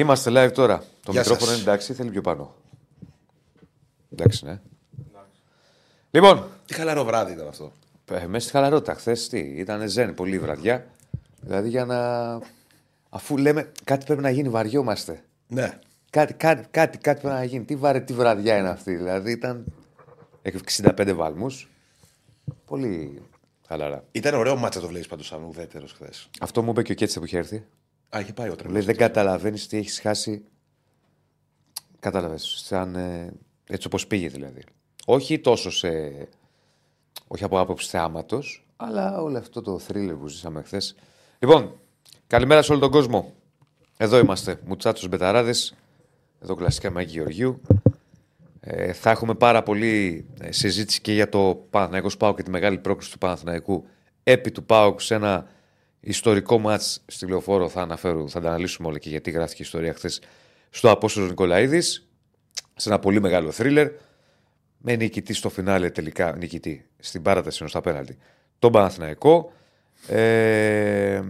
Είμαστε live τώρα. Το μικρόφωνο είναι εντάξει, θέλει πιο πάνω. Εντάξει, ναι. Λοιπόν. Τι χαλαρό βράδυ ήταν αυτό. Ε, μέσα στη χαλαρότητα. Χθες τι, ήταν ζεν, πολύ βραδιά. Δηλαδή για να. Αφού λέμε κάτι πρέπει να γίνει, βαριόμαστε. Ναι. Κάτι, κάτι, κάτι, κάτι πρέπει να γίνει. Τι βαρετή βραδιά είναι αυτή. Δηλαδή ήταν 65 βάλμους. Πολύ χαλαρά. Ήταν ωραίο μάτσα το βλέπεις πάντω σαν ουδέτερος χθες. Αυτό μου είπε και ο Κέτσε που είχε έρθει. Α, είχε πάει ο Λέει δεν καταλαβαίνεις τι έχεις χάσει. Κατάλαβες. Σαν. Ε, έτσι όπως πήγε δηλαδή. Όχι τόσο σε. Όχι από άποψη θεάματος, αλλά όλο αυτό το θρύλε που ζήσαμε χθες. Λοιπόν, καλημέρα σε όλο τον κόσμο. Εδώ είμαστε. Μουτσάτσος Μπεταράδες. Εδώ κλασικά Μάκη Γεωργίου. Ε, θα έχουμε πάρα πολύ ε, συζήτηση και για το Παναθηναϊκός Πάο και τη μεγάλη πρόκληση του Παναθηναϊκού επί του Πάου σε ένα ιστορικό μάτς στη Λεωφόρο θα αναφέρω, θα τα αναλύσουμε όλα και γιατί γράφτηκε η ιστορία χθες στο Απόστολος Νικολαίδης. Σε ένα πολύ μεγάλο θρίλερ. Με νικητή στο φινάλε τελικά, νικητή στην παράταση ενός στα πέναλτι, τον Παναθηναϊκό. Ε,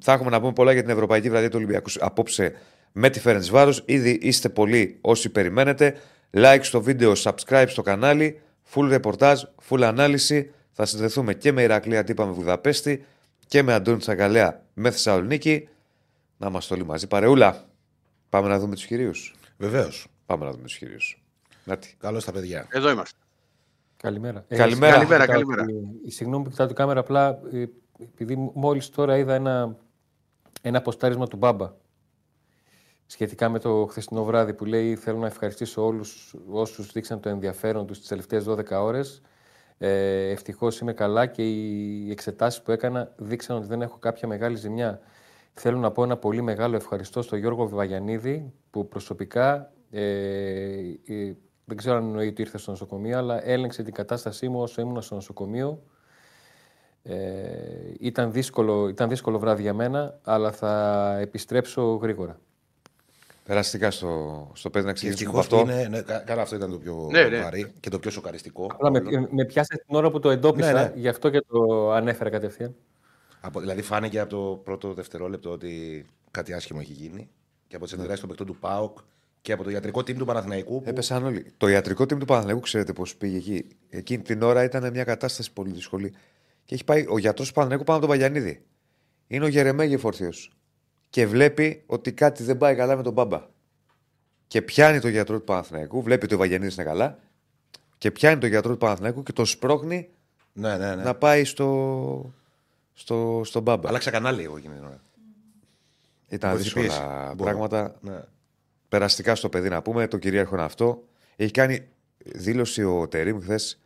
θα έχουμε να πούμε πολλά για την Ευρωπαϊκή Βραδιά του Ολυμπιακού απόψε με τη Φέρεντ Βάρο. Ήδη είστε πολλοί όσοι περιμένετε. Like στο βίντεο, subscribe στο κανάλι. Full reportage, full ανάλυση. Θα συνδεθούμε και με Ηρακλή Αντίπα με Βουδαπέστη και με Αντώνη Τσαγκαλέα με Θεσσαλονίκη. Να είμαστε όλοι μαζί. Παρεούλα. Πάμε να δούμε τους κυρίους. Βεβαίως. Πάμε να δούμε τους κυρίους. Καλώς τα παιδιά. Εδώ είμαστε. Καλημέρα. Ε, καλημέρα. καλημέρα, καλημέρα. Συγγνώμη που κοιτάω την κάμερα, απλά ε, επειδή μόλις τώρα είδα ένα, ένα ποστάρισμα του Μπάμπα σχετικά με το χθεσινό βράδυ που λέει θέλω να ευχαριστήσω όλους όσους δείξαν το ενδιαφέρον τους τις τελευταίες 12 ώρες. Ε, Ευτυχώς είμαι καλά και οι εξετάσεις που έκανα δείξαν ότι δεν έχω κάποια μεγάλη ζημιά. Θέλω να πω ένα πολύ μεγάλο ευχαριστώ στον Γιώργο Βιβαγιανίδη που προσωπικά ε, ε, δεν ξέρω αν εννοεί ότι ήρθε στο νοσοκομείο, αλλά έλεγξε την κατάστασή μου όσο ήμουν στο νοσοκομείο. Ε, ήταν, δύσκολο, ήταν δύσκολο βράδυ για μένα, αλλά θα επιστρέψω γρήγορα. Περαστικά στο, στο παιδί να ξεκινήσουμε αυτό. Είναι, ναι, καλά, αυτό ήταν το πιο ναι, ναι. βαρύ και το πιο σοκαριστικό. Αλλά με, με πιάσες την ώρα που το εντόπισα, ναι, ναι. γι' αυτό και το ανέφερα κατευθείαν. Από, δηλαδή φάνηκε από το πρώτο δευτερόλεπτο ότι κάτι άσχημο έχει γίνει και από τις αντιδράσει των παιχτών του ΠΑΟΚ και από το ιατρικό team του Παναθηναϊκού. Που... Έπεσαν όλοι. Το ιατρικό team του Παναθηναϊκού, ξέρετε πώς πήγε εκεί. Εκείνη την ώρα ήταν μια κατάσταση πολύ δύσκολη. Και έχει πάει ο γιατρός του Παναθηναϊκού πάνω από τον Παγιανίδη. Είναι ο Γερεμέγε όρθιο και βλέπει ότι κάτι δεν πάει καλά με τον μπάμπα. Και πιάνει το γιατρό του Παναθηναϊκού, βλέπει ότι ο Βαγενίδη είναι καλά, και πιάνει το γιατρό του Παναθηναϊκού και το σπρώχνει ναι, ναι, ναι. να πάει στο, στο, στο μπάμπα. Άλλαξα κανάλι εγώ εκείνη την ώρα. Ήταν δύσκολα πράγματα. Ναι. Περαστικά στο παιδί να πούμε, το κυρίαρχο είναι αυτό. Έχει κάνει δήλωση ο Τερήμ χθες,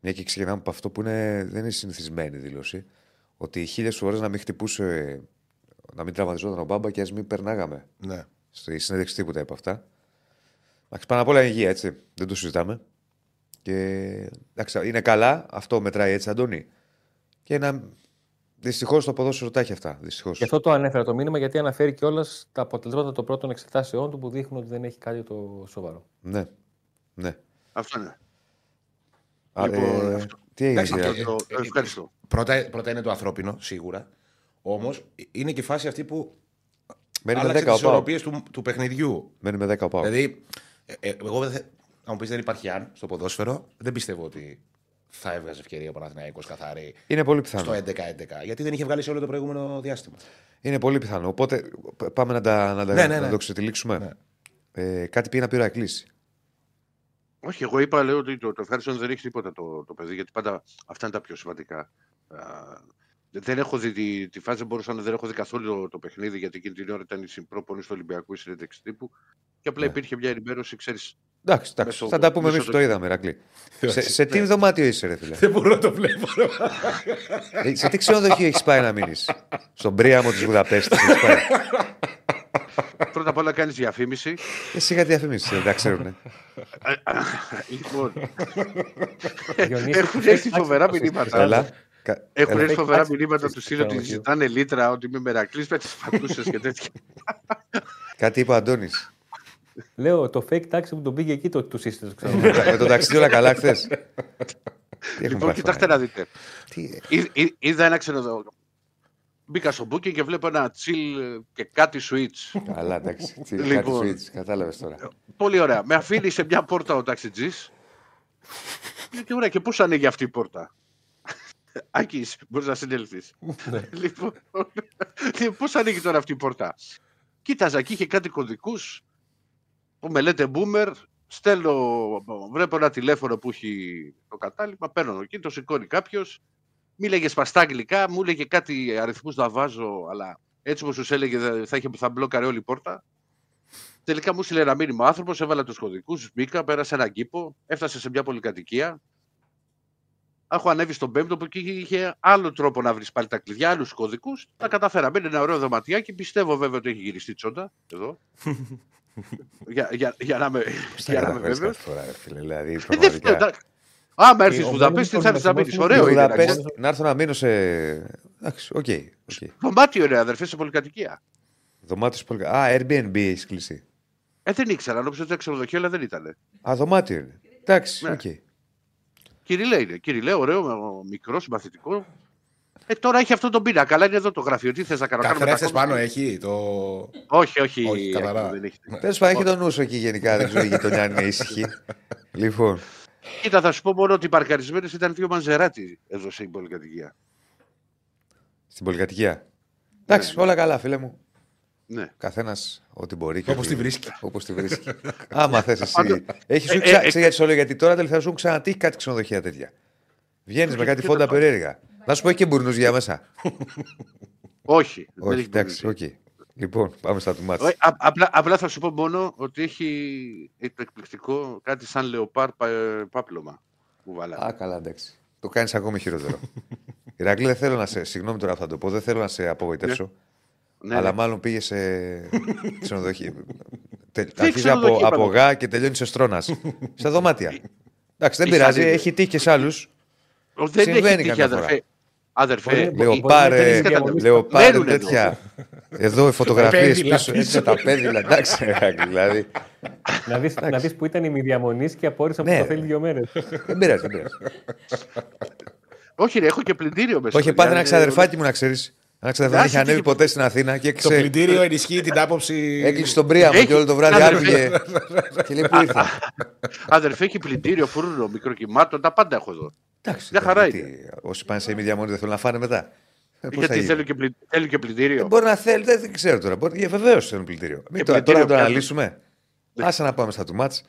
μια και ξεκινάμε από αυτό που είναι, δεν είναι συνηθισμένη δήλωση, ότι χίλιες φορές να μην χτυπούσε να μην τραυματιζόταν ο Μπάμπα και ας μην περνάγαμε. Ναι. Στη συνέντευξη τίποτα από αυτά. Εντάξει, πάνω απ' όλα υγεία, έτσι. Δεν το συζητάμε. Και εντάξει, είναι καλά, αυτό μετράει έτσι, Αντώνη. Και να. Δυστυχώς το ποδόσφαιρο τα έχει αυτά. Δυστυχώς. Και αυτό το ανέφερα το μήνυμα γιατί αναφέρει και όλα τα αποτελέσματα των πρώτων εξετάσεών του που δείχνουν ότι δεν έχει κάτι το σοβαρό. Ναι. ναι. Αυτό είναι. Α, λοιπόν, ε, αυτό. Τι έγινε, Εντάξει, το, το, ευχαριστώ. Πρώτα, πρώτα είναι το ανθρώπινο, σίγουρα. Όμως είναι και η φάση αυτή που. Μένει με 10 τις ισορροπίες του, του παιχνιδιού. Μένει με 10 πάω. Δηλαδή, ε, ε, εγώ δεν. Αν μου πεις δεν υπάρχει αν στο ποδόσφαιρο, δεν πιστεύω ότι θα έβγαζε ευκαιρία ο Παναθυναϊκό καθαρή. Είναι πολύ πιθανό. Στο 11-11. Γιατί δεν είχε βγάλει σε όλο το προηγούμενο διάστημα. Είναι πολύ πιθανό. Οπότε πάμε να, τα, να, τα, ναι, ναι, ναι. να το ξετυλίξουμε. Ναι. Ε, κάτι πήγε να πει ο Όχι, εγώ είπα λέω ότι το, το ευχάριστο δεν έχει τίποτα το, το παιδί, γιατί πάντα αυτά είναι τα πιο σημαντικά. Δεν έχω δει τη, τη φάση, μπορούσα να δεν έχω δει καθόλου το, το παιχνίδι, γιατί εκείνη την ώρα ήταν η συμπρόπονη του Ολυμπιακού, η συνέντευξη τύπου. Και απλά ναι. υπήρχε μια ενημέρωση, ξέρεις. Εντάξει, εντάξει. θα τα πούμε εμείς που το είδαμε, Ρακλή. σε, σε τι ναι. δωμάτιο είσαι, ρε φίλε; Δεν μπορώ να το βλέπω. Ε, σε τι ξενοδοχείο έχεις πάει να μείνεις; Στον Πρίαμο της Βουδαπέστη έχεις πάει; Πρώτα απ' όλα κάνεις διαφήμιση. Εσύ είχα διαφήμιση, δεν τα ξέρουν. λοιπόν. Έχουν έρθει φοβερά μηνύματα. Έχουν έρθει φοβερά μηνύματα του στείλω ότι ζητάνε λίτρα, ότι είμαι μερακλή με τι πατούσες και τέτοια. Κάτι είπε ο Αντώνης. Λέω το fake taxi που τον πήγε εκεί το τους σύστημα. Με το ταξίδι όλα καλά χθες. Λοιπόν, κοιτάξτε να δείτε. Είδα ένα ξενοδοχείο. μπήκα στο booking και βλέπω ένα chill και κάτι switch. Καλά, εντάξει. Τι, Κάτι Λοιπόν. switch, κατάλαβες τώρα. Πολύ ωραία. Με αφήνει σε μια πόρτα ο ταξιτζής. Και ωραία, και πώ ανοίγει αυτή η πόρτα; Άκης, μπορείς να συνέλθεις. λοιπόν, πώς ανοίγει τώρα αυτή η πόρτα; Κοίταζα εκεί είχε κάτι κωδικούς που με λέτε boomer. Στέλνω, βλέπω ένα τηλέφωνο που έχει το κατάλημα, παίρνω εκεί, το σηκώνει κάποιος. Μίλεγε σπαστά αγγλικά, μου έλεγε κάτι αριθμούς να βάζω, αλλά έτσι όπως σου έλεγε θα, θα, είχε, θα μπλόκαρε όλη η πόρτα. Τελικά μου στείλε ένα μήνυμα ο άνθρωπος, έβαλα τους κωδικούς, μπήκα, πέρασε έναν κήπο, έφτασε σε μια πολυκατοικία. Έχω ανέβει στον πέμπτο που εκεί είχε άλλο τρόπο να βρεις πάλι τα κλειδιά, άλλους κωδικούς. Τα καταφέραμε. Είναι ένα ωραίο δωματιάκι. Πιστεύω βέβαια ότι έχει γυριστεί τσόντα εδώ. για, για, για να είμαι, Πώς τα για να είμαι καταφέρεις βέβαιο. κάθε φορά, ρε φίλε. Δηλαδή, Ε, δεν φταίει, πραγματικά. εντάξει. Άμα έρθεις Ε, ο Βουδαπέστη, θα έρθεις να μείνεις. Βέλγιος Ωραίο Στη είναι. να Βουδαπέστη, ξέρεις. να έρθω να μείνω σε. Εντάξει, ok. ok. Δωμάτιο είναι, αδερφέ, σε πολυκατοικία. Δωμάτιο πολύ. Α, Airbnb έχει κλείσει. Ε, δεν ήξερα, νόμιζα ότι ήταν ξενοδοχείο, αλλά δεν ήταν. Α, δωμάτιο είναι. Εντάξει, Ναι. οκ. Κυριλέ είναι. Κυριλέ, ωραίο, με- μικρό, συμπαθητικό. Ε, τώρα έχει αυτό τον πίνακα, αλλά είναι εδώ το γραφείο. Τι θες να κάνω, κάνουμε Καθρέφτη πάνω κάνουμε; έχει. Το... Όχι, όχι. Όχι, καθαρά. δεν έχει. Τέλο πάντων, έχει τον νου σου εκεί γενικά. Δεν ξέρω η γειτονιά αν είναι ήσυχη. λοιπόν, Κοίτα, θα σου πω μόνο ότι οι παρκαρισμένες ήταν δύο Maserati εδώ σε πολυκατοικία. στην πολυκατοικία. Εντάξει, Ναι, όλα καλά, φίλε μου. Ναι. Καθένας ό,τι μπορεί. και Όπως ό,τι- τη βρίσκει. Όπως τη βρίσκει. Άμα θες εσύ. Πάντως- Έχεις σου Ε, ξα... ε, ε, ξέρεις γιατί σου λέω, γιατί τώρα τελευταία σου έχουν ξανατύχει κάτι ξενοδοχεία τέτοια. Βγαίνεις με κάτι και φόντα τα- περίεργα. Να σου πω έχει και μπουρνούς για μέσα. Όχι. δεν Όχι, έχει εντάξει, οκ. προβλήμα. Λοιπόν, πάμε στα του μάτς. Όχι, α- απλά, απλά θα σου πω μόνο ότι έχει το εκπληκτικό κάτι σαν λεοπάρ πα, πάπλωμα που βάλαμε. Α, καλά, εντάξει. Το κάνεις ακόμη χειρότερο. Ηρακλή, δεν θέλω να σε. Συγγνώμη τώρα που θα το πω, δεν θέλω να σε απογοητεύσω. Ναι, αλλά ναι. μάλλον πήγε σε ξενοδοχείο. Τε- Αρχίζει από, ξενοδοχείο, από είπαμε. γά και τελειώνει σε στρώνας. σε δωμάτια. Εντάξει, δεν Ή πειράζει, σαν- έχει τύχει και σε άλλους. Ο, δεν συμβαίνει έχει τύχει, καμιά αδερφέ. φορά. Αδερφέ, Μπορεί- η- μπορεί- Λεοπάρε, μπορεί να είναι λεοπάρε Μένουν εδώ. τέτοια. Εδώ οι φωτογραφίες πέδιλα πίσω. πίσω. Έτσι τα πέδιλα. Εντάξει, Ηρακλή, δηλαδή. να, δεις, να δεις που ήταν η μη διαμονής και απόρρισα που Ναι. το θέλει δύο μέρες. Δεν πειράζει, δεν πειράζει. όχι, ρε, έχω και πλυντήριο μέσα. Το είχε παιδιά, πάθει ένα είναι- ξαδερφάκι μου να ξέρεις. Ένα ξαδερφάκι δεν είχε Άσε, ανέβει τι- ποτέ στην Αθήνα και Το έκλεισε. πλυντήριο ενισχύει την άποψη. Έκλεισε τον Πρίαμο Έχει- και όλο το βράδυ Αδερφέ. άρπηγε. Και λέει που ήρθα; Αδερφέ, έχει πλυντήριο, φούρνο, μικροκυμάτων, τα πάντα έχω εδώ. Εντάξει, Μια χαρά γιατί Όσοι πάνε σε ημίδια μόνοι δεν θέλουν να φάνε μετά. Ε, πώς θα Γιατί γίνει. θέλουν και, πλυ... θέλουν και πλυντήριο. Ε, Μπορεί να θέλει, δεν, δεν ξέρω τώρα. Μπορεί, για βεβαίως θέλουν πλυντήριο. Μην Ε, τώρα, τώρα πλυντήριο να το πιάνουν. αναλύσουμε. Άσε να πάμε στα του μάτς.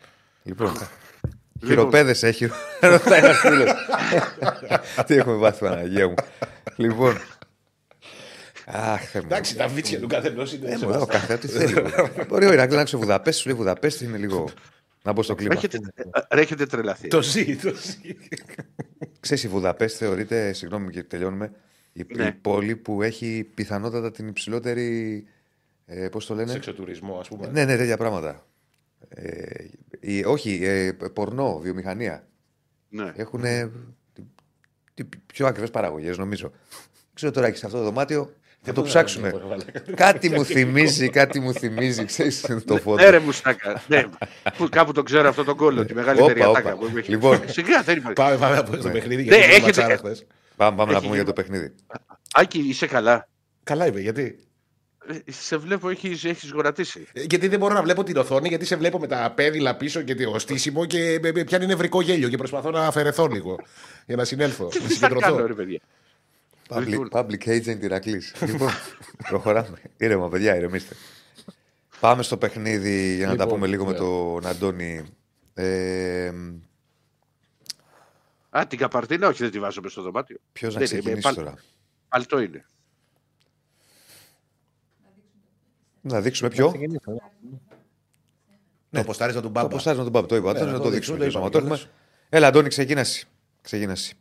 Λοιπόν, Λοιπόν. χειροπέδες έχει. Ρωτάει ένας φίλος. Τι έχουμε βάθει, Παναγία μου. Λοιπόν. Αχ, Θεέ μου. Εντάξει, τα βίτσια του καθενό είναι. Ε, μωρέ, Ο καθένα τι θέλει. Μπορεί ο Ηρακλή να ξέρει Βουδαπέστη, σου λέει Βουδαπέστη είναι λίγο. Να μπω στο κλίμα. Έχετε, ε, ρε, έχετε τρελαθεί. Το ζει, το ζει. Ξέρεις, η Βουδαπέστη θεωρείται, συγγνώμη και τελειώνουμε, η, Ναι. η πόλη που έχει πιθανότατα την υψηλότερη. Ε, Πώς το λένε; Σεξοτουρισμό, ας πούμε. Ναι, ναι, τέτοια πράγματα. Ε, η, όχι, ε, πορνό, βιομηχανία. Ναι. Έχουν πιο ακριβές παραγωγές, νομίζω. Δεν ξέρω τώρα έχεις αυτό το δωμάτιο. Θα το ψάξουμε. κάτι μου θυμίζει, κάτι μου θυμίζει, ξέρεις, το ναι, φόντο. Ναι, ρε Μουστάκα. Ναι. Κάπου το ξέρω αυτό τον κόλλο, τη μεγαλύτερη ατάκα που έχει. Λοιπόν, σιγά θέλει. Ναι. Ναι, πάμε, πάμε να πούμε παιχνίδι, ναι, έχετε... Πάμε, πάμε να πούμε για το παιχνίδι. Άκη, είσαι καλά; Καλά είμαι, γιατί; ε, Σε βλέπω, έχεις έχεις γορατήσει. Ε, γιατί δεν μπορώ να βλέπω την οθόνη, γιατί σε βλέπω με τα πέδιλα πίσω και το στήσιμο και πιάνει νευρικό γέλιο και προσπαθώ να αφαιρεθώ λίγο για να συνέλθω. Τι θα κάνω, ρε παιδιά; Public, Λοιπόν. public agent Ηρακλής. λοιπόν, προχωράμε. Ήρεμα, παιδιά, ηρεμήστε. Πάμε στο παιχνίδι για να τα Λοιπόν, πούμε λίγο με ναι. τον Αντώνη. Ε, Α, την καπαρτίνα, όχι, δεν τη βάζω μες στο δωμάτιο. Ποιος να Δεν, ξεκινήσει ε, πάλι- τώρα; Παλτό είναι. Να δείξουμε ποιο. Ξεκινήσω, ναι. Το ποστάρισμα του Το Μπάμπα. ποστάρισμα του Μπάμπα. Το είπα. Ναι, Αντώνη, να να το το δείξουμε, δείξουμε. το ποιος είπαμε άμα το έχουμε. κιόλας. Έλα, Αντώνη, ξεκίνασε. Ξεκίνασε.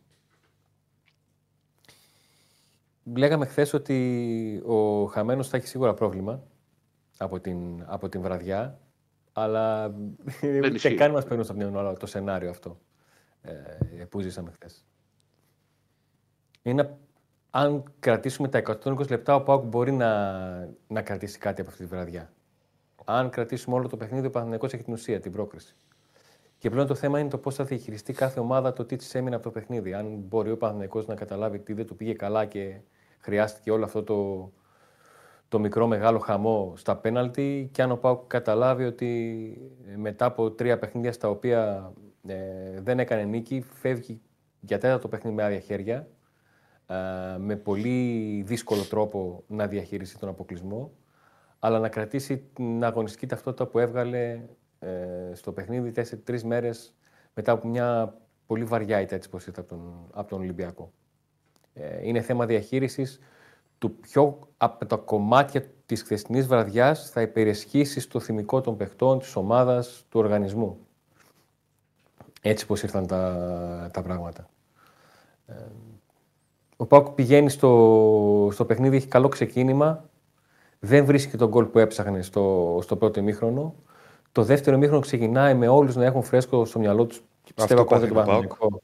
Λέγαμε χθες ότι ο Χαμένος θα έχει σίγουρα πρόβλημα από την, από την βραδιά. Αλλά και ισχύει. καν μας παίρνουν στο μυαλό το σενάριο αυτό ε, που ζήσαμε χθες. Είναι αν κρατήσουμε τα 120 λεπτά, ο Πάουκ μπορεί να, να κρατήσει κάτι από αυτή τη βραδιά. Αν κρατήσουμε όλο το παιχνίδι, ο Παναθηναϊκός έχει την ουσία, την πρόκριση. Και πλέον το θέμα είναι το πώς θα διαχειριστεί κάθε ομάδα το τι της έμεινε από το παιχνίδι. Αν μπορεί ο Παναθηναϊκός να καταλάβει τι δεν του πήγε καλά και χρειάστηκε όλο αυτό το, το μικρό μεγάλο χαμό στα πέναλτι και αν ο Πάουκ καταλάβει ότι μετά από τρία παιχνίδια στα οποία ε, δεν έκανε νίκη, φεύγει για τέταρτο παιχνίδι με άδεια χέρια, ε, με πολύ δύσκολο τρόπο να διαχειριστεί τον αποκλεισμό, αλλά να κρατήσει την αγωνιστική ταυτότητα που έβγαλε ε, στο παιχνίδι τέσσερι-τρει μέρες μετά από μια πολύ βαριά ήττα έτσι από τον, από τον Ολυμπιακό. Ε, είναι θέμα διαχείρισης του ποιο από τα κομμάτια της χθεσινής βραδιάς θα υπερισχύσει στο θυμικό των παιχτών, της ομάδας, του οργανισμού. Έτσι πως ήρθαν τα, τα πράγματα. Ε, ο Πάκου πηγαίνει στο, στο παιχνίδι, έχει καλό ξεκίνημα, δεν βρίσκει τον γκολ που έψαχνε στο, στο πρώτο ημίχρονο. Το δεύτερο ημίχρονο ξεκινάει με όλους να έχουν φρέσκο στο μυαλό τους πιστεύω ακόμα και τον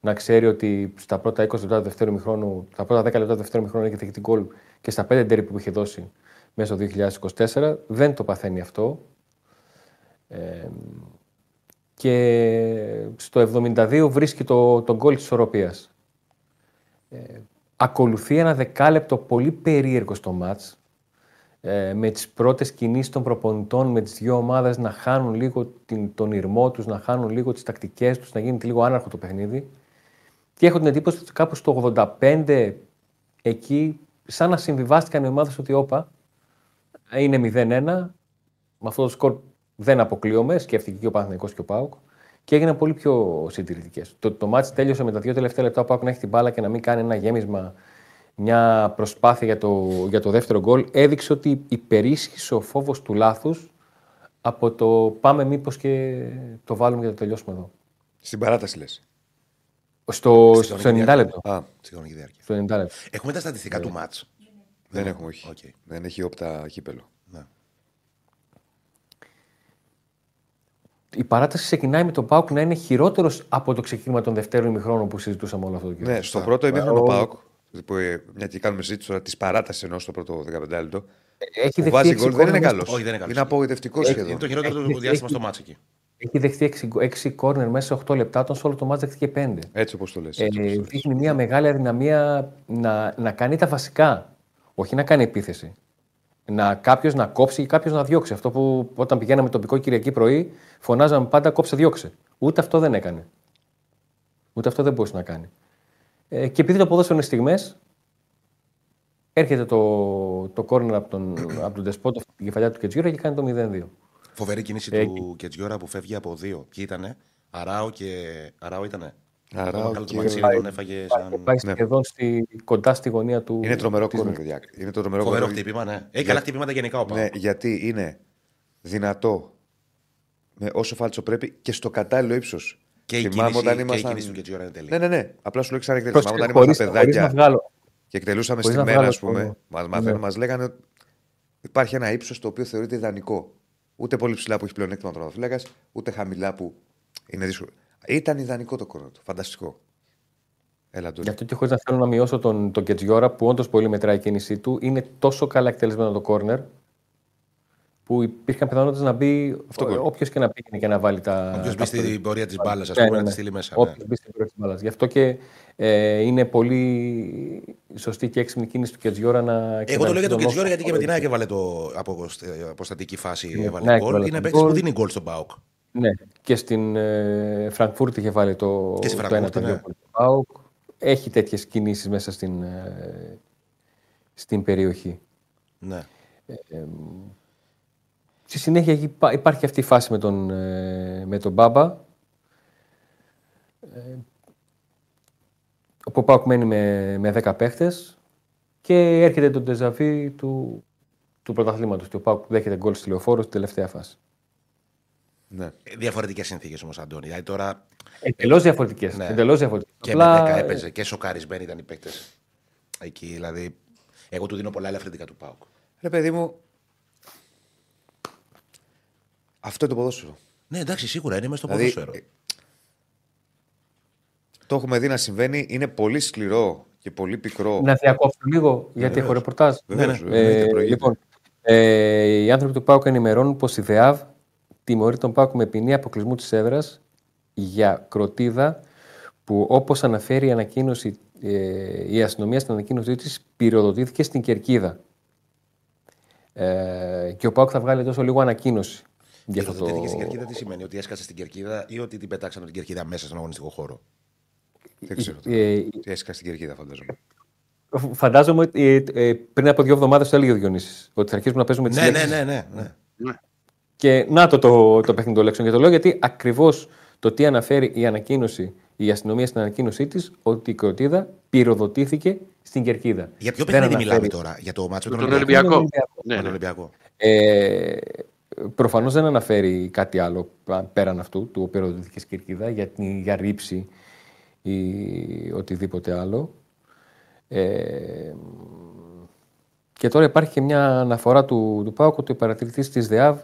να ξέρει ότι στα πρώτα 20 λεπτά του δεύτερου μηχρόνου, στα πρώτα 10 λεπτά του δεύτερου μηχρόνου έχει δεχτεί γκολ και στα 5 ντέρι που είχε δώσει μέσα στο 2024. Δεν το παθαίνει αυτό. Ε, και στο 72 βρίσκει το, το γκολ της ισορροπίας. Ε, ακολουθεί ένα δεκάλεπτο πολύ περίεργο στο μάτς ε, με τις πρώτες κινήσεις των προπονητών, με τις δύο ομάδες να χάνουν λίγο την, τον ήρμό τους, να χάνουν λίγο τις τακτικές τους, να γίνεται λίγο άναρχο το παιχνίδι. Και έχω την εντύπωση ότι κάπου στο 85 εκεί, σαν να συμβιβάστηκαν οι ομάδες ότι όπα, είναι 0-1, με αυτό το σκορ δεν αποκλείομαι, σκέφτηκε και ο Παναθηναϊκός και ο Πάουκ και έγιναν πολύ πιο συντηρητικές. Το, το μάτς τέλειωσε με τα δύο τελευταία λεπτά ο Πάουκ να έχει την μπάλα και να μην κάνει ένα γέμισμα μια προσπάθεια για το, για το δεύτερο γκολ έδειξε ότι υπερίσχυσε ο φόβος του λάθους από το πάμε μήπως και το βάλουμε για το τελειώσουμε εδώ. Στην παράταση λες. Στο, στο 90 λεπτό. Α, στη διάρκεια. Στο 90 λεπτό. Έχουμε τα στατιστικά Ναι. του μάτς. Δεν έχουμε, όχι. Okay. Δεν έχει όπτα κύπελο. Ναι. Η παράταση ξεκινάει με τον Πάουκ να είναι χειρότερος από το ξεκίνημα των δευτέρων ημιχρόνων που συζητούσαμε όλο αυτό το καιρό. Ναι, στο πρώτο ημίχρονο Πάοκ, που, ε, μια και κάνουμε συζήτηση τώρα της παράτασης ενώ στο πρώτο 15 λεπτό. Έχει Που βάζει δεχτεί γκολ δεν είναι καλός. Όχι, δεν είναι καλός. Είναι απογοητευτικός Είναι σχεδόν. το χειρότερο Έχει- του διάστημα έχει- στο μάτς εκεί. Έχει δεχτεί 6 κόρνερ μέσα σε 8 λεπτά, τον σε όλο το μάτς δέχτηκε 5. Έτσι όπως το λες. Ε, δείχνει μια μεγάλη αδυναμία να, να κάνει τα βασικά. Όχι να κάνει επίθεση. Να κάποιος να κόψει ή κάποιος να διώξει. Αυτό που όταν πηγαίναμε τοπικό Κυριακή πρωί, φωνάζαμε πάντα κόψε, διώξε. Ούτε αυτό δεν έκανε. Ούτε αυτό δεν μπορούσε να κάνει. Ε, και επειδή το ποδόσφαιρο είναι στιγμές, έρχεται το, το κόρνερ από τον, από τον Δεσπότο, την κεφαλιά του Κετζιούρα και κάνει το 0-2. Φοβερή κίνηση Ε, του Κετζιόρα που φεύγει από δύο. Ποιοι ήτανε, Αράο και. Αράο ήτανε; Αράο Το μεγάλο και- του Μαξίνη τον έφαγε σαν. Πάει Ναι. σχεδόν στη, κοντά στη γωνία του. Είναι τρομερό της- κόρνερ, παιδιά. Είναι το τρομερό Φοβερό κόρνερ. χτύπημα, ναι. Έχει καλά χτυπήματα γενικά ο Πάο. Ναι, γιατί είναι δυνατό με όσο φάλτσο πρέπει και στο κατάλληλο ύψος. Και η κίνηση, και η κίνηση του Κετζιόρα είναι τέλεια. Ναι, ναι, ναι. Απλά σου λέω ξανά εκτέλεση. Πρόσεχε, Θυμάμαι όταν χωρίς- ήμασταν χωρίς να παιδάκια βγάλω. και εκτελούσαμε χωρίς στη να μέρα, ας βγάλω πούμε. το- Μα Ναι. μαθαίνουν, μας λέγανε ότι υπάρχει ένα ύψος το οποίο θεωρείται ιδανικό. Ούτε πολύ ψηλά που έχει πλεονέκτημα ο τροματοφύλακα, ούτε χαμηλά που είναι δύσκολο. Ήταν ιδανικό το κόρνο του. Φανταστικό. Έλα, Αντώνη. Γι' αυτό και χωρίς να θέλω να μειώσω τον, τον Κετζιόρα, που όντως πολύ μετράει η κίνησή του, είναι τόσο καλά εκτελεσμένο το κόρνερ, που υπήρχαν πιθανότητες να μπει όποιος και να πήγαινε και να βάλει τα. Όποιος τα μπει στην πορεία της μπάλας, ας Ναι, πούμε, ναι, να τη ναι. στείλει μέσα. ναι. Όποιο μπει στην πορεία της μπάλας. Γι' αυτό και ε, είναι πολύ σωστή και έξυπνη κίνηση του Κετζιόρα να. Εγώ το λέω για τον Κετζιόρα γιατί και με την ΑΕΚ ΑΕΚ έβαλε το από ε, αποστατική φάση Ναι, έβαλε ναι, γκολ. έβαλε Είναι τον παίκτης που γκολ. δίνει γκολ στον Πάοκ. Ναι, και στην ε, Φραγκφούρτη είχε βάλει το, Και στη το Φραγκφούρτη, ένα το ναι. δύο γκολ του ΠΑΟΚ. Έχει τέτοιες κινήσεις μέσα στην, ε, στην περιοχή. Ναι. Στη συνέχεια εκεί υπά- υπάρχει αυτή η φάση με τον, ε, με τον Μπάμπα. Ε, ο Πάουκ μένει με, με 10 παίχτες και έρχεται το τεζαβί του, του πρωταθλήματος. Και ο Πάουκ δέχεται γκολ στη λεωφόρο στην τελευταία φάση. Ναι. Διαφορετικές συνθήκες όμως, Αντώνη. Δηλαδή τώρα Εντελώς διαφορετικές. Ναι. Εντελώς διαφορετικές. και Απλά, με 10 έπαιζε και σοκαρισμένοι ήταν οι παίκτες. Εκεί δηλαδή. Εγώ του δίνω πολλά ελαφρυντικά του Πάοκ. Ρε παιδί μου. Αυτό είναι το ποδόσφαιρο. Ναι, εντάξει, σίγουρα είναι μέσα στο Δηλαδή, ποδόσφαιρο. ε, Το έχουμε δει να συμβαίνει. Είναι πολύ σκληρό και πολύ πικρό. Να διακόψω λίγο, γιατί έχω ρεπορτάζ. Βεβαίως, ναι. βέβαια, εννοείται, Ε, προηγείται. λοιπόν, ε, οι άνθρωποι του ΠΑΟΚ ενημερώνουν πως η ΔΕΑΒ τιμωρεί τον ΠΑΟΚ με ποινή αποκλεισμού της έδρας για κροτίδα που όπως αναφέρει η ανακοίνωση, ε, η αστυνομία στην ανακοίνωσή της πυροδοτήθηκε στην Κερκίδα. Ε, και ο Πάουκ θα βγάλει τόσο λίγο ανακοίνωση. Για αυτό το... στην κερκίδα τι σημαίνει, ότι έσκασε στην κερκίδα ή ότι την πετάξανε την κερκίδα μέσα στον αγωνιστικό χώρο; Δεν ξέρω. Ε, τι έσκασε στην κερκίδα, φαντάζομαι. Φαντάζομαι ότι ε, ε, πριν από δύο εβδομάδες το έλεγε ο Διονύσης. Ότι θα αρχίσουμε να παίζουμε τις ναι, ναι, ναι, ναι, ναι. Και να το το, το παιχνίδι των λέξεων. Και το λέω γιατί ακριβώς το τι αναφέρει η ανακοίνωση, η αστυνομία στην ανακοίνωσή της, ότι η κροτίδα πυροδοτήθηκε στην κερκίδα. Για ποιο παιχνίδι μιλάμε τώρα, για το μάτσο του τον Ολυμπιακό; Ναι, ναι. Ολυμπιακό. Ε, Προφανώς δεν αναφέρει κάτι άλλο πέραν αυτού του πυροδοτήθηκε στην κερκίδα για, για ρήψη ή οτιδήποτε άλλο. Ε, και τώρα υπάρχει και μια αναφορά του, του ΠΑΟΚ ότι ο παρατηρητής της ΔΕΑΒ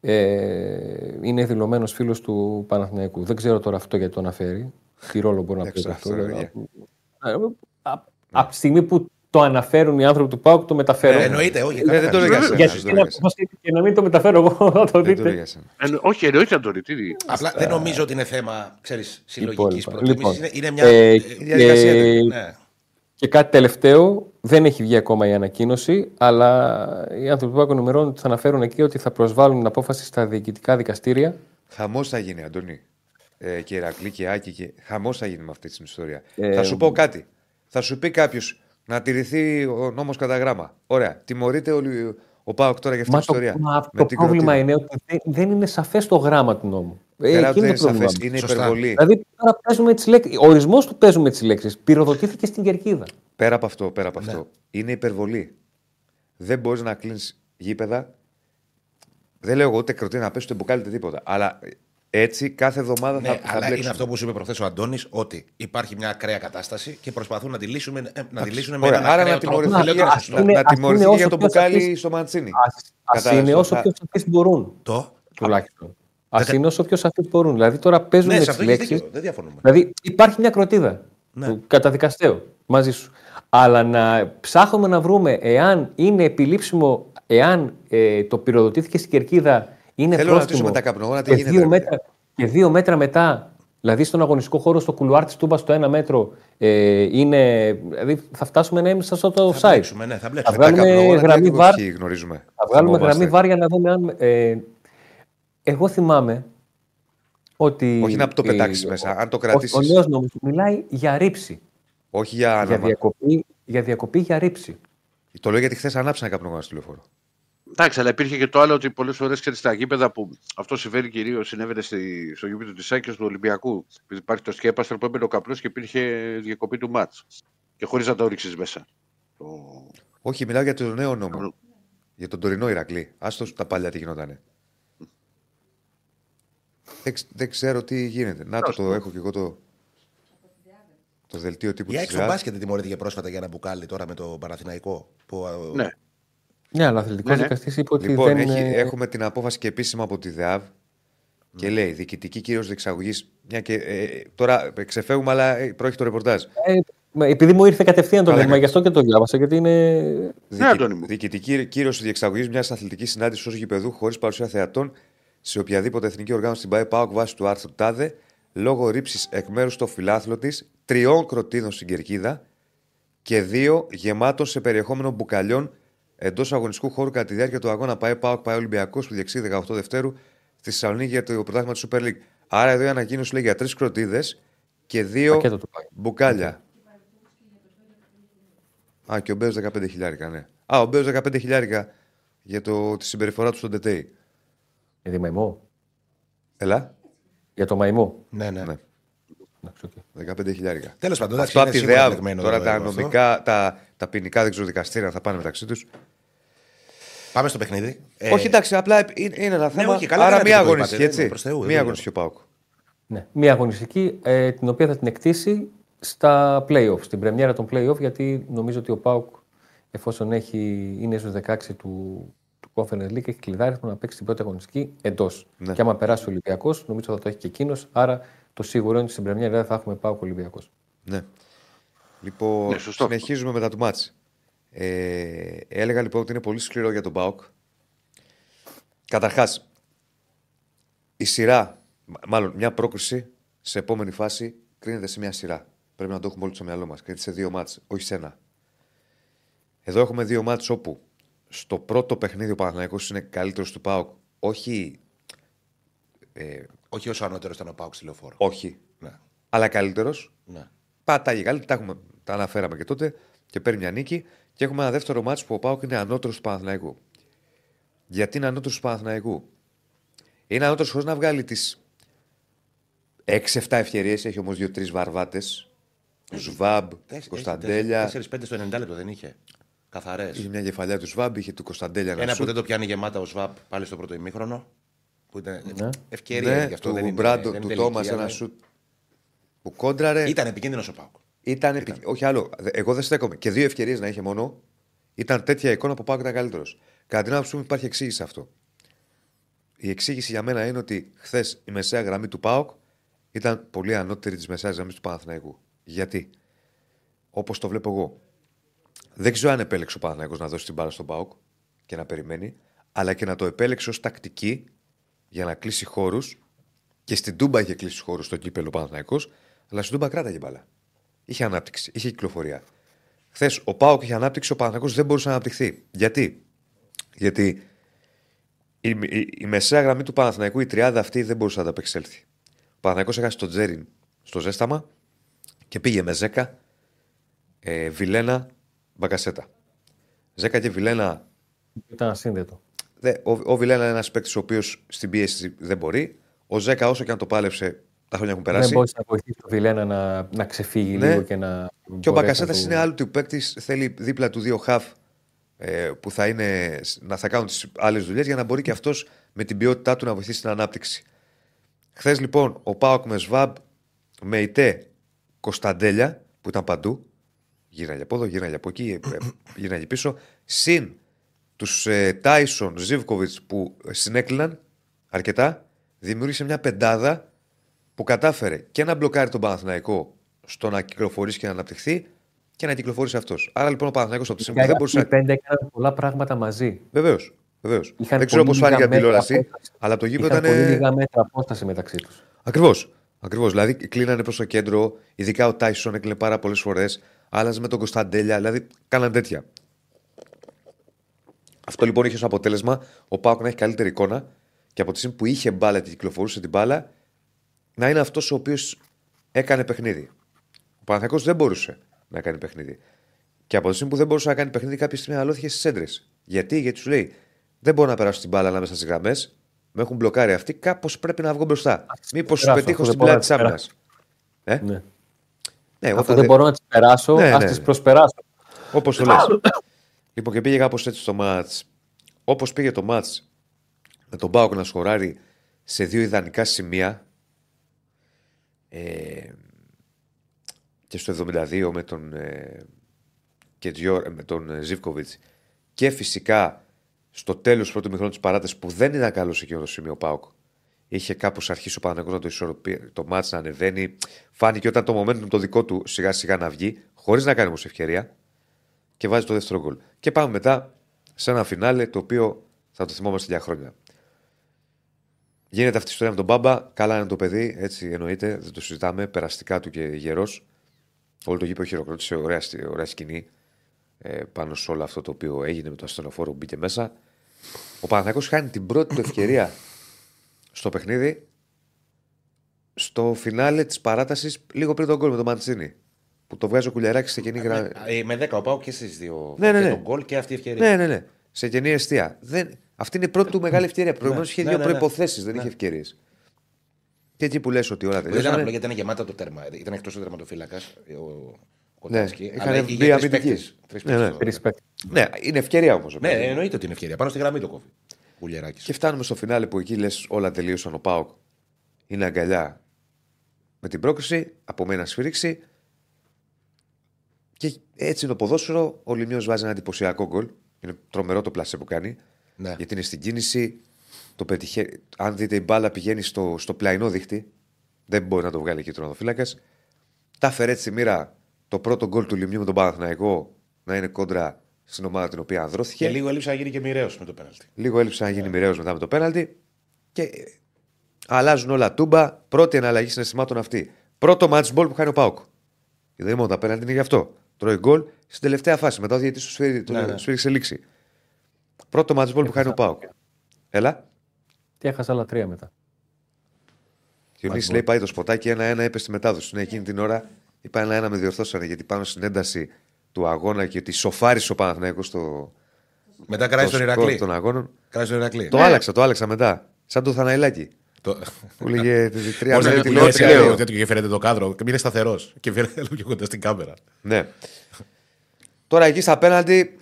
ε, είναι δηλωμένος φίλος του Παναθηναϊκού. Δεν ξέρω τώρα αυτό γιατί το αναφέρει. Τι ρόλο μπορεί να παίξει αυτό. Από τη στιγμή που το αναφέρουν οι άνθρωποι του ΠΑΟΚ, το μεταφέρω. Ε, εννοείται, όχι. Ε, δεν το για και να μην το μεταφέρω εγώ, να το δείτε. όχι, εννοείται να το δείτε. Απλά δεν νομίζω ότι είναι θέμα συλλογικής προτίμησης. Λοιπόν, είναι μια ε, διαδικασία. Ναι. Και κάτι τελευταίο, δεν έχει βγει ακόμα η ανακοίνωση, αλλά οι άνθρωποι του ΠΑΟΚ ενημερώνουν ότι θα αναφέρουν εκεί ότι θα προσβάλλουν την απόφαση στα διοικητικά δικαστήρια. Χαμός θα γίνει, Αντώνη. Ε, και Ηρακλή και Άκη. Και... Χαμός θα γίνει με αυτή την ιστορία. θα σου πω κάτι. Θα σου πει κάποιος, να τηρηθεί ο νόμος κατά γράμμα. Ωραία. Τιμωρείται ο, ο Πάοκ τώρα για αυτή την ιστορία. Μα το πρόβλημα είναι ότι δεν είναι σαφές το γράμμα του νόμου. Ε, Πέρα δεν είναι σαφές, είναι υπερβολή. Δηλαδή τώρα παίζουμε τις λέξεις. Ο ορισμός του παίζουμε τις λέξεις. Πυροδοτήθηκε στην κερκίδα. Πέρα από αυτό, πέρα από ναι. αυτό. Είναι υπερβολή. Δεν μπορείς να κλείνεις γήπεδα. Δεν λέω εγώ ούτε κροτή να πέσει ούτε μπουκάλι τίποτα. Αλλά έτσι κάθε εβδομάδα ναι, θα, αλλά είναι αυτό που σου είπε προχθέ ο Αντώνης, ότι υπάρχει μια ακραία κατάσταση και προσπαθούν να τη λύσουν, ε, να τη λύσουν με ένα Άρα να τιμωρηθεί για το μπουκάλι στο Μαντσίνη. Α είναι όσο πιο σαφεί μπορούν. Το. Τουλάχιστον. Α είναι όσο πιο σαφεί μπορούν. Δηλαδή τώρα παίζουν ναι, τις λέξεις. Δεν διαφωνούμε. Δηλαδή υπάρχει μια κροτίδα. Ναι. Καταδικαστέω μαζί σου. Αλλά να ψάχνουμε να βρούμε εάν είναι επιλήψιμο, εάν ε, το πυροδοτήθηκε στην κερκίδα είναι Θέλω πρόστιμο. να ρωτήσω μετά τι γίνεται. Δύο μέτρα, και δύο μέτρα μετά, δηλαδή στον αγωνιστικό χώρο, στο κουλουάρ της Τούμπας, στο ένα μέτρο, ε, είναι, δηλαδή θα φτάσουμε να είμαστε στο το site. ναι, θα, θα βγάλουμε γραμμή βάρ. Γνωρίζουμε. Θα βγάλουμε γραμμή βάρ για να δούμε αν. Ε, εγώ θυμάμαι ότι. Όχι να το πετάξεις μέσα, αν το κρατήσει. Ο, ο νέος νόμος μιλάει για ρήψη. Όχι για Για διακοπή, για, διακοπή, για ρήψη. Το λέω γιατί χθες ανάψανε καπνογόνα στο τηλεφόρο. Εντάξει, αλλά υπήρχε και το άλλο ότι πολλές φορές και στα γήπεδα που αυτό συμβαίνει κυρίως συνέβαινε στη, στο γήπεδο της Άκης του Ολυμπιακού. Επειδή υπάρχει το σκέπαστρο που έμπαινε ο καπνός και υπήρχε διακοπή του μάτς. Και χωρίς να το ρίξεις μέσα. Το... Όχι, μιλάω για το νέο νόμο. Για τον τωρινό Ηρακλή. Άστος τα παλιά τι γινότανε. Δεν, δεν ξέρω τι γίνεται. Να το, το έχω και εγώ το. Το δελτίο τύπου της. Η Άξο Μπάσκετ τιμωρήθηκε πρόσφατα για ένα μπουκάλι τώρα με το Παναθηναϊκό. Που... Ναι. Ναι, αλλά αθλητικός ναι, ναι. δικαστής είπε ότι. Λοιπόν, δεν... έχει, έχουμε την απόφαση και επίσημα από τη ΔΕΑΒ και λέει διοικητική κύριο διεξαγωγής. Μια και, ε, τώρα ξεφεύγουμε, αλλά ε, πρόκειται το ρεπορτάζ. Ε, επειδή μου ήρθε κατευθείαν το νόημα, γι' αυτό και το διάβασα, γιατί είναι. Διοικη, διοικητική κύρωση διεξαγωγής μιας αθλητικής συνάντησης ως γηπεδού χωρίς παρουσία θεατών σε οποιαδήποτε εθνική οργάνωση στην ΠαΕ ΠΑΟΚ βάσει του άρθρου ΤΑΔΕ λόγω ρήψης εκ μέρους του φιλάθλου της τριών κροτίδων στην κερκίδα και δύο γεμάτων σε περιεχόμενο μπουκαλιών εντός αγωνιστικού χώρου κατά τη διάρκεια του αγώνα ΠαΕ ΠΑΟΚ ΠαΕ Ολυμπιακός που διεξήγει 18 Δευτέρου στη Θεσσαλονίκη για το πρωτάθλημα της Super League. Άρα εδώ η ανακοίνωση λέει για τρεις κροτίδες και δύο μπουκάλια. Α, και ο Μπέος 15 χιλιάρικα, ναι. Α, ο Μπέος 15 χιλιάρικα για το, τη συμπεριφορά του στον ΤΕΤΕΙ. Για τη μαϊμό. Ελά. Για το μαϊμό. Ναι, ναι. ναι. 15 χιλιάρικα. Τέλος πάντων, αυτό από τη ΔΕΑΒ. Τώρα τα νομικά, τα, τα ποινικά δεν ξέρω δικαστήρια θα πάνε μεταξύ τους. Πάμε στο παιχνίδι. Ε, όχι, εντάξει, απλά είναι ένα ναι, θέμα. Ναι, όχι, καλά, Άρα μία αγωνιστική, έτσι. Μία αγωνιστική ο Πάουκ. Ναι, μία αγωνιστική ε, την οποία θα την εκτίσει στα playoff, στην πρεμιέρα των playoff, γιατί νομίζω ότι ο Πάουκ, εφόσον έχει, είναι στους 16 του, του Conference League, έχει κλειδάριθμο να παίξει την πρώτη αγωνιστική εντός. Ναι. Και άμα περάσει ο Ολυμπιακός, νομίζω θα το έχει και εκείνος. Άρα το σίγουρο είναι ότι στην Πρεμιέρα θα έχουμε Πάουκ Ολυμπιακός. Ναι. Λοιπόν, ναι, συνεχίζουμε μετά το μάτς. Ε, έλεγα λοιπόν ότι είναι πολύ σκληρό για τον Πάουκ. Καταρχάς, η σειρά, μάλλον μια πρόκριση σε επόμενη φάση κρίνεται σε μια σειρά. Πρέπει να το έχουμε όλοι στο μυαλό μας. Κρίνεται σε δύο μάτς, όχι σε ένα. Εδώ έχουμε δύο μάτς όπου στο πρώτο παιχνίδι ο Παναθηναϊκός είναι καλύτερος του ΠΑΟΚ. Όχι. Ε, Όχι όσο ανώτερος ήταν ο Πάουκ στη λεωφόρο. όχι. Ναι. Αλλά καλύτερος. ναι. Πατάγει καλύτερα. Τα, έχουμε, τα αναφέραμε και τότε και παίρνει μια νίκη. Και έχουμε ένα δεύτερο μάτσο που ο Πάοκ είναι ανώτερος του Παναθηναϊκού. Γιατί είναι ανώτερος του Παναθηναϊκού; Είναι ανώτερος χωρίς να βγάλει τις 6-7 ευκαιρίες. Έχει όμως 2-3 βαρβάτες. Σβάμπ, Κωνσταντέλια. 4-5 στο 90 λεπτό δεν είχε. Καθαρές. Είχε μια κεφαλιά του Σβάμπ, είχε του Κωνσταντέλια να Ένα σουτ. που δεν το πιάνει γεμάτα ο Σβάπ πάλι στο πρώτο ημίχρονο. Που ήταν Ναι. ευκαιρία Ναι, γι' αυτό του δεν είναι. Μπράντο, δεν του είναι Τόμας, ηλικία, ένα ναι. σουτ που κόντραρε. Ήταν επικίνδυνος ο Πάουκ. Ήταν, επι- Όχι άλλο. Δε- Εγώ δεν στέκομαι. Και δύο ευκαιρίες να είχε μόνο. Ήταν τέτοια εικόνα που πάω και ήταν καλύτερος. Κατά την άποψή μου υπάρχει εξήγηση σε αυτό. Η εξήγηση για μένα είναι ότι χθες η μεσαία γραμμή του ΠΑΟΚ ήταν πολύ ανώτερη της μεσαίας γραμμής του Παναθηναϊκού. Γιατί, όπως το βλέπω εγώ, δεν ξέρω αν επέλεξε ο Παναθηναϊκός να δώσει την μπάλα στον ΠΑΟΚ και να περιμένει, αλλά και να το επέλεξε ως τακτική για να κλείσει χώρους. Και στην Τούμπα είχε κλείσει χώρους στο κύπελο Παναθηναϊκός, αλλά στην Τούμπα κράταγε μπάλα. Είχε ανάπτυξη, είχε κυκλοφορία. Χθες ο Πάοκ είχε ανάπτυξη, ο Παναθηναϊκός δεν μπορούσε να αναπτυχθεί. Γιατί, Γιατί η, η, η μεσαία γραμμή του Παναθηναϊκού, η τριάδα αυτή δεν μπορούσε να ανταπεξέλθει. Ο Παναθηναϊκός έχασε τον Τζέριν στο ζέσταμα και πήγε με Ζέκα, ε, Βιλένα, Μπαγκασέτα. Ζέκα και Βιλένα Ήταν ασύνδετο. Δε, ο, ο Βιλένα είναι ένας παίκτης ο οποίος στην πίεση δεν μπορεί. Ο Ζέκα, όσο και αν το πάλεψε, τα χρόνια έχουν Δεν περάσει. μπορούσε να βοηθήσει τον Βιλένα να, να ξεφύγει Ναι. λίγο και να. και ο μπορέσει Μπακασέτας να του- είναι άλλου του παίκτης. Θέλει δίπλα του δύο χαφ ε, που θα, είναι, να θα κάνουν τις άλλες δουλειές για να μπορεί και αυτός με την ποιότητά του να βοηθήσει την ανάπτυξη. Χθες λοιπόν ο Πάοκ με Σβάμπ, με Ιτέ Κωνσταντέλια που ήταν παντού. Γύρναγε από εδώ, γύρναγε από εκεί, ε, ε, γύρναγε πίσω. Συν τους ε, Τάισον Ζίβκοβιτ που συνέκλειναν αρκετά, δημιούργησε μια πεντάδα που κατάφερε και να μπλοκάρει τον Παναθηναϊκό στο να κυκλοφορήσει και να αναπτυχθεί και να κυκλοφορήσει αυτός. Άρα λοιπόν ο Παναθηναϊκός από τη στιγμή που δεν μπορούσε Οι να. πέντε έκαναν πολλά πράγματα μαζί. Βεβαίως. Βεβαίως. Είχαν Δεν ξέρω πώς πολύ φάνηκε λίγα από την μέτρα τηλεόραση, απόσταση. αλλά από το γήπεδο Είχαν ήταν. πολύ λίγα μέτρα απόσταση μεταξύ τους. Ακριβώς. Ακριβώς. Δηλαδή κλείνανε προς το κέντρο, ειδικά ο Τάισον έκλεινε πάρα πολλές φορές. Άλλαζε με τον Κωνσταντέλια, δηλαδή κάναν τέτοια. Αυτό λοιπόν είχε ως αποτέλεσμα ο Πάοκ να έχει καλύτερη εικόνα και από τη στιγμή που είχε μπάλα και κυκλοφορούσε την μπάλα να είναι αυτός ο οποίος έκανε παιχνίδι. Ο Παναθηναϊκός δεν μπορούσε να κάνει παιχνίδι. Και από τη στιγμή που δεν μπορούσε να κάνει παιχνίδι, κάποια στιγμή αλώθηκε στις έντρες. Γιατί, γιατί σου λέει, δεν μπορώ να περάσω την μπάλα ανάμεσα στις γραμμές, με έχουν μπλοκάρει αυτοί, κάπως πρέπει να βγω μπροστά. Μήπως σου περάσω, πετύχω αφού στην δεν μπορώ πλάτη της να άμυνας. τις Ε; Ναι. Ναι, Αφού όταν δεν δεν- μπορώ να τις περάσω, Ναι, ας ναι, τις ναι. προσπεράσω. Όπως το λες. Λοιπόν, και πήγε κάπως έτσι το μάτς. Όπως πήγε το μάτς με τον Μπάουκ να σκοράρει σε δύο ιδανικά σημεία. Ε, και στο 72 με τον, ε, και Τζιόρ- με τον ε, Ζιβκοβιτς και φυσικά στο τέλος του πρώτου μηχρόνου της παράτασης που δεν ήταν καλός σε εκείνο το σημείο ο Πάουκ. Είχε κάπως αρχίσει ο Παναγιώτο να το ισορροπεί, το μάτς να ανεβαίνει. Φάνηκε όταν το momentum το δικό του σιγά σιγά να βγει, χωρίς να κάνει όμως ευκαιρία και βάζει το δεύτερο γκολ. Και πάμε μετά σε ένα φινάλε το οποίο θα το θυμόμαστε για χρόνια. Γίνεται αυτή η ιστορία με τον Μπάμπα. Καλά είναι το παιδί, έτσι εννοείται, δεν το συζητάμε. Περαστικά του και γερός. Όλο το γήπεδο χειροκρότησε, ωραία, στη- ωραία σκηνή ε, πάνω σε όλο αυτό το οποίο έγινε με το ασθενοφόρο που μπήκε μέσα. Ο Παναθηναϊκός χάνει την πρώτη του ευκαιρία στο παιχνίδι στο φινάλε της παράτασης λίγο πριν τον γκολ με τον Μαντσίνη. Που το βγάζει ο Κουλιαράκη σε κενή γραμμή. Ε, Με 10 ο Πάου και στι δύο. Ναι, ναι, και ναι. τον γκολ και αυτή η ευκαιρία. Ναι, ναι, ναι. Σε κενή αιστεία. Δεν... Αυτή είναι η πρώτη του μεγάλη ευκαιρία. Προηγουμένως είχε ναι, δύο ναι, ναι. προποθέσει, δεν είχε ευκαιρίες. Και εκεί που λες ότι όλα Δεν ήταν απλό τελειώσανε. γιατί ήταν γεμάτα το τέρμα. Ήταν εκτός ο τερματοφύλακας. Ο Ναι, Κοτάσκι. είχαν αλλά μπει είχε τρεις αμυντικοί. παίκτες. Τρεις Ναι, ναι. παίκτες στο- Τρεις παίκτες. Ναι, είναι ευκαιρία όμως. Ναι, εννοείται ότι είναι ευκαιρία. Πάνω στη γραμμή το κόβει. Γουλιαράκη. Και φτάνουμε στο φινάλε που εκεί λες όλα τελείωσαν. Ο Πάοκ είναι αγκαλιά με την πρόκριση, από μένα σφύριξη. Και έτσι είναι το ποδόσφαιρο. Ο Λιμιός βάζει ένα εντυπωσιακό γκολ. Είναι τρομερό το πλασέ που κάνει. Ναι. Γιατί είναι στην κίνηση. Το πετυχε... Αν δείτε η μπάλα πηγαίνει στο, στο πλαϊνό δίχτυ. Δεν μπορεί να το βγάλει εκεί ο τερματοφύλακα. Τα φέρε έτσι στη μοίρα το πρώτο γκολ του Λιμιού με τον Παναθηναϊκό να είναι κόντρα στην ομάδα την οποία ανδρώθηκε. Και λίγο έλειψε να γίνει και μοιραίος με το πέναλτι. Λίγο έλειψε να γίνει μοιραίος μετά με το πέναλτι. Και ε, αλλάζουν όλα τούμπα. Πρώτη εναλλαγή συναισθημάτων αυτή. Πρώτο match ball που κάνει ο Πάουκ. Δεν είναι μόνο τα πέναλτι, είναι γι' αυτό. Τρώει γκολ στην τελευταία φάση. Μετά ο διαιτητής του σφύρει, Ναι, ναι. του σφύρει σε λήξη. Πρώτο match ball που κάνει ο Πάουκ. Έλα. Τι έχασα άλλα τρία μετά. Και ο Νίση λέει πάει το σποτάκι ένα-ένα, έπεσε στη μετάδοση. Ναι, εκείνη την ώρα είπα ένα-ένα με διορθώσανε γιατί πάνω στην ένταση του αγώνα και ότι σοφάρισε ο Παναθηναϊκός στο, Μετά κράζει το τον σκορ Ηρακλή. των αγώνων. Κράζει τον Ηρακλή. Το άλλαξα, το άλλαξα μετά. Σαν το Θαναϊλάκι. Το- Που λέγε τρία Πώς μέρη να τη του λέω, λέει τρία έτσι, λέω. τέτοιο και φαίνεται το κάδρο. Και είναι σταθερός. Και φαίνεται λίγο πιο κοντά στην κάμερα. Ναι. Τώρα εκεί στα πέναντι,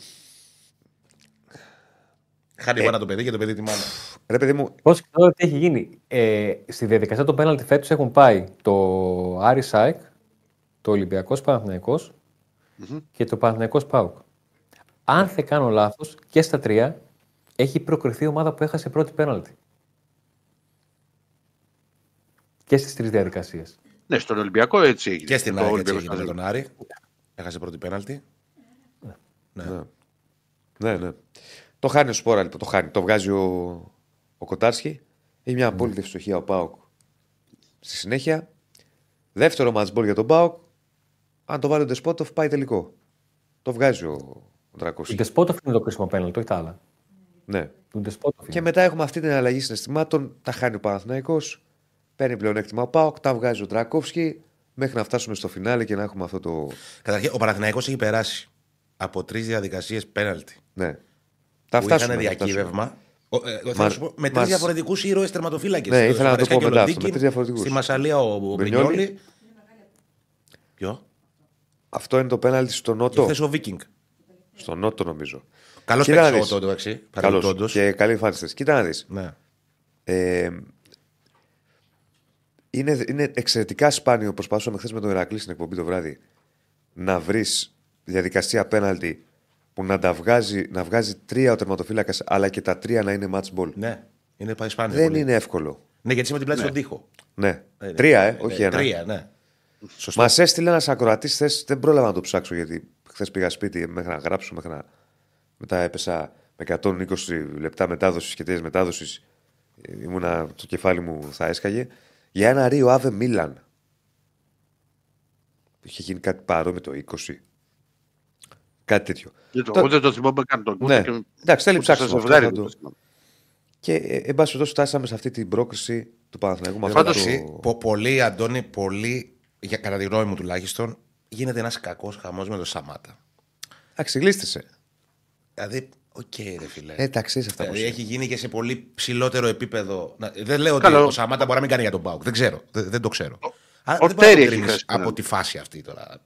Χάνει η μάνα το παιδί και το παιδί τη μάνα. ρε παιδί μου, Πώς και τώρα τι έχει γίνει. Ε, στη διαδικασία των πέναλτι φέτος έχουν πάει το Άρη Σάικ, το Ολυμπιακός Παναθηναϊκός και το Παναθηναϊκός Πάουκ. Αν δεν κάνω λάθος, και στα τρία έχει προκριθεί η ομάδα που έχασε πρώτη πέναλτι. Και στις τρεις διαδικασίες. Ναι, στον Ολυμπιακό έτσι έγινε. Και στην Το ΑΕΚ έτσι Ολυμπιακός έγινε με Παναθηναϊκός. τον Άρη. Έχασε πρώτη πέναλτη. Ναι. ναι, ναι. Το χάνει ο Σπόρα λοιπόν, το χάνει. Το βγάζει ο, ο Κοτάρσκι. Έχει μια απόλυτη ευστοχία ο Πάοκ. Στη συνέχεια, δεύτερο ματσμπολ για τον Πάοκ. Αν το βάλει ο Ντεσπότοφ, πάει τελικό. Το βγάζει ο, ο Του Ντρακόφσκι. Ντεσπότοφ είναι το κρίσιμο πέναλτι, όχι τα άλλα. Ναι. Του Ντεσπότοφ. Και είναι. μετά έχουμε αυτή την αλλαγή συναισθημάτων. Τα χάνει ο Παναθηναϊκός. Παίρνει πλεονέκτημα ο Πάοκ. Τα βγάζει ο Ντρακόφσκι. Μέχρι να φτάσουμε στο φινάλε και να έχουμε αυτό το. Καταρχήν, ο Παναθηναϊκός έχει περάσει από τρεις διαδικασίες πέναλτη. Ναι. Τα που φτάσουμε. είχαν θα φτάσουμε. διακύβευμα. Ο, ε, θέλω Μα- να σου πω, με τρεις μας- διαφορετικούς ήρωες τερματοφύλακες. Ναι, ήθελα να το πω μετά αυτό, με τρεις διαφορετικούς. Στη Μασαλία ο, ο Μπρινιόλι. Μπρινιόλι. Ποιο; Αυτό είναι το πέναλτι στο Και Νότο. χθε ο Βίκινγκ. Στο Νότο νομίζω. Καλός Κοίτα να παίκτης δεις. ο Τόντο, εντάξει. Καλώς. Παρεμπιπτόντως. Και καλή εμφάνιση. της. Κοίτα να δεις. Ναι. Ε, είναι, είναι εξαιρετικά σπάνιο. Προσπαθούσαμε χθες με τον Ηρακλή στην εκπομπή το βράδυ να βρεις διαδικασία πέναλτι που να τα βγάζει, να βγάζει τρία ο τερματοφύλακας, αλλά και τα τρία να είναι match ball. ναι. Είναι πάει σπάνιο. Δεν πολύ. είναι εύκολο. Ναι, γιατί είσαι με την πλάτη στον τοίχο. Ναι. Ε, τρία, ε, ναι, όχι ναι, ένα. Τρία, ναι. Σωστό. Μας έστειλε ένας ακροατής χθες, δεν πρόλαβα να το ψάξω γιατί χθες πήγα σπίτι μέχρι να γράψω, μέχρι να. Μετά έπεσα με 120 λεπτά μετάδοσης και τέτοιε μετάδοσης. Ήμουνα, το κεφάλι μου θα έσκαγε. Για ένα Ρίο Αβε Μίλαν. Είχε γίνει κάτι παρόμοιο το 20. Κάτι τέτοιο. Δεν το- Το- Εγώ δεν το θυμάμαι καν τον Ναι. και- Εντάξει, θέλει ούτε στο ψάξιμο. αυτό, ζευγάρι θα δεν το- το θυμάμαι. Και ε, εν πάση περιπτώσει φτάσαμε σε αυτή την πρόκριση του Παναθηναϊκού με αυτό Πάντως, το- Εντάξει, πο- πολύ, Αντώνη, πολύ, για κατά τη γνώμη μου τουλάχιστον, γίνεται ένας κακός χαμός με τον Σαμάτα. Εντάξει, γλίστρησε. Δηλαδή, οκ, ρε φίλε. Ε, εντάξει, είσαι αυτά που Δηλαδή, είσαι. έχει γίνει και σε πολύ ψηλότερο επίπεδο. Να- δεν λέω ότι Καλό. ο Σαμάτα μπορεί να μην κάνει για τον ΠΑΟΚ. Δεν ξέρω. Δεν, δεν το ξέρω. Αλλά ο δεν μπορεί να Τέρι το έχει κρίνεις χάσει από πέναλτι. τη φάση αυτή τώρα.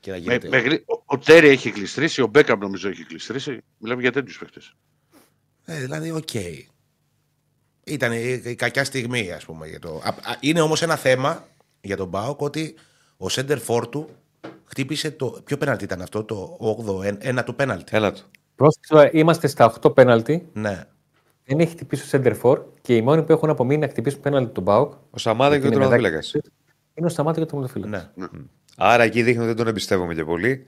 Και να Με- γίνεται. με γρή- ο- Ο Τέρι έχει γλιστρήσει, ο Μπέκαμ νομίζω έχει γλιστρήσει. Μιλάμε για τέτοιους παίχτε. Ε, δηλαδή, οκ. Ήταν η, η κακιά στιγμή, ας πούμε. Για το... Α- α- είναι όμως ένα θέμα για τον ΠΑΟΚ ότι ο σέντερ φορ του χτύπησε το. Ποιο πέναλτι ήταν αυτό, το 8ο, ένα, ένα του πέναλτι. Ένα του. Πρόσεξε, τώρα, είμαστε στα 8 πέναλτι. Ναι. Δεν έχει χτυπήσει ο σέντερ φορ και οι μόνοι που έχουν απομείνει να χτυπήσουν πέναλτι του ΠΑΟΚ Ο Σαμάτα και ο είναι μετά- τερματοφύλακα. είναι ο Σαμάτα και ο τερματοφύλακα. ναι. Άρα εκεί δείχνει ότι δεν τον εμπιστεύομαι και πολύ.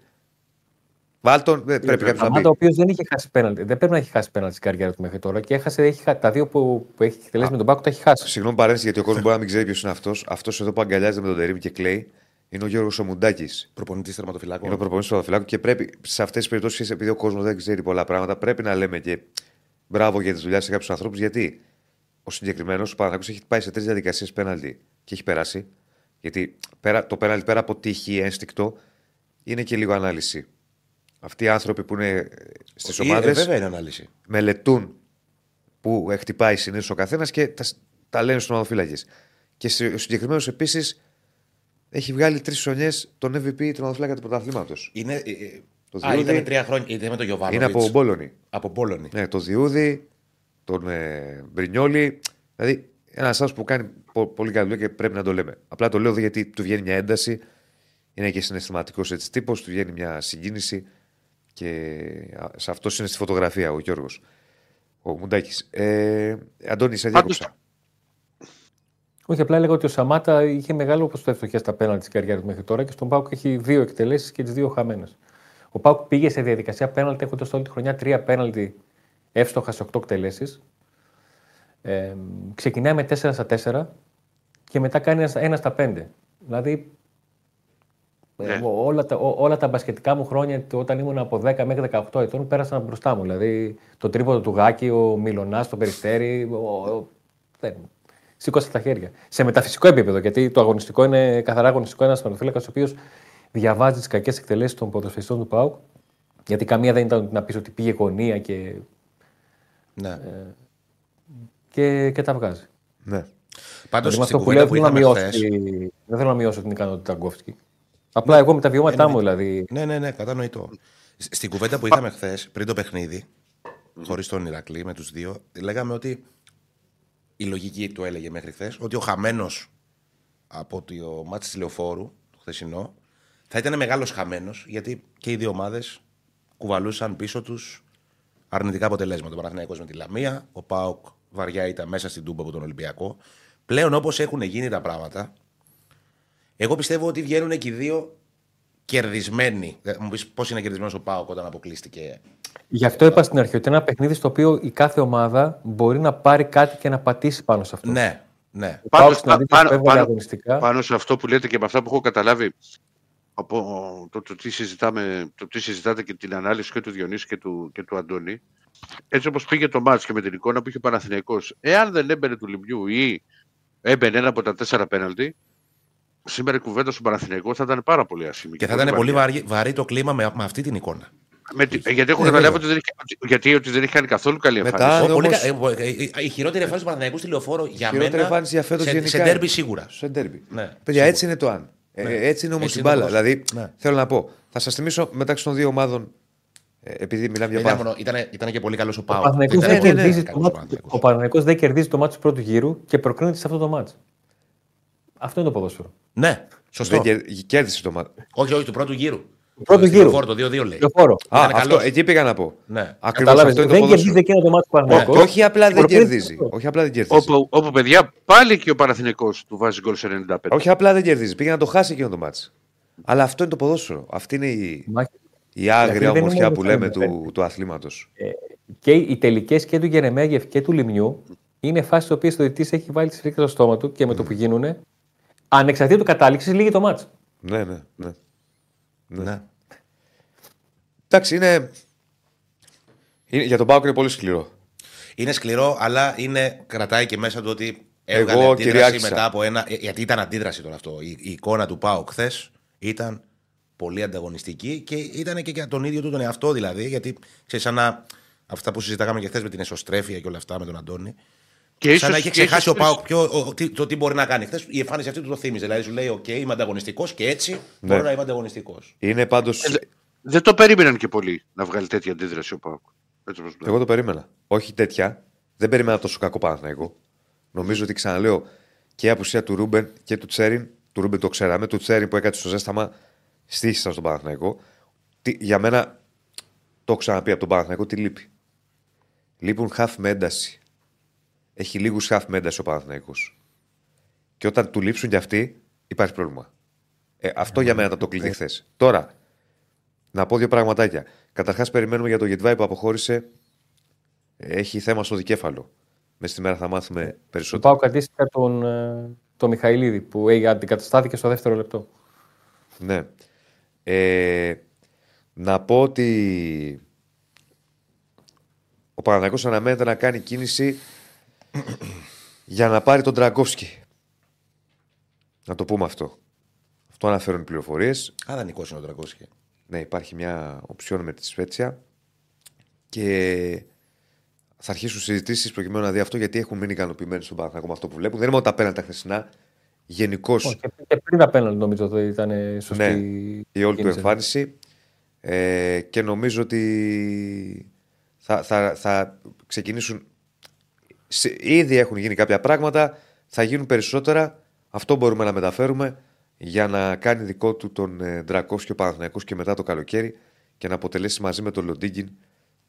Βάλτον, ε, πρέπει κάποιος να Σταμάτα, πει. ο οποίος δεν είχε χάσει πέναλτι. Δεν πρέπει να έχει χάσει πέναλτι στην καριέρα του μέχρι τώρα και έχασε, έχει, χα- τα δύο που, που έχει εκτελέσει με τον Μπάουκ τα έχει χάσει. Συγγνώμη παρένθεση γιατί ο κόσμος μπορεί να μην ξέρει ποιος είναι αυτός. Αυτός εδώ που αγκαλιάζεται με τον Τερήμ και κλαίει είναι ο Γιώργος Ομουντάκης. Προπονητής τερματοφυλάκων. Είναι ο προπονητής του Παπαφυλάκου και πρέπει σε αυτές τις περιπτώσεις, επειδή ο κόσμος δεν ξέρει πολλά πράγματα, πρέπει να λέμε και μπράβο για τη δουλειά σε κάποιους ανθρώπους. Γιατί ο συγκεκριμένος ο Παναγιώτο έχει πάει σε τρεις διαδικασίες πέναλτι και έχει περάσει. Γιατί πέρα, το πέναλτι πέρα από τύχη, ένστικτο, είναι και λίγο ανάλυση. Αυτοί οι άνθρωποι που είναι στις Ε, ομάδες ε, βέβαια είναι ανάλυση. μελετούν που χτυπάει συνήθως ο καθένας και τα, τα λένε στους ομαδοφύλακε. Και σε- ο συγκεκριμένος επίσης έχει βγάλει τρεις χρονιές τον MVP του ομαδοφύλακα του πρωταθλήματος. Είναι, ε, ε, Το α, Διούδη- ήταν τρία χρόνια. Ήταν με τον Γιωβάνο. Είναι από Μπόλωνη. Από Πόλωνη. Ναι, το Διούδη, τον ε, Μπρινιόλη. Δηλαδή, ένας άνθρωπος που κάνει πο- πολύ καλή δουλειά και πρέπει να το λέμε. Απλά το λέω εδώ γιατί του βγαίνει μια ένταση. Είναι και συναισθηματικός έτσι τύπος, του βγαίνει μια συγκίνηση. Και α, σε αυτό είναι στη φωτογραφία ο Γιώργος. Ο Μουντάκης. Ε, Αντώνη, σε Πάντως- διάκοψα. Όχι, απλά έλεγα ότι ο Σαμάτα είχε μεγάλο ποσοστό ευστοχία στα πέναλτι στην καριέρας του μέχρι τώρα και στον Πάουκ έχει δύο εκτελέσεις και τις δύο χαμένες. Ο Πάουκ πήγε σε διαδικασία πέναλτι έχοντας όλη τη χρονιά τρία πέναλτι εύστοχα σε οκτώ εκτελέσεις. Ε, ξεκινάει με 4 στα 4 και μετά κάνει ένα- ένα στα 5. Δηλαδή, ε, Ναι. όλα, τα, ό- όλα τα μπασκετικά μου χρόνια το- όταν ήμουν από 10 μέχρι 18 ετών πέρασαν μπροστά μου. Δηλαδή, το τρίποδο του Γάκη, ο Μιλονάς, το Περιστέρι. Ο, ο, δεν, σήκωσα τα χέρια. Σε μεταφυσικό επίπεδο, γιατί το αγωνιστικό είναι καθαρά αγωνιστικό. Ένας τερματοφύλακα ο οποίος διαβάζει τις κακές εκτελέσεις των ποδοσφαιριστών του ΠΑΟΚ. Γιατί καμία δεν ήταν να πεις ότι πήγε γωνία και, Ναι. και, και τα βγάζει. Ναι. Πάντως Δηλαδή, με στην αυτό που λέω κουβέντα δεν που θέλω, να είχαμε μειώσω, χθε. τη- δεν θέλω να μειώσω την ικανότητα του Γκόφσκι. Απλά εγώ με τα βιώματά μου δηλαδή. Ναι, ναι, ναι, κατανοητό. Σ- Στην κουβέντα που είχαμε χθες, πριν το παιχνίδι, χωρίς τον Ηρακλή, με τους δύο, λέγαμε ότι η λογική του έλεγε μέχρι χθες ότι ο χαμένος από το μάτι της Λεωφόρου, το χθεσινό, θα ήταν μεγάλος χαμένος γιατί και οι δύο ομάδες κουβαλούσαν πίσω τους αρνητικά αποτελέσματα. Ο Παναθηναϊκός με τη Λαμία, ο Πάοκ βαριά ήταν μέσα στην Τούμπα από τον Ολυμπιακό. Πλέον όπως έχουν γίνει τα πράγματα, εγώ πιστεύω ότι βγαίνουν και οι δύο κερδισμένοι. Ε, Μου πεις πώς είναι κερδισμένος ο Πάοκ όταν αποκλείστηκε. Γι' αυτό είπα στην αρχή ότι είναι ένα παιχνίδι στο οποίο η κάθε ομάδα μπορεί να πάρει κάτι και να πατήσει πάνω σε αυτό. Ναι, ναι. Ο Πάντως, Πάοκ στην αντίθεση πάνω- που έβγαλε πάνω- αγωνιστικά. Πάνω σε αυτό που λέτε και με αυτά που έχω καταλάβει από το, το, τι, συζητάμε, το τι συζητάτε και την ανάλυση και του Διονύση και του, και του Αντώνη, έτσι όπως πήγε το μάτς και με την εικόνα που είχε ο Παναθηναϊκός, εάν δεν έμπαινε του Λιμπιού ή έμπαινε ένα από τα τέσσερα πέναλτι, σήμερα η κουβέντα στον Παναθηναϊκό θα ήταν πάρα πολύ άσχημη. Και θα ήταν πολύ βαριά. βαρύ, βαρύ το κλίμα με, με αυτή την εικόνα. Με τη- γιατί έχω Ε, καταλάβει βέβαια. ότι δεν, έχει, γιατί, ότι δεν έχει κάνει καθόλου καλή Μετά, εμφάνιση. όμως- Πολύ κα- ε, ε, ε, η χειρότερη εμφάνιση του Παναθηναϊκού στη λεωφόρο για Χειρότερη μένα. εμφάνιση για φέτος σε, γενικά σε είναι. ντέρμπι σίγουρα. Σε ντέρμπι. Ναι, Παιδιά, σίγουρα. έτσι είναι το αν. Ε, έτσι είναι όμω Έτσι η είναι το μπάλα. ποδόσφαιρο. Δηλαδή, Ναι. θέλω να πω, θα σας θυμίσω μεταξύ των δύο ομάδων, ε, επειδή μιλάμε για Ήταν, πάρα. μόνο- ήταν, ήταν και πολύ καλός ο Ο Πάοκ. Παναθηναϊκός Δεν δεν, ήταν ναι, ναι. κερδίζει καλός το ο μάτς- Παναθηναϊκός. ο Παναθηναϊκός δεν κερδίζει το μάτι του πρώτου γύρου και προκρίνεται σε αυτό το μάτς. Αυτό είναι το ποδόσφαιρο. Ναι, σωστό. Δεν κερ- κέρδισε το μάτι. Όχι, όχι, του πρώτου γύρου. Του πρώτου Στη γύρου. λεωφόρο το 2-2 λέει. Λεωφόρο. Α, Ήταν αυτό, καλός. εκεί πήγα να πω. Ναι. Ακριβώς Κατάλαβες, αυτό είναι το δεν ποδόσφαιρο. κερδίζει εκείνο το μάτι του Παναθηναϊκού. Όχι απλά δεν Προκρίνεται κερδίζει. αυτό. Όχι απλά δεν κερδίζει. Όπου, όπου παιδιά πάλι και ο Παναθηναϊκός του βάζει γκολ σε 95. Όχι απλά δεν κερδίζει. Πήγε να το χάσει εκείνο το μάτι. Αλλά αυτό είναι το ποδόσφαιρο. Αυτή είναι η, Μάχη. η άγρια δεν είναι ομορφιά μόνο που το λέμε θέμα, του, του αθλήματος. Και οι τελικές και του Γερεμέγεφ και του Λιμνιού είναι φάσεις στι οποίες ο διαιτητής έχει βάλει τη σφίχτα στο στόμα του και με το που γίνουν, ανεξαρτήτου κατάληξης, λύγει το μάτς. Ναι, ναι, ναι. Ναι. Εντάξει, είναι. είναι για τον Πάοκ είναι πολύ σκληρό. Είναι σκληρό, αλλά είναι, κρατάει και μέσα του ότι Εγώ έβγαλε αντίδραση κυριάρχησα. μετά από ένα. ε, Γιατί ήταν αντίδραση τώρα αυτό. Η, η εικόνα του Πάου χθες ήταν πολύ ανταγωνιστική και ήταν και για τον ίδιο του τον εαυτό δηλαδή. Γιατί ξέρεις, σαν να. Αυτά που συζητάγαμε και χθες με την εσωστρέφεια και όλα αυτά με τον Αντώνη. Και σαν να ίσως- είχε και ξεχάσει ο ίσως- ΠΑΟΚ ποιο, ο, τι, το τι μπορεί να κάνει. Χθες η εμφάνιση αυτή του το θύμιζε. Δηλαδή σου λέει: Οκ, είμαι ανταγωνιστικός και έτσι Ναι. μπορώ να είμαι ανταγωνιστικός. Είναι πάντως. Ε, Δεν το περίμεναν και πολύ να βγάλει τέτοια αντίδραση ο ΠΑΟΚ. Έτσι όπως βλέπω. Εγώ το περίμενα. Όχι τέτοια. Δεν περίμενα τόσο κακό Παναθηναϊκό. Νομίζω ότι ξαναλέω και η απουσία του Ρούμπεν και του Τσέριν. Του Ρούμπεν το ξέραμε. Του Τσέριν που έκατσε στο ζέσταμα στοίχισαν στον Παναθηναϊκό. Τι, για μένα το έχω ξαναπεί από τον Παναθηναϊκό τι λείπει. Λείπουν χαφ με ένταση. Έχει λίγους χαφ με ένταση ο Παναθηναϊκός. Και όταν του λείψουν κι αυτοί, υπάρχει πρόβλημα. Ε, αυτό για μένα ήταν το κλειδί χθε. Τώρα, να πω δύο πραγματάκια. Καταρχάς, περιμένουμε για το Γετβάη που αποχώρησε. Έχει θέμα στο δικέφαλο. Μες στη μέρα θα μάθουμε Του περισσότερο. πάω αντίστοιχα τον, ε, τον Μιχαηλίδη που ε, αντικαταστάθηκε στο δεύτερο λεπτό. Ναι. Ε, να πω ότι ο Παναγιακός αναμένεται να κάνει κίνηση για να πάρει τον Τραγκόφσκι. Να το πούμε αυτό. Αυτό αναφέρουν οι πληροφορίες. Α, δανεικό είναι ο Τραγκόσχη. Ναι, υπάρχει μια οψιόν με τη Σφέτσια και θα αρχίσουν συζητήσεις προκειμένου να δει αυτό γιατί έχουν μείνει ικανοποιημένοι στον Παναθηναϊκό με αυτό που βλέπουν. Δεν είναι μόνο τα πέναντα χθεσινά. Γενικώς Όχι, και, και πριν απέναντι νομίζω ότι ήταν σωστή Ναι, η όλη του κίνηση. εμφάνιση ε, και νομίζω ότι θα, θα, θα ξεκινήσουν. Σε- Ήδη έχουν γίνει κάποια πράγματα, θα γίνουν περισσότερα. Αυτό μπορούμε να μεταφέρουμε για να κάνει δικό του τον ε, Ντρακόφσκι και ο Παναθηναϊκός και μετά το καλοκαίρι και να αποτελέσει μαζί με τον Λοντίγκιν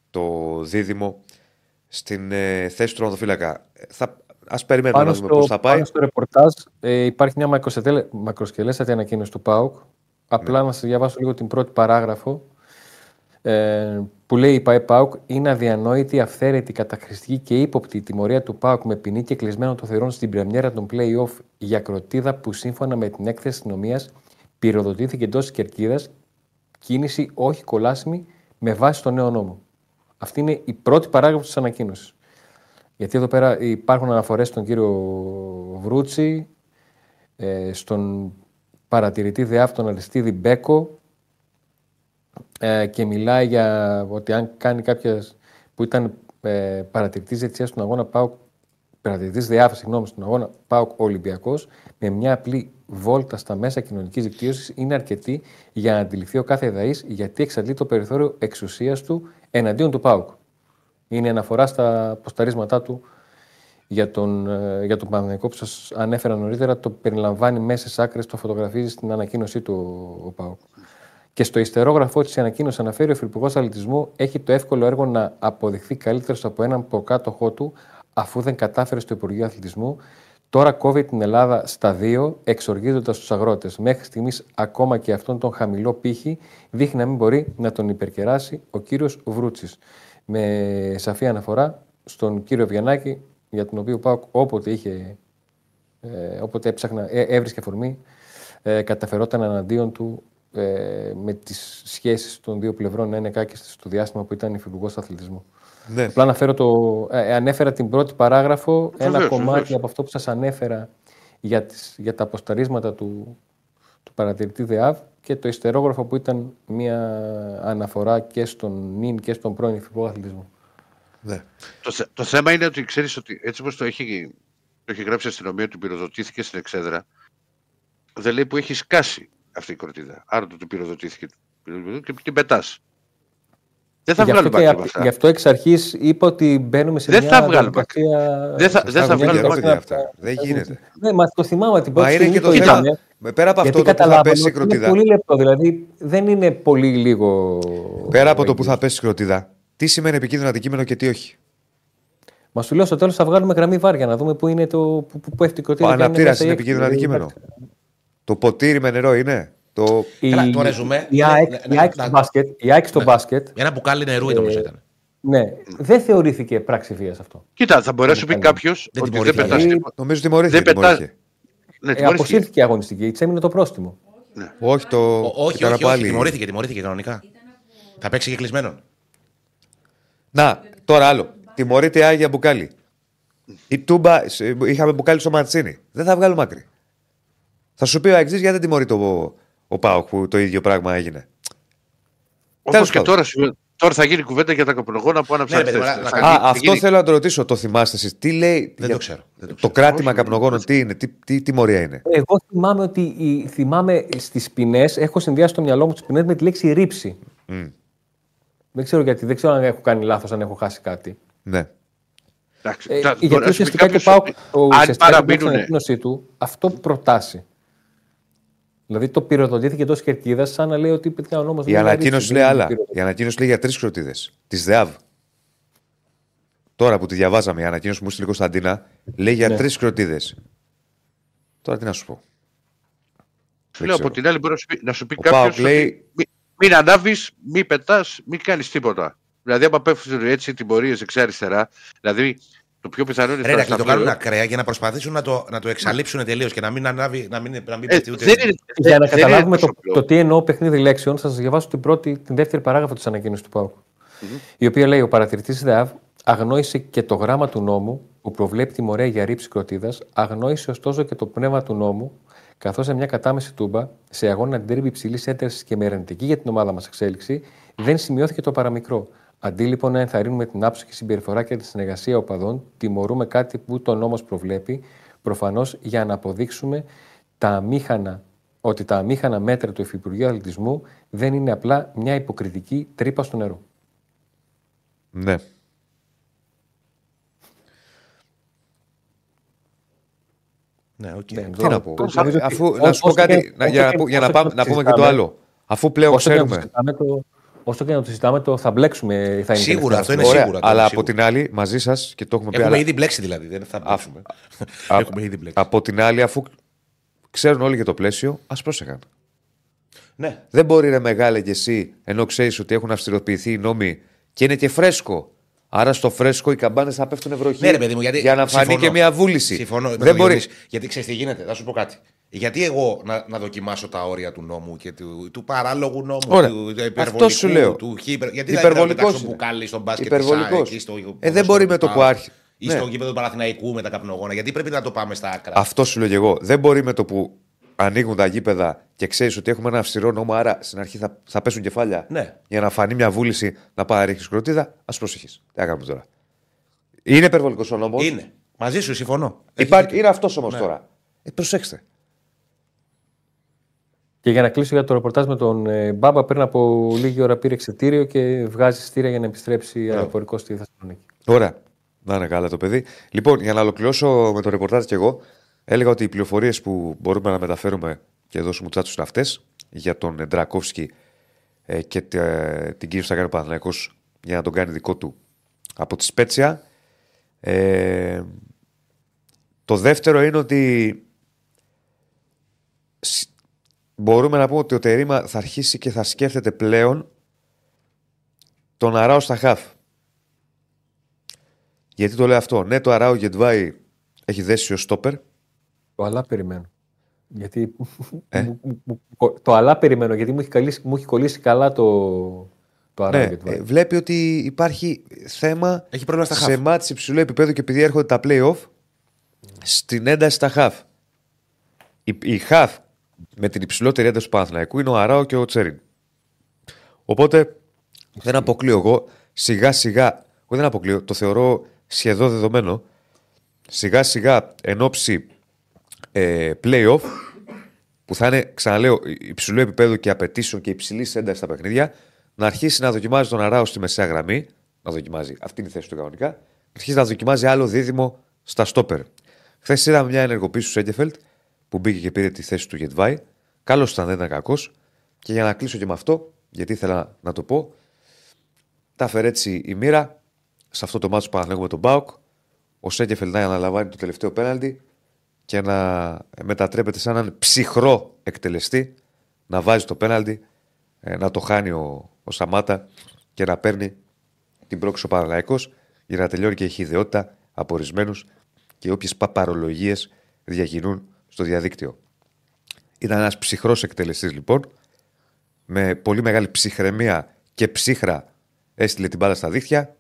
το δίδυμο στην ε, θέση του τροματοφύλακα. Ε, Θα, ας περιμένουμε Πάνω να δούμε στο, πώς θα πάει. πάνω στο ρεπορτάζ ε, υπάρχει μια μακροσκελέ- μακροσκελέστατη ανακοίνωση του ΠΑΟΚ. Απλά Ναι. να σας διαβάσω λίγο την πρώτη παράγραφο ε, που που λέει η ΠαΕ ΠΑΟΚ είναι αδιανόητη, αυθαίρετη, καταχρηστική και ύποπτη η τιμωρία του ΠΑΟΚ με ποινή και κλεισμένο των θερών στην πρεμιέρα των play-off για κροτίδα που σύμφωνα με την έκθεση αστυνομία πυροδοτήθηκε εντός κερκίδας κίνηση όχι κολάσιμη με βάση τον νέο νόμο. Αυτή είναι η πρώτη παράγραφος της ανακοίνωσης. Γιατί εδώ πέρα υπάρχουν αναφορές στον κύριο Βρούτσι, ε, στον παρατηρητή ΔΕΑΦ τον Αριστίδη Μπέκο ε, και μιλάει για ότι αν κάνει κάποια που ήταν ε, παρατηρητής διετησίας στον αγώνα ΠΑΟΚ παρατηρητής ΔΕΑΦ, συγγνώμη, στον αγώνα ΠΑΟΚ Ολυμπιακός με μια απλή βόλτα στα μέσα κοινωνικής δικτύωσης είναι αρκετή για να αντιληφθεί ο κάθε ιδαής γιατί εξαντλεί το περιθώριο εξουσίας του εναντίον του ΠΑΟΚ. Είναι αναφορά στα ποσταρίσματά του για τον, ε, για τον Παναγενικό που σας ανέφερα νωρίτερα. Το περιλαμβάνει μέσα στις άκρες, το φωτογραφίζει στην ανακοίνωσή του ο, ο ΠΑΟΚ. Και στο ιστερόγραφό της ανακοίνωση αναφέρει ο Υφυπουργός Αθλητισμού έχει το εύκολο έργο να αποδειχθεί καλύτερος από έναν προκάτοχό του αφού δεν κατάφερε στο Υπουργείο Αθλητισμού Τώρα κόβει την Ελλάδα στα δύο, εξοργίζοντας τους αγρότες. Μέχρι στιγμής, ακόμα και αυτόν τον χαμηλό πύχη δείχνει να μην μπορεί να τον υπερκεράσει ο κύριος Βρούτσης. Με σαφή αναφορά στον κύριο Βιανάκη, για τον οποίο πάω όποτε είχε, ε, όποτε έψαχνα, ε, έβρισκε αφορμή, ε, καταφερόταν εναντίον του ε, με τις σχέσεις των δύο πλευρών να είναι κάκιστε στο διάστημα που ήταν υφυπουργός αθλητισμού. Ναι. Απλά αναφέρω το, ε, ανέφερα την πρώτη παράγραφο, ένα κομμάτι από αυτό που σας ανέφερα για, τις, για τα αποσταρίσματα του, του παρατηρητή ΔΕΑΒ και το ιστερόγραφο που ήταν μια αναφορά και στον νυν και στον πρώην υφυπουργό αθλητισμού. Ναι. Το, το θέμα είναι ότι ξέρεις ότι έτσι όπως το έχει, το έχει γράψει η αστυνομία ότι πυροδοτήθηκε στην εξέδρα, δεν λέει που έχει σκάσει αυτή η κορτίδα. Άρα το, το πυροδοτήθηκε και την πετάς. Δεν θα βγάλουμε μάκρυ αυτά. Γι' αυτό εξ αρχής είπα ότι μπαίνουμε σε δεν μια θα βγάλουμε Δεν θα, δεν θα βγάλουμε μάκρυ αυτά. Δεν γίνεται. Ναι, μα το θυμάμαι την πρώτη στιγμή. το θέμα. Πέρα από αυτό το που θα πέσει η κροτίδα. Είναι πολύ λεπτό, δηλαδή δεν είναι πολύ λίγο. Πέρα από το που θα πέσει η κροτίδα, τι σημαίνει επικίνδυνο αντικείμενο και τι όχι; Μα σου λέω στο τέλος θα βγάλουμε γραμμή βάρια να δούμε πού είναι το. Που, που έχει την κροτίδα. Ο αναπτήρα είναι επικίνδυνο αντικείμενο. Το ποτήρι με νερό είναι. Το... Η, Καλά, το ρεζουμέ. Η ΑΕΚ στο μπάσκετ. Η ΑΕΚ στο μπάσκετ. Ένα μπουκάλι νερού ήταν ε, ήταν. Ναι, δεν θεωρήθηκε πράξη βίας αυτό. Κοίτα, θα μπορέσει να πει κάποιος ότι δεν πετάς. Νομίζω τιμωρήθηκε. Ναι, ε, αποσύρθηκε η αγωνιστική, τη έμεινε το πρόστιμο. Ναι. Όχι, το. όχι, όχι, όχι, τιμωρήθηκε, τιμωρήθηκε κανονικά. Θα παίξει και κλεισμένο. Να, τώρα άλλο. Τιμωρείται η Άγια Μπουκάλι. Η Τούμπα, είχαμε μπουκάλι στο Ματσίνη. Δεν θα βγάλουμε άκρη. Θα σου πει ο Αγγλί γιατί δεν τιμωρεί το, ο Πάοκ που το ίδιο πράγμα έγινε. Όπω και τώρα, τώρα θα γίνει κουβέντα για τα καπνογόνα που άναψαν. Ναι, ναι, Α, αυτό θέλω να το ρωτήσω. Το θυμάστε εσείς. Τι λέει. Δεν το ξέρω. Δεν το, ξέρω. το κράτημα καπνογόνων, τι είναι, τι, τι, τι μορία είναι; Εγώ θυμάμαι ότι θυμάμαι στις ποινές, έχω συνδυάσει στο μυαλό μου τις ποινές με τη λέξη ρήψη. Mm. Δεν ξέρω γιατί, δεν ξέρω αν έχω κάνει λάθος, αν έχω χάσει κάτι. Ναι. Ε, γιατί ουσιαστικά και πάω. Αν παραμείνουν. του, αυτό προτάσει. Δηλαδή το πυροδοτήθηκε εντός κερκίδας, σαν να λέει ότι υπήρχε ο νόμος. Η ανακοίνωση λέει άλλα. Η ανακοίνωση λέει για τρεις κροτίδε. Της ΔΕΑΒ. Τώρα που τη διαβάζαμε, η ανακοίνωση που μου στείλει Κωνσταντίνα λέει για ναι. τρεις κροτίδε. Τώρα τι να σου πω. Λέω από την άλλη μπορεί να σου πει κάποιος. Λέει... Μην ανάβεις, μην πετάς, μην κάνεις τίποτα. Δηλαδή, άμα πέφτουν έτσι τιμωρίες δεξιά-αριστερά, δηλαδή το πιο πιθανό είναι Ρε, να το κάνουν ακραία για να προσπαθήσουν να το, να το εξαλείψουν τελείως και να μην, ανάβει, να μην, να μην ε, ούτε. Δεν είναι, για να καταλάβουμε το, το, τι εννοώ παιχνίδι λέξεων, θα σας διαβάσω την, πρώτη, την δεύτερη παράγραφο της ανακοίνωσης του ΠΑΟΚ. Mm-hmm. Η οποία λέει: Ο παρατηρητής ΔΕΑΒ αγνόησε και το γράμμα του νόμου που προβλέπει τιμωρία για ρήψη κροτίδας, αγνόησε ωστόσο και το πνεύμα του νόμου, καθώς σε μια κατάμεση τούμπα, σε αγώνα αντίρρηπη υψηλής έντασης και με ερευνητική για την ομάδα μας εξέλιξη, δεν σημειώθηκε το παραμικρό. Αντί λοιπόν να ενθαρρύνουμε την άψογη συμπεριφορά και τη συνεργασία οπαδών, τιμωρούμε κάτι που το νόμος προβλέπει, προφανώς για να αποδείξουμε τα αμήχανα, ότι τα αμήχανα μέτρα του Υφυπουργείου Αθλητισμού δεν είναι απλά μια υποκριτική τρύπα στο νερό. Ναι. Ναι, okay. Τι να πω. Αφού, να σου πω κάτι, για να πούμε και το άλλο. Αφού πλέον ξέρουμε. Όσο και να το συζητάμε, το θα μπλέξουμε. Θα είναι σίγουρα, αυτό είναι σίγουρα. Αλλά από την άλλη, μαζί σας και το έχουμε πει. Έχουμε ήδη μπλέξει δηλαδή. Δεν θα μπλέξουμε. έχουμε ήδη μπλέξει. Από την άλλη, αφού ξέρουν όλοι για το πλαίσιο, ας πρόσεχαν. Ναι. Δεν μπορεί να μεγάλε κι εσύ, ενώ ξέρεις ότι έχουν αυστηροποιηθεί οι νόμοι Και είναι και φρέσκο. Άρα στο φρέσκο οι καμπάνες θα πέφτουν βροχή. Ναι, ρε παιδί μου, γιατί. για να φανεί συμφωνώ. και μια βούληση. Συμφωνώ. με Δεν τον μπορεί. Διονύση. Γιατί ξέρεις τι γίνεται, θα σου πω κάτι. Γιατί εγώ να, να δοκιμάσω τα όρια του νόμου και του, του παράλογου νόμου, Ωραία. του, του Αυτός υπερβολικού, σου λέω. του χύπερ. Γιατί δεν Υπερβολικός θα πετάξω είναι. μπουκάλι στον μπάσκετ Υπερβολικός. της ΑΕΚ, εκεί στο Ε, δεν μπορεί με το στο- που άρχι- Ή Ναι. στο γήπεδο του Παναθηναϊκού με τα καπνογόνα. Γιατί πρέπει να το πάμε στα άκρα. Αυτό σου λέω και εγώ. Δεν μπορεί με το που ανοίγουν τα γήπεδα και ξέρεις ότι έχουμε ένα αυστηρό νόμο, άρα στην αρχή θα, θα πέσουν κεφάλια. Ναι. Για να φανεί μια βούληση να πάει να ρίξει κροτίδα, ας προσεχείς. Τι να κάνουμε τώρα. Είναι υπερβολικός ο νόμος. Είναι. Μαζί σου συμφωνώ. Έχει Υπάρχει, δίκιο. είναι αυτός όμως Ναι. τώρα. Ε, προσέξτε. Και για να κλείσω για το ρεπορτάζ με τον ε, Μπάμπα, πριν από λίγη ώρα πήρε εξαιτήριο και βγάζει στήρα για να επιστρέψει αεροπορικό στη Θεσσαλονίκη. Ωραία. Να είναι καλά το παιδί. Λοιπόν, για να ολοκληρώσω με το ρεπορτάζ και εγώ, έλεγα ότι οι πληροφορίες που μπορούμε να μεταφέρουμε και εδώ στους μουτσάτσους είναι αυτές για τον Ντρακόφσκι ε, και τε- ε, την κύριο Σταγκάνη Παναθυναϊκό για να τον κάνει δικό του από τη Σπέτσια. Ε, το δεύτερο είναι ότι σ- μπορούμε να πούμε ότι ο Τερήμα θα αρχίσει και θα σκέφτεται πλέον τον Αράο στα χαφ. Γιατί το λέω αυτό. Ναι, το Αράο Γετβάη έχει δέσει ο στόπερ. Το αλλά περιμένω. Γιατί. Ε; μου- μου- μου- το αλλά περιμένω, γιατί μου έχει, καλύσει- μου έχει κολλήσει καλά το, το Ναι, Αράγκετ. ε, βλέπει ότι υπάρχει θέμα Έχει πρόβλημα στα σε χαφ. μάτς υψηλού επίπεδου και επειδή έρχονται τα play-off στην ένταση στα χαφ. Η, η χαφ με την υψηλότερη ένταση του Παναθηναϊκού είναι ο Αράο και ο Τσέριν. Οπότε δεν αποκλείω εγώ σιγά σιγά, εγώ δεν αποκλείω, το θεωρώ σχεδόν δεδομένο, σιγά σιγά εν ώψη ε, play-off που θα είναι, ξαναλέω, υψηλού επίπεδου και απαιτήσεων και υψηλής έντασης στα παιχνίδια, να αρχίσει να δοκιμάζει τον Αράο στη μεσαία γραμμή. Να δοκιμάζει, αυτή είναι η θέση του κανονικά. Να αρχίσει να δοκιμάζει άλλο δίδυμο στα στόπερ. Χθες είδαμε μια ενεργοποίηση του Σέντεφελτ που μπήκε και πήρε τη θέση του Γετβάη. Καλός ήταν, δεν ήταν κακός. Και για να κλείσω και με αυτό, γιατί ήθελα να το πω, τα έφερε έτσι η μοίρα σε αυτό το μάτσο που Παναθηναϊκού με τον Μπάουκ. Ο Σέντεφελτ να αναλαμβάνει το τελευταίο πέναλτι και να μετατρέπεται σαν έναν ψυχρό εκτελεστή, να βάζει το πέναλτι, ε, να το χάνει ο, ο Σαμάτα και να παίρνει την πρόκληση ο Παναναϊκός για να τελειώνει και η χειδαιότητα από ορισμένους και όποιες παπαρολογίες διακινούν στο διαδίκτυο. Ήταν ένας ψυχρός εκτελεστής λοιπόν, με πολύ μεγάλη ψυχραιμία και ψύχρα έστειλε την μπάλα στα δίχτυα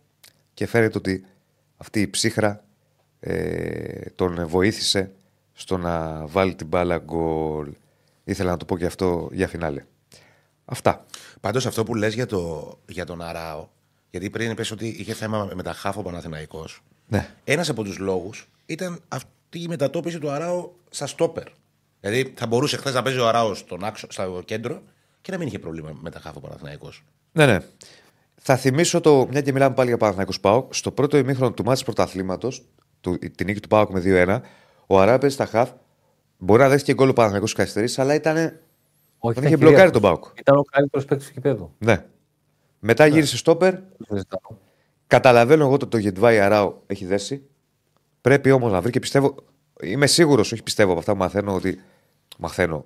και φαίνεται ότι αυτή η ψύχρα ε, τον βοήθησε στο να βάλει την μπάλα γκολ. Ήθελα να το πω και αυτό για φινάλε. Αυτά. Πάντως αυτό που λες για, το, για τον Αράο, γιατί πριν είπες ότι είχε θέμα με τα χάφο Παναθηναϊκός. Ναι. Ένας από τους λόγους ήταν αυτή η μετατόπιση του Αράο στα στόπερ. Δηλαδή θα μπορούσε χθες να παίζει ο Αράος στον άξο, στο κέντρο και να μην είχε πρόβλημα με τα χάφο Παναθηναϊκός. Ναι, ναι. Θα θυμίσω το, μια και μιλάμε πάλι για Παναθηναϊκούς ΠΑΟΚ, στο πρώτο ημίχρονο του μάτς πρωταθλήματος, την νίκη του ΠΑΟΚ με 2-1, ο Αρά παίζει στα χαφ. Μπορεί να δέχτηκε γκολ ο Παναθηναϊκός καθυστερήσει, αλλά ήταν. Όχι, Τον ήταν είχε κυρίαρχος. μπλοκάρει τον Πάοκ. Ήταν ο καλύτερος παίκτης του κηπέδου. Ναι. Μετά γύρισε στόπερ. Δεν συζητάω. Καταλαβαίνω εγώ ότι το Γετβάη Αράο έχει δέσει. Πρέπει όμως να βρει και πιστεύω. Είμαι σίγουρος, όχι πιστεύω από αυτά που μαθαίνω ότι. Μαθαίνω.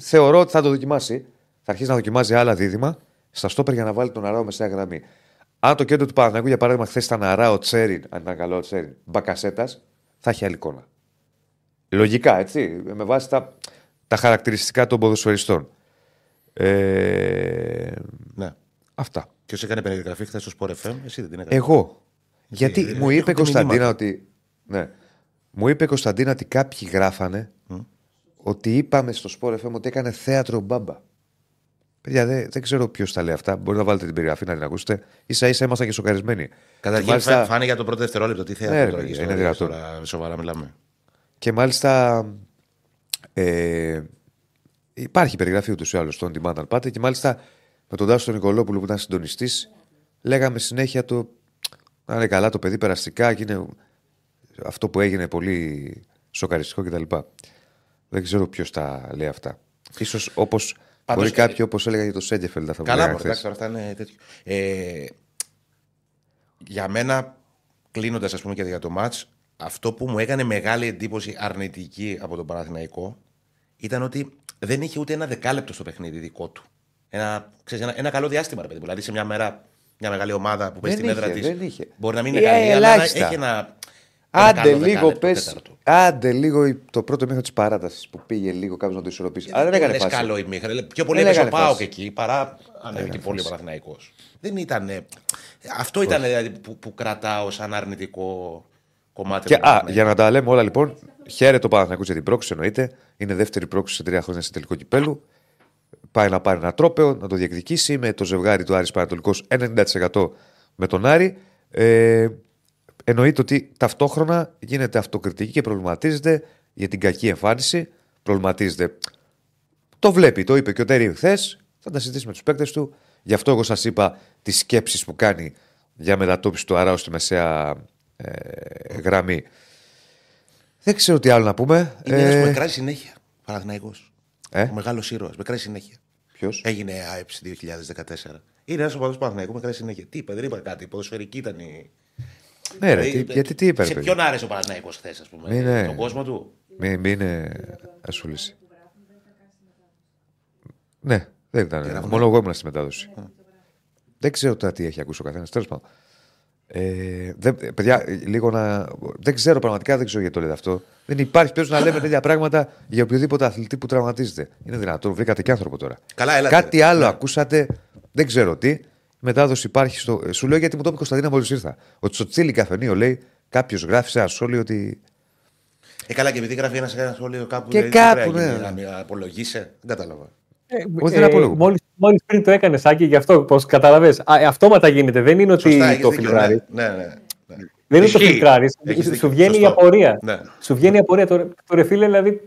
Θεωρώ ότι θα το δοκιμάσει. Θα αρχίσει να δοκιμάζει άλλα δίδυμα στα στόπερ για να βάλει τον Αράο μεσαία γραμμή. Αν το κέντρο του Παναγικού για παράδειγμα χθες ήταν Αράο Τσέριν, αν ήταν καλό ο Τσέριν, Μπακασέτας, θα έχει άλλη εικόνα. Λογικά, έτσι. Με βάση τα, τα χαρακτηριστικά των ποδοσφαιριστών. Ε, Ναι. αυτά. Ποιος έκανε περιγραφή χθες στο Sport FM, εσύ δεν την έκανες. Εγώ. Γιατί ε, μου έχω είπε η και Κωνσταντίνα μηνύματα. ότι. Ναι. Μου είπε η Κωνσταντίνα ότι κάποιοι γράφανε ότι είπαμε στο Sport FM ότι έκανε θέατρο ο μπάμπα. Παιδιά, δεν, δεν ξέρω ποιος τα λέει αυτά. Μπορείτε να βάλετε την περιγραφή να την ακούσετε. σα ίσα ήμασταν και σοκαρισμένοι. Καταρχήν μάλιστα- φάνηκε φάνε για το πρώτο δευτερόλεπτο. Τι Ναι, θέατρο ρε τώρα παιδιά, εκεί είναι στο- δυνατόν. τώρα σοβαρά μιλάμε. Και μάλιστα. Ε, υπάρχει περιγραφή ούτως ή άλλως στον Demand αν πάτε. Και μάλιστα με τον Τάσο τον Νικολόπουλο που ήταν συντονιστής, λέγαμε συνέχεια το. Να είναι καλά το παιδί περαστικά και είναι αυτό που έγινε πολύ σοκαριστικό κτλ. Δεν ξέρω ποιος τα λέει αυτά. σω όπως. Πάντως, Μπορεί κάποιοι όπως έλεγα για το Σέντεφελντ αυτά που Καλά, λέγανε μωρέ, εντάξει, χθες. τώρα αυτά είναι τέτοιο. Ε, για μένα, κλείνοντας ας πούμε και για το ματ, αυτό που μου έκανε μεγάλη εντύπωση αρνητική από τον Παναθηναϊκό ήταν ότι δεν είχε ούτε ένα δεκάλεπτο στο παιχνίδι δικό του. Ένα, ξέρεις, ένα, ένα καλό διάστημα, ρε παιδί μου. Δηλαδή σε μια μέρα μια μεγάλη ομάδα που παίζει Δεν στην έδρα είχε, της. δεν είχε. Μπορεί να μην Ε, είναι καλή, αλλά να ελάχιστα. έχει ένα. Ένα Άντε καλό λίγο δεκάλεπτο, πες, τέταρτο. άντε λίγο η- το πρώτο μήχρονο της παράτασης που πήγε λίγο κάποιος να το ισορροπήσει. Αλλά δεν έκανε λες φάση. καλό ημίχρονο. Πιο πολύ Δεν έπαιζε ο έκανε Πάοκ φάση. εκεί παρά ανέβηκε πολύ ο Παναθηναϊκός. Δεν ήταν. ε, Αυτό ήταν δηλαδή, που, που κρατάω σαν αρνητικό κομμάτι. Και, του α, Παναθηναϊκού. για να τα λέμε όλα λοιπόν, χαίρεται ο Παναθηναϊκός για την πρόκληση εννοείται. Είναι δεύτερη πρόκληση σε τρία χρόνια σε τελικό κυπέλου. Πάει να πάρει ένα τρόπεο, να το διεκδικήσει με το ζευγάρι του Άρης Πανατολικός 90% με τον Άρη. Ε, εννοείται ότι ταυτόχρονα γίνεται αυτοκριτική και προβληματίζεται για την κακή εμφάνιση. Προβληματίζεται. Το βλέπει, το είπε και ο Τέρι χθες. Θα τα συζητήσει με τους παίκτες του. Γι' αυτό εγώ σας είπα τις σκέψεις που κάνει για μετατόπιση του Αράου στη μεσαία ε, γραμμή. Δεν ξέρω τι άλλο να πούμε. Είναι ένας που Ε, με κράζει συνέχεια. Παναθηναϊκός. Ε; Ο μεγάλος ήρωας. Με κράζει συνέχεια. ποιος; Έγινε ΑΕΠΣ 2014. Είναι ένας οπαδός Παναθηναϊκού με κράζει συνέχεια. Τι είπα, δεν είπα κάτι. Η ποδοσφαιρική ήταν η. Ναι, ρε, Δηλαδή, τι, γιατί τι είπε, ρε Σε παιδί; ποιον άρεσε ο Παναθηναϊκός χθες, ας πούμε. Μην είναι- Τον κόσμο του; Μην, μην είναι ασχολήσει. Ναι, δεν ήταν. Μόνο εγώ ήμουν στη μετάδοση. Δεν ξέρω τώρα τι έχει ακούσει ο καθένας. Τέλος πάντων. Ε, δεν, παιδιά, λίγο να. Δεν ξέρω πραγματικά, δεν ξέρω γιατί το λέτε αυτό. Δεν υπάρχει περίπτωση να λέμε τέτοια πράγματα για οποιοδήποτε αθλητή που τραυματίζεται. Είναι δυνατόν, βρήκατε και άνθρωπο τώρα. Καλά, έλατε. Κάτι άλλο ακούσατε, δεν ξέρω τι. Η μετάδοση υπάρχει στο. Σου λέω γιατί μου το είπε η Κωνσταντίνα μόλις ήρθα. Ότι στο τσίλι καφενείο λέει κάποιος γράφει σε ένα σχόλιο ότι. Ε, καλά, και επειδή γράφει ένας ένα σχόλιο κάπου. Και δηλαδή, κάπου, πρέπει να ναι. γίνει, Να απολογείσαι. Δεν κατάλαβα. Όχι, δεν απολογούμε. μόλις, μόλις πριν το έκανες, Άκη, γι' αυτό, πώς καταλαβες. Α, ε, αυτόματα γίνεται, δεν είναι ότι Σωστά, έχεις το δίκιο, φιλτράρεις. Ναι, ναι, ναι. ναι. Δεν είναι το Ισχύει. φιλτράρεις. Έχεις Σου δίκιο. βγαίνει η Σωστό. απορία. Ναι. Σου βγαίνει η απορία. Το, το ρε φίλε, δηλαδή.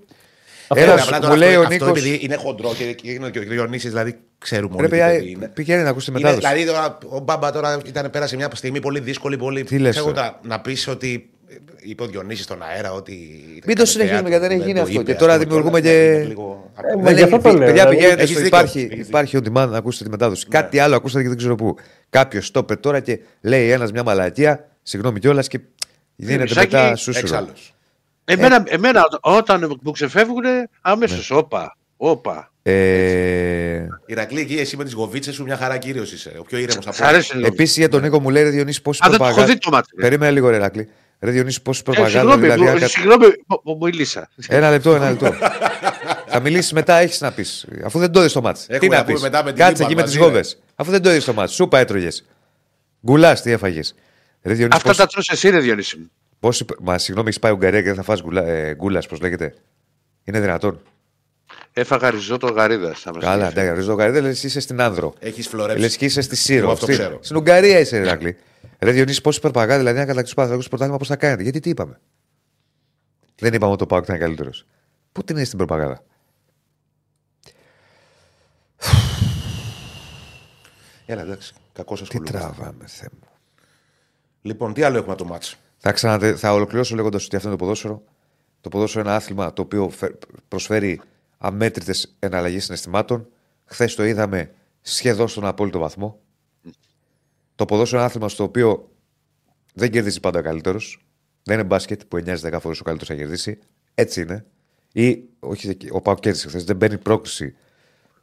Αυτό- Έλα, Απλά σου- τώρα μου λέει αυτό, ο αυτό Νίκος- επειδή είναι χοντρό και, και είναι και ο Διονύσης, δηλαδή ξέρουμε Ρε όλοι τι παιδιά, παιδί είναι. πηγαίνει να ακούσει τη Είναι, μετάδοση. δηλαδή τώρα, ο Μπάμπα τώρα ήταν, πέρασε μια στιγμή πολύ δύσκολη. Πολύ... Τι λες Ξέρω τώρα; τα- να πεις ότι ε, είπε ο Διονύσης στον αέρα ότι. Μην το συνεχίζουμε, γιατί δεν έχει γίνει αυτό. Και τώρα δημιουργούμε και- Ε, μα Δεν γι' έχει, αυτό το λέω, παιδιά, δηλαδή, πηγαίνετε έχεις στο δίκιο, υπάρχει, έχεις δίκιο. υπάρχει on demand να ακούσετε τη μετάδοση. Κάτι άλλο ακούσατε και δεν ξέρω πού. Κάποιος το είπε τώρα και λέει ένας μια μαλακία, συγγνώμη κιόλας και δίνεται Μισάκι, μετά σούσουρο. Εξάλλου. Εμένα, εμένα όταν μου ξεφεύγουν, αμέσω. Όπα, όπα. Ε, Ηρακλή, εκεί εσύ με τις γοβίτσες σου μια χαρά κύριος είσαι. Ο πιο ήρεμος από Σ' αρέσει λίγο. Επίσης για τον Νίκο μου λέει ρε Διονύση πόση Α, δεν το έχω προπαγάνδα. δει το μάτι. Περίμενε λίγο, ρε Ρακλή. Ρε Διονύση πόση Ε, προπαγάνδα. Συγγνώμη, Δηλαδή, μου- αν κα- συγγνώμη, μου- μου μίλησα. Ένα λεπτό, ένα λεπτό. Θα μιλήσεις μετά, έχεις να πεις. Αφού δεν το δει στο μάτς. Έχουμε Τι να να πούμε πεις. μετά με την Κάτσε Λίμπαν εκεί με μαζί, τι ρε. γόβες. Αφού δεν το δει στο μάτς. Σούπα έτρωγες. Γκουλάς, τι έφαγες. Ρε Διονύση, Αυτά πώς- τα τρως εσύ, ρε Διονύση μου. Πόσοι... Μα συγγνώμη, έχεις πάει Ουγγαρία και δεν θα φας γκουλα, ε, γκούλας, πώς λέγεται; Είναι δυνατόν. Έφαγα ριζότο γαρίδα. Καλά, εντάξει, ριζό Ουγγαρία, λες είσαι στην Άνδρο. Έχεις Λες φλωρέψει. και είσαι στη Εγώ Σύρο. αυτό Στη- ξέρω. Στην Ουγγαρία είσαι, Ηράκλη. Ρε Διονύση, πόση περπαγά, δηλαδή, αν κατακτήσει το Παναθηναϊκό πρωτάθλημα, πώς θα κάνετε; Γιατί τι είπαμε; Δεν είπαμε ότι ο Πάουκ ήταν καλύτερος. Πού την είναι στην προπαγάνδα. Έλα, εντάξει. Κακός Τι ασχολούμαι. τραβάμε, Θεέ μου. Λοιπόν, τι άλλο έχουμε το μάτσο. Θα, ξανατε... θα ολοκληρώσω λέγοντας ότι αυτό είναι το ποδόσφαιρο. Το ποδόσφαιρο είναι ένα άθλημα το οποίο φε- προσφέρει αμέτρητες εναλλαγές συναισθημάτων. Χθες το είδαμε σχεδόν στον απόλυτο βαθμό. Το ποδόσφαιρο είναι ένα άθλημα στο οποίο δεν κερδίζει πάντα ο καλύτερος. Δεν είναι μπάσκετ που 9-10 φορές ο καλύτερος θα κερδίσει. Έτσι είναι. Ή, όχι, ο Πάοκ κέρδισε χθες. Δεν μπαίνει πρόκληση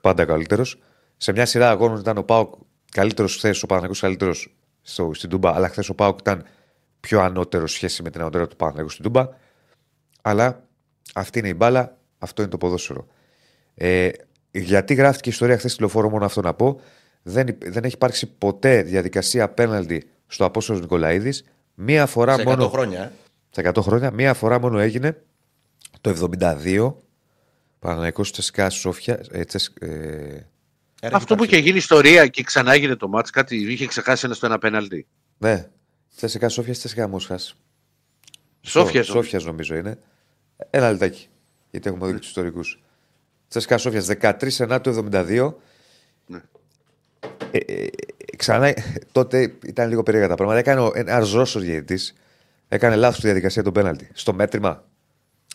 πάντα καλύτερος. Σε μια σειρά αγώνων ήταν ο Πάοκ καλύτερος χθες, ο Παναγιώ καλύτερος στην Τούμπα, αλλά χθες ο Πάοκ ήταν πιο ανώτερο σχέση με την ανώτερο του Παναγιώ στην Τούμπα. Αλλά αυτή είναι η μπάλα, αυτό είναι το ποδόσφαιρο. Ε, γιατί γράφτηκε η ιστορία χθες στη λεωφόρο, μόνο αυτό να πω. Δεν, υπ- δεν έχει υπάρξει ποτέ διαδικασία απέναντι στο Απόστολος Νικολαίδης. Μία φορά Σε 100 μόνο. χρόνια. ε. Στα 100 χρόνια, μία φορά μόνο έγινε το 72. Παναγιακός Τσεσκά Σόφια. Ε, τσες, ε, Άρα Αυτό που έχει είχε γίνει ιστορία και ξανά έγινε το μάτς, κάτι είχε ξεχάσει ένα στο ένα πέναλτι. ναι, Τσεσικά Σόφια, Τσεσικά Μόσχα. Σόφια. Σόφιας νομίζω είναι. Ένα λεπτάκι. Γιατί έχουμε δει τους ιστορικούς. Τσέσκα Σόφιας 13 Ενάτου 72. Ναι. Ε, ε, ξανά, τότε ήταν λίγο περίεργα τα πράγματα. Έκανε ο- ένα Ρώσο διαιτητής. Έκανε λάθος στη διαδικασία του πέναλτι. Στο μέτρημα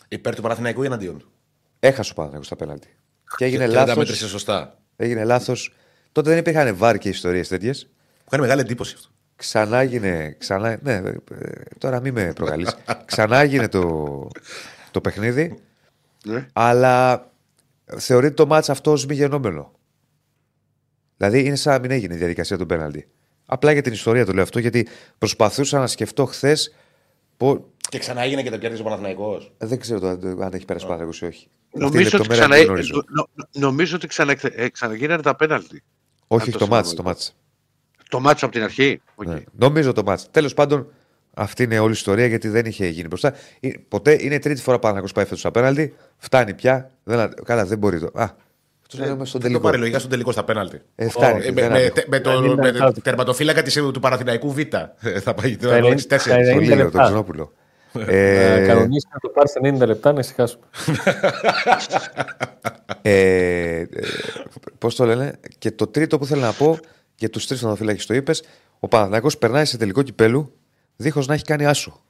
Υπέρ του Παναθηναϊκού ή εναντίον του; έχασε ο Παναγιώτο τα πέναλτι. Και έγινε Και δεν τα λάθος. μέτρησε σωστά. Έγινε λάθος. Τότε δεν υπήρχαν βάρ και ιστορίες τέτοιες. Μου κάνει μεγάλη εντύπωση αυτό. Ξανά έγινε. Ξανά, ναι, ε, τώρα μην με προκαλείς. ξανά έγινε το, το παιχνίδι. Ναι. Αλλά θεωρείται το μάτς αυτό ως μη γενόμενο. Δηλαδή είναι σαν να μην έγινε η διαδικασία του πέναλτι. Απλά για την ιστορία το λέω αυτό, γιατί προσπαθούσα να σκεφτώ χθες. Πο... Και ξανά έγινε και το κέρδισε ο Παναθηναϊκός. Ε, Δεν ξέρω το, αν- αν έχει περάσει πάρα ή όχι. Αυτή η Νομίζω ότι, λεπτομέρεια ξανα... δεν γνωρίζω. νο- νο- νομίζω ότι ξανα... ε, ξαναγίνανε τα πέναλτι. Όχι, αν όχι, το το μάτς, θυμάμαι το εγώ. μάτς. Το μάτσο από την αρχή; Οκ. Ναι. Νομίζω το μάτς. Τέλος πάντων, αυτή είναι όλη η ιστορία γιατί δεν είχε γίνει μπροστά. Ε, Ποτέ είναι η τρίτη φορά που ο πάει φέτος απέναντι. Φτάνει πια. Δεν... α- Καλά, δεν μπορεί το. Α, αυτός είναι στον Δεν το τελικό. πάρει λογικά στον τελικό στα πέναλτι. Ε, φτάνει. Ε, με, δεν με, αντέχω. με, το, Δεν με είναι το out. τερματοφύλακα της, του Παναθηναϊκού Β. Ε, Θα πάει Θα είναι- το 64. θα είναι- Το 90 λίγο, το λεπτά. Ξενόπουλο. Να ε, κανονίσει να το πάρει σε 90 λεπτά να ησυχάσουμε. ε, ε, Πώς το λένε, και το τρίτο που θέλω να πω για τους τρεις θεματοφύλακε το είπες, ο Παναθηναϊκός περνάει σε τελικό κυπέλου δίχως να έχει κάνει άσο.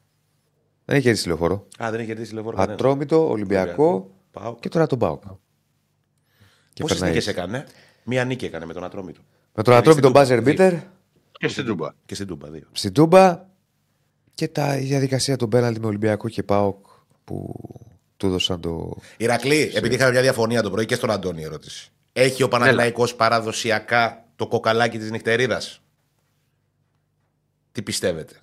Δεν έχει κερδίσει λεωφόρο. Α, δεν έχει κερδίσει λεωφόρο. κανένας. Ατρόμητο, Ολυμπιακό Πάω. και τώρα τον Πάοκ. Και Πόσες περνάει νίκες έτσι. έκανε; Μία νίκη έκανε με τον Ατρόμητο. Με τον Ατρόμητο Μπάζερ Μπίτερ Και στην Τούμπα. Και στην Τούμπα δύο. στην Τούμπα και τα, η διαδικασία των πέναλτι με Ολυμπιακό και Πάοκ που του έδωσαν το. Ηρακλή, επειδή είχαμε μια διαφωνία το πρωί και στον Αντώνη η ερώτηση. Έχει ο Παναθηναϊκός παραδοσιακά το κοκαλάκι της νυχτερίδας. Τι πιστεύετε;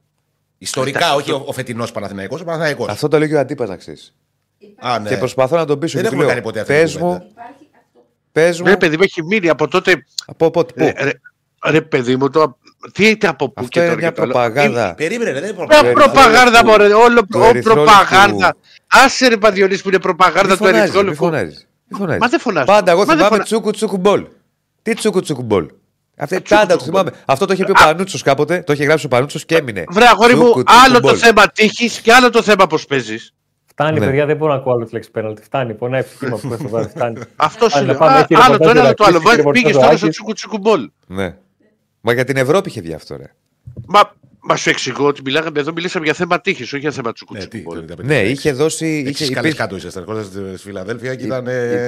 Ιστορικά, όχι ο, ο φετινός Παναθηναϊκός, ο Παναθηναϊκός. Αυτό το λέει και ο Αντίπας να ξέρεις. Α, ναι. Και προσπαθώ να τον πείσω. Δεν και του έχουμε λέω, κάνει ποτέ αυτή την Πες κουβέντα. μου, πες μου, Ναι, παιδί μου, έχει μείνει από τότε. από πότε, πού; Ε, ρε, ρε, παιδί μου, το... τι είτε από πού Αυτό και είναι τώρα μια και το άλλο. προπαγάνδα. Περίμενε, ρε, δεν είναι Μια πρόβλημα. Του προπαγάνδα, ερυθρόλεπτου- μωρέ. Όλο του ο ερυθρόλεπτου- προπαγάνδα. Άσε ρε Παδιονής που είναι προπαγάνδα Μη του φωνάζεις, μη ερυθρόλεπτου. φωνάζεις. Μη φωνάζεις. Μα δεν φωνάζω. Πάντα εγώ Μα δεν θυμάμαι φωνα- τσούκου τσούκου μπολ. Τι τσούκου τσούκου μπολ. Αυτή τσούκου πάντα το τσούκου θυμάμαι. Αυτό το είχε πει ο Πανούτσος κάποτε. Το είχε γράψει ο Πανούτσος και έμεινε. Βρε, αγόρι μου, Τσούκου, τσούκου, άλλο το μπολ. θέμα τύχης και άλλο το θέμα πώς παίζεις. Φτάνει, Ναι. παιδιά, δεν μπορώ να ακούω άλλο τη λέξη πέναλτι. Φτάνει, πονάει η ψυχή μου που έχω βάλει. Φτάνει. Αυτό σου Άντε, λέω. πάμε, Α, κύριε Άλλο το ένα, άλλο το άλλο. Παπαδάκη, κύριε Πήγες τώρα στο Παπαδάκη. τσούκου τσούκου μπολ. Ναι. Μα για την Ευρώπη είχε βγει αυτό, ρε. Μα, μα σου εξηγώ ότι μιλάγαμε εδώ, μιλήσαμε για θέμα τύχης, όχι για θέμα τσούκου Ναι, τσούκου τι, μπολ. το 56. Ναι, είχε δώσει. Είχε, Έχεις καλές υπήρχε, κάτω ήσασταν. Ερχόσαστε στη Φιλαδέλφια και ήταν. ε,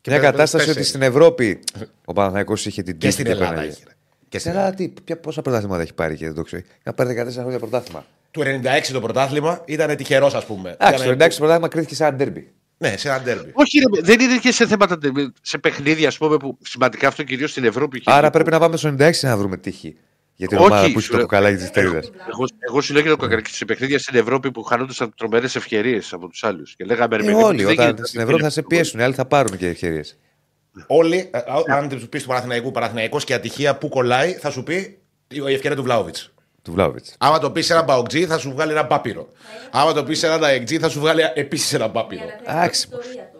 υπήρχε μια πέρα κατάσταση τέσσερις. ότι στην Ευρώπη ο Παναθηναϊκός είχε την Και τύχη στην και Ελλάδα πέναλτι. είχε. ρε. Και στην Ξέρα τι, ποια, πόσα πρωτάθληματα έχει πάρει και δεν το ξέρω. Να πάρει 14 χρόνια πρωτάθλημα. Του 96 το πρωτάθλημα ήταν τυχερός, ας πούμε. Εντάξει, το Ήταν- 96 πρωτάθλημα κρίθηκε σε ένα ντέρμπι. Ναι, σε ένα ντέρμπι. Όχι, ρε, δεν είναι και σε θέματα, σε παιχνίδια, ας πούμε, που σημαντικά αυτό κυρίως στην Ευρώπη. είχε Άρα βγει. πρέπει να πάμε στο 96 να βρούμε τύχη. Για την Όχι, ομάδα που έχει σου το λέω- κοκαλάκι της τέριδα. Εγώ, εγώ σου λέω και το κακά- και σε παιχνίδια στην Ευρώπη που χανόντουσαν τρομερές ευκαιρίες από τους άλλους. Και λέγαμε ρε, Ε, παιδί μου, όλοι δεν όταν γίνεται στην να Ευρώπη θα μην σε είναι πιέσουν, οι άλλοι θα πάρουν και ευκαιρίες. Όλοι, ε, α- αν του πεις του Παναθηναϊκού Παναθηναϊκός και ατυχία που κολλάει, θα σου πει η ευκαιρία του Βλάουβιτς. Του Βλάουβιτς. Άμα το πεις σε έναν Μπαοκτζή, θα σου βγάλει ένα πάπυρο. Άμα το πεις σε έναν Αεκτζή, θα σου βγάλει επίσης ένα πάπυρο. Εντάξει.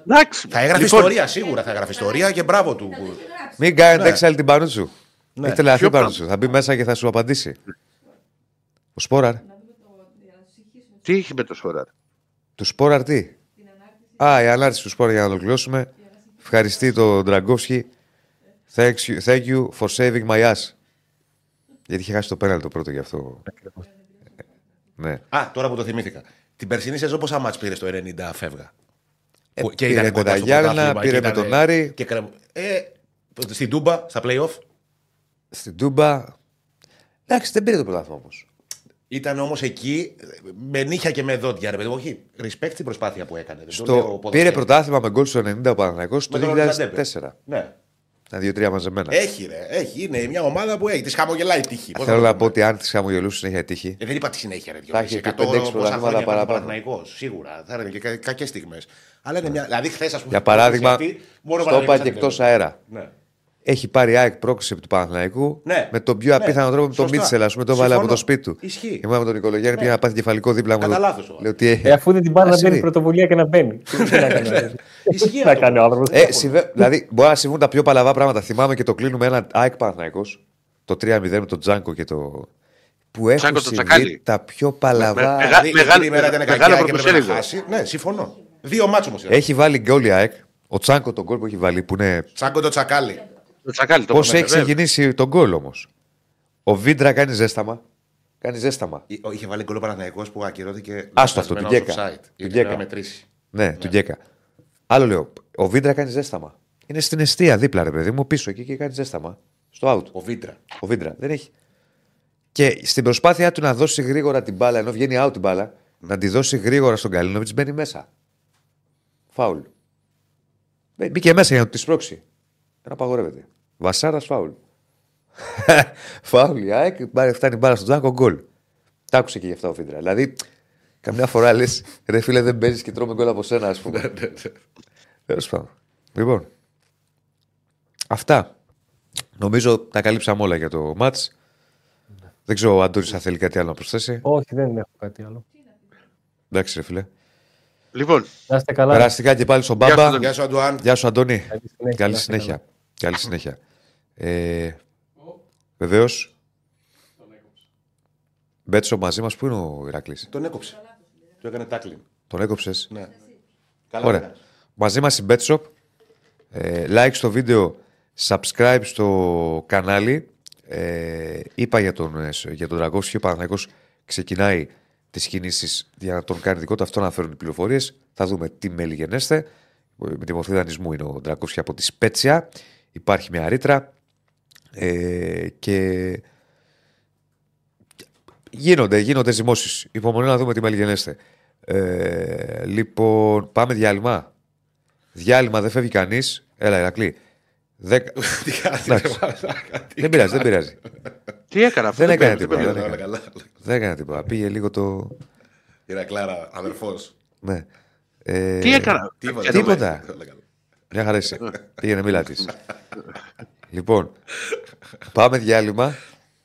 Εντάξει. Θα έγραφε Λοιπόν, ιστορία, σίγουρα θα έγραφε ιστορία και μπράβο του. Μην κάνετε Ναι. έξαλλη την Πανούτσου. Έχει τελεαθεί Ποιο Πανούτσου. Θα μπει μέσα και θα σου απαντήσει. Ο Σπόραρ. Τι έχει με το Σόραρ. Του Σπόραρ τι; Α, η ανάρτηση του Σπόραρ για να ολοκληρώσουμε. Ευχαριστεί τον Ντραγκόφσκι. Thank you, thank you for saving my ass. Γιατί είχε χάσει το πέναλ το πρώτο γι' αυτό. Ναι. Α, τώρα που το θυμήθηκα. Την περσινή σεζόν πόσα μάτς πήρε στο 90 φεύγα; Ε, Που- πήρε ήταν με κοντά τα στο Γιάννενα, πρωτάθλημα πήρε και με ήταν- τον Άρη. Και κρεμ- ε, στην Τούμπα, στα play-off. Στην Τούμπα. Εντάξει, δεν πήρε το πρωτάθλημα όμως. Ήταν όμως εκεί με νύχια και με δόντια. Ρε παιδί μου, όχι. Respect την προσπάθεια που έκανε. Δεν το Στο... λέω ποδοσφαίρι. Πήρε πρωτάθλημα με γκολ στο 90 ο Παναθηναϊκός το Με τον 2004. Ναι. Τα δύο-τρία μαζεμένα. Έχει, ρε. Έχει. Είναι μια ομάδα που έχει. Τη χαμογελάει η τύχη. Πώς Θέλω το να πούμε. πω ότι αν της χαμογελούσε συνέχεια τύχη. Ε, δεν είπα τη συνέχεια, ρε. Θα έχει και 5-6 πρωταθλήματα παραπάνω. Σίγουρα. Θα είναι και κακές στιγμές. Αλλά είναι μια. Δηλαδή, χθες, ας πούμε. Για παράδειγμα, αυτή, μόνο στο είπα Παναθηναϊκός και θα την εκτό αέρα. Ναι. Έχει πάρει ΑΕΚ πρόκληση από του Παναθηναϊκού Ναι. με τον πιο Ναι. απίθανο τρόπο με τον Σωστά. Μίτσελ. Α πούμε, το βάλε από Συμφωνώ. το σπίτι του. Ισχύει. Ήμουν με τον Νικολογιάννη, πήγα να πάθει κεφαλικό δίπλα μου. Κατά το- λάθος, ο Λέω τι Ε, αφού δεν την πάρει να Ας μπαίνει συμβεί. πρωτοβουλία και να μπαίνει. Τι να κάνει. Ισχύει Τι να αυτό. κάνει ο άνθρωπος. Ε, συμβε- δηλαδή, μπορεί να συμβούν τα πιο παλαβά πράγματα. Θυμάμαι και το κλείνουμε ένα ΑΕΚ Παναθναϊκό. Το 3-0 με τον Τζάνκο και το. Που έχουν Τζάνκο το συμβεί Τσακάλι. τα πιο παλαβά. Με- με- Δηλαδή, Μεγάλη- εκείνη η μέρα ήταν μεγάλο κακιά και έπρεπε να πρωτοσέλιδο. χάσει. Ναι, συμφωνώ. Δύο μάτσο όμως. Έχει βάλει γκολ η ΑΕΚ. Ο Τσάνκο τον γκολ που έχει βάλει που είναι. Τσάγκο το τσακάλι. Το τσακάλι το Πώς είπαμε, έχει βέβαια. ξεκινήσει τον γκολ όμως; Ο Βίντρα κάνει ζέσταμα. Κάνει ζέσταμα. Είχε βάλει γκολ ο Παναθηναϊκός που ακυρώθηκε. Άστο αυτό, λαθασμένο του Γκέκα. offside. Του Γιατί Γκέκα. να μετρήσει. Ναι, του Γκέκα. Άλλο λέω. Ο Βίντρα κάνει ζέσταμα. Είναι στην αιστεία δίπλα, ρε παιδί μου, πίσω εκεί και κάνει ζέσταμα. Στο out. Ο Βίντρα. Ο Βίντρα. Δεν έχει. Και στην προσπάθειά του να δώσει γρήγορα την μπάλα, ενώ βγαίνει out την μπάλα, να τη δώσει γρήγορα στον Καλίνοβιτς, μπαίνει μέσα. Φάουλ. Μπέ- Μπήκε μέσα για να του τη σπρώξει. Δεν απαγορεύεται. Βασάρας φάουλ. Φάουλ η ΑΕΚ, πάρε- φτάνει μπάλα στον Τζάκο, γκολ. Τα άκουσε και γι' αυτά ο Φίντρα. Δηλαδή, καμιά φορά λες, ρε φίλε, δεν παίζεις και τρώμε γκολ από σένα, ας πούμε. Τέλος πάντων. Λοιπόν, αυτά. Νομίζω τα καλύψαμε όλα για το μάτς. Δεν ξέρω ο Αντώνης αν θέλει κάτι άλλο να προσθέσει. Όχι, δεν έχω κάτι άλλο. Εντάξει, ρε φίλε. Λοιπόν, Να είστε καλά. Περαστικά και πάλι στον Γεια σου, Μπάμπα. Αντώνη. Γεια σου, Αντουάν. Γεια σου, Αντώνη. Καλή συνέχεια, Καλή να είστε συνέχεια. Καλή συνέχεια. Ε, Βεβαίως. Μπέτσο μαζί μας, πού είναι ο Ηρακλής; Τον έκοψε. Του έκανε τάκλιν. Τον έκοψες; Ναι. Καλά. Ωραία. έκανες. Μαζί μας η Betshop. Ε, like στο βίντεο, subscribe στο κανάλι. Ε, είπα για τον, ε, για τον Dragovski, ο Παναθηναϊκός ξεκινάει τις κινήσεις για να τον κάνει δικό του. Αυτό να φέρουν οι πληροφορίες. Θα δούμε τι μέλη γενέστε. Με τη μορφή δανεισμού είναι ο Dragovski από τη Σπέτσια. Υπάρχει μια ρήτρα. Ε, και γίνονται, γίνονται ζυμώσεις. Υπομονή να δούμε τι μέλη γενέστε. Ε, λοιπόν, πάμε διάλειμμα. Διάλειμμα, δεν φεύγει κανείς. Έλα, Ηρακλή. Δέκα... Τι κάνει, Εντάξει. ρε μαλάκα, τι δεν πειράζει, δεν πειράζει. τι έκανα αυτό. Δεν έκανε πήρα, τίποτα. πήρα. Δεν Όλα έκανε. καλά. δεν έκανε τίποτα. Πήγε λίγο το. Ηρακλάρα, αδερφός. Ναι. Ε, Τι έκανα; Τίποτα. Τίποτα. Όλα καλά. Μια χαρά είσαι. Πήγαινε, μίλα τη. λοιπόν, πάμε διάλειμμα.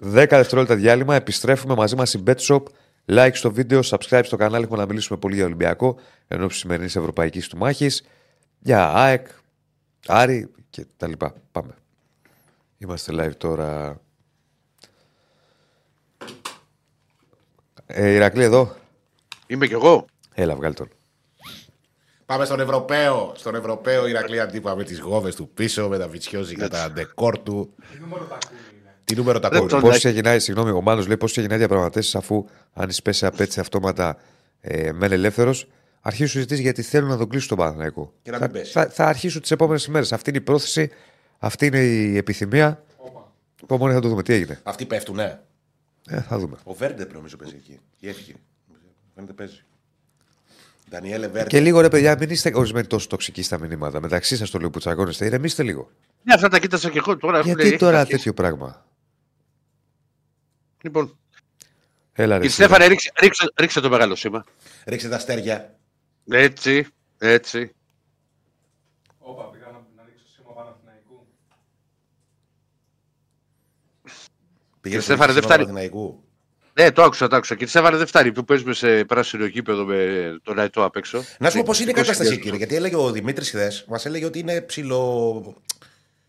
10 δευτερόλεπτα διάλειμμα. Επιστρέφουμε μαζί μας η BetShop. Like στο βίντεο, subscribe στο κανάλι. Έχουμε να μιλήσουμε πολύ για Ολυμπιακό ενώ της σημερινής Ευρωπαϊκής του Μάχης. Για ΑΕΚ, Άρη και τα λοιπά. Πάμε. Είμαστε live τώρα. Ε, Ηρακλή εδώ. Είμαι κι εγώ. Έλα, βγάλει τον. Πάμε στον Ευρωπαίο. Στον Ευρωπαίο Ηρακλή Αντίπα με τις γόβες του πίσω, με τα βιτσιόζικα, τα ντεκόρ του. Τι νούμερο τα Ρε, κόρτου. τον- Πώς Like. ξεκινάει, συγγνώμη, ο Μάνος λέει πώς ξεκινάει διαπραγματεύσεις αφού αν εισπέσει απέτηση αυτόματα ε, μεν ελεύθερος. Αρχίσουν συζητήσει γιατί θέλουν να τον κλείσουν τον Παναθηναϊκό. Και να θα, μην πέσει. θα, θα αρχίσουν τις επόμενες ημέρε. Αυτή είναι η πρόθεση, αυτή είναι η επιθυμία. Υπομονή θα το δούμε. Τι έγινε; Αυτοί πέφτουν, ναι. Ε, θα δούμε. Ο Βέρντε νομίζω παίζει εκεί. Ή έφυγε. Βέρντε παίζει. Ντανιέλε Βέρντε. Και λίγο ρε παιδιά, μην είστε ορισμένοι τόσο τοξικοί στα μηνύματα. Μεταξύ σας το λέω που τσακώνεστε, ηρεμήστε λίγο. Ναι, αυτά τα κοίτασα και εγώ τώρα. Γιατί λέει, τώρα έχει αρχίσει. τέτοιο πράγμα; Λοιπόν, Έλα, ρε. κύριε εσύ. Στέφανε, ρίξε, ρίξε, ρίξε το μεγάλο σήμα. Ρίξε τα αστέρια. Έτσι, έτσι. Όπα, πήγα να, να ρίξω σήμα Παναθηναϊκού. Πήγες Στέφανε, δεν φτάνει. Ναι, το άκουσα, το άκουσα. Κύριε Στέφανε, δεν φτάνει που παίζουμε σε πράσινο γήπεδο με τον Αϊτό απ' έξω. Να σου πω πώς είναι η 20 κατάσταση, χιλιάδες. κύριε. Γιατί έλεγε ο Δημήτρης χθες, μας έλεγε ότι είναι ψηλο.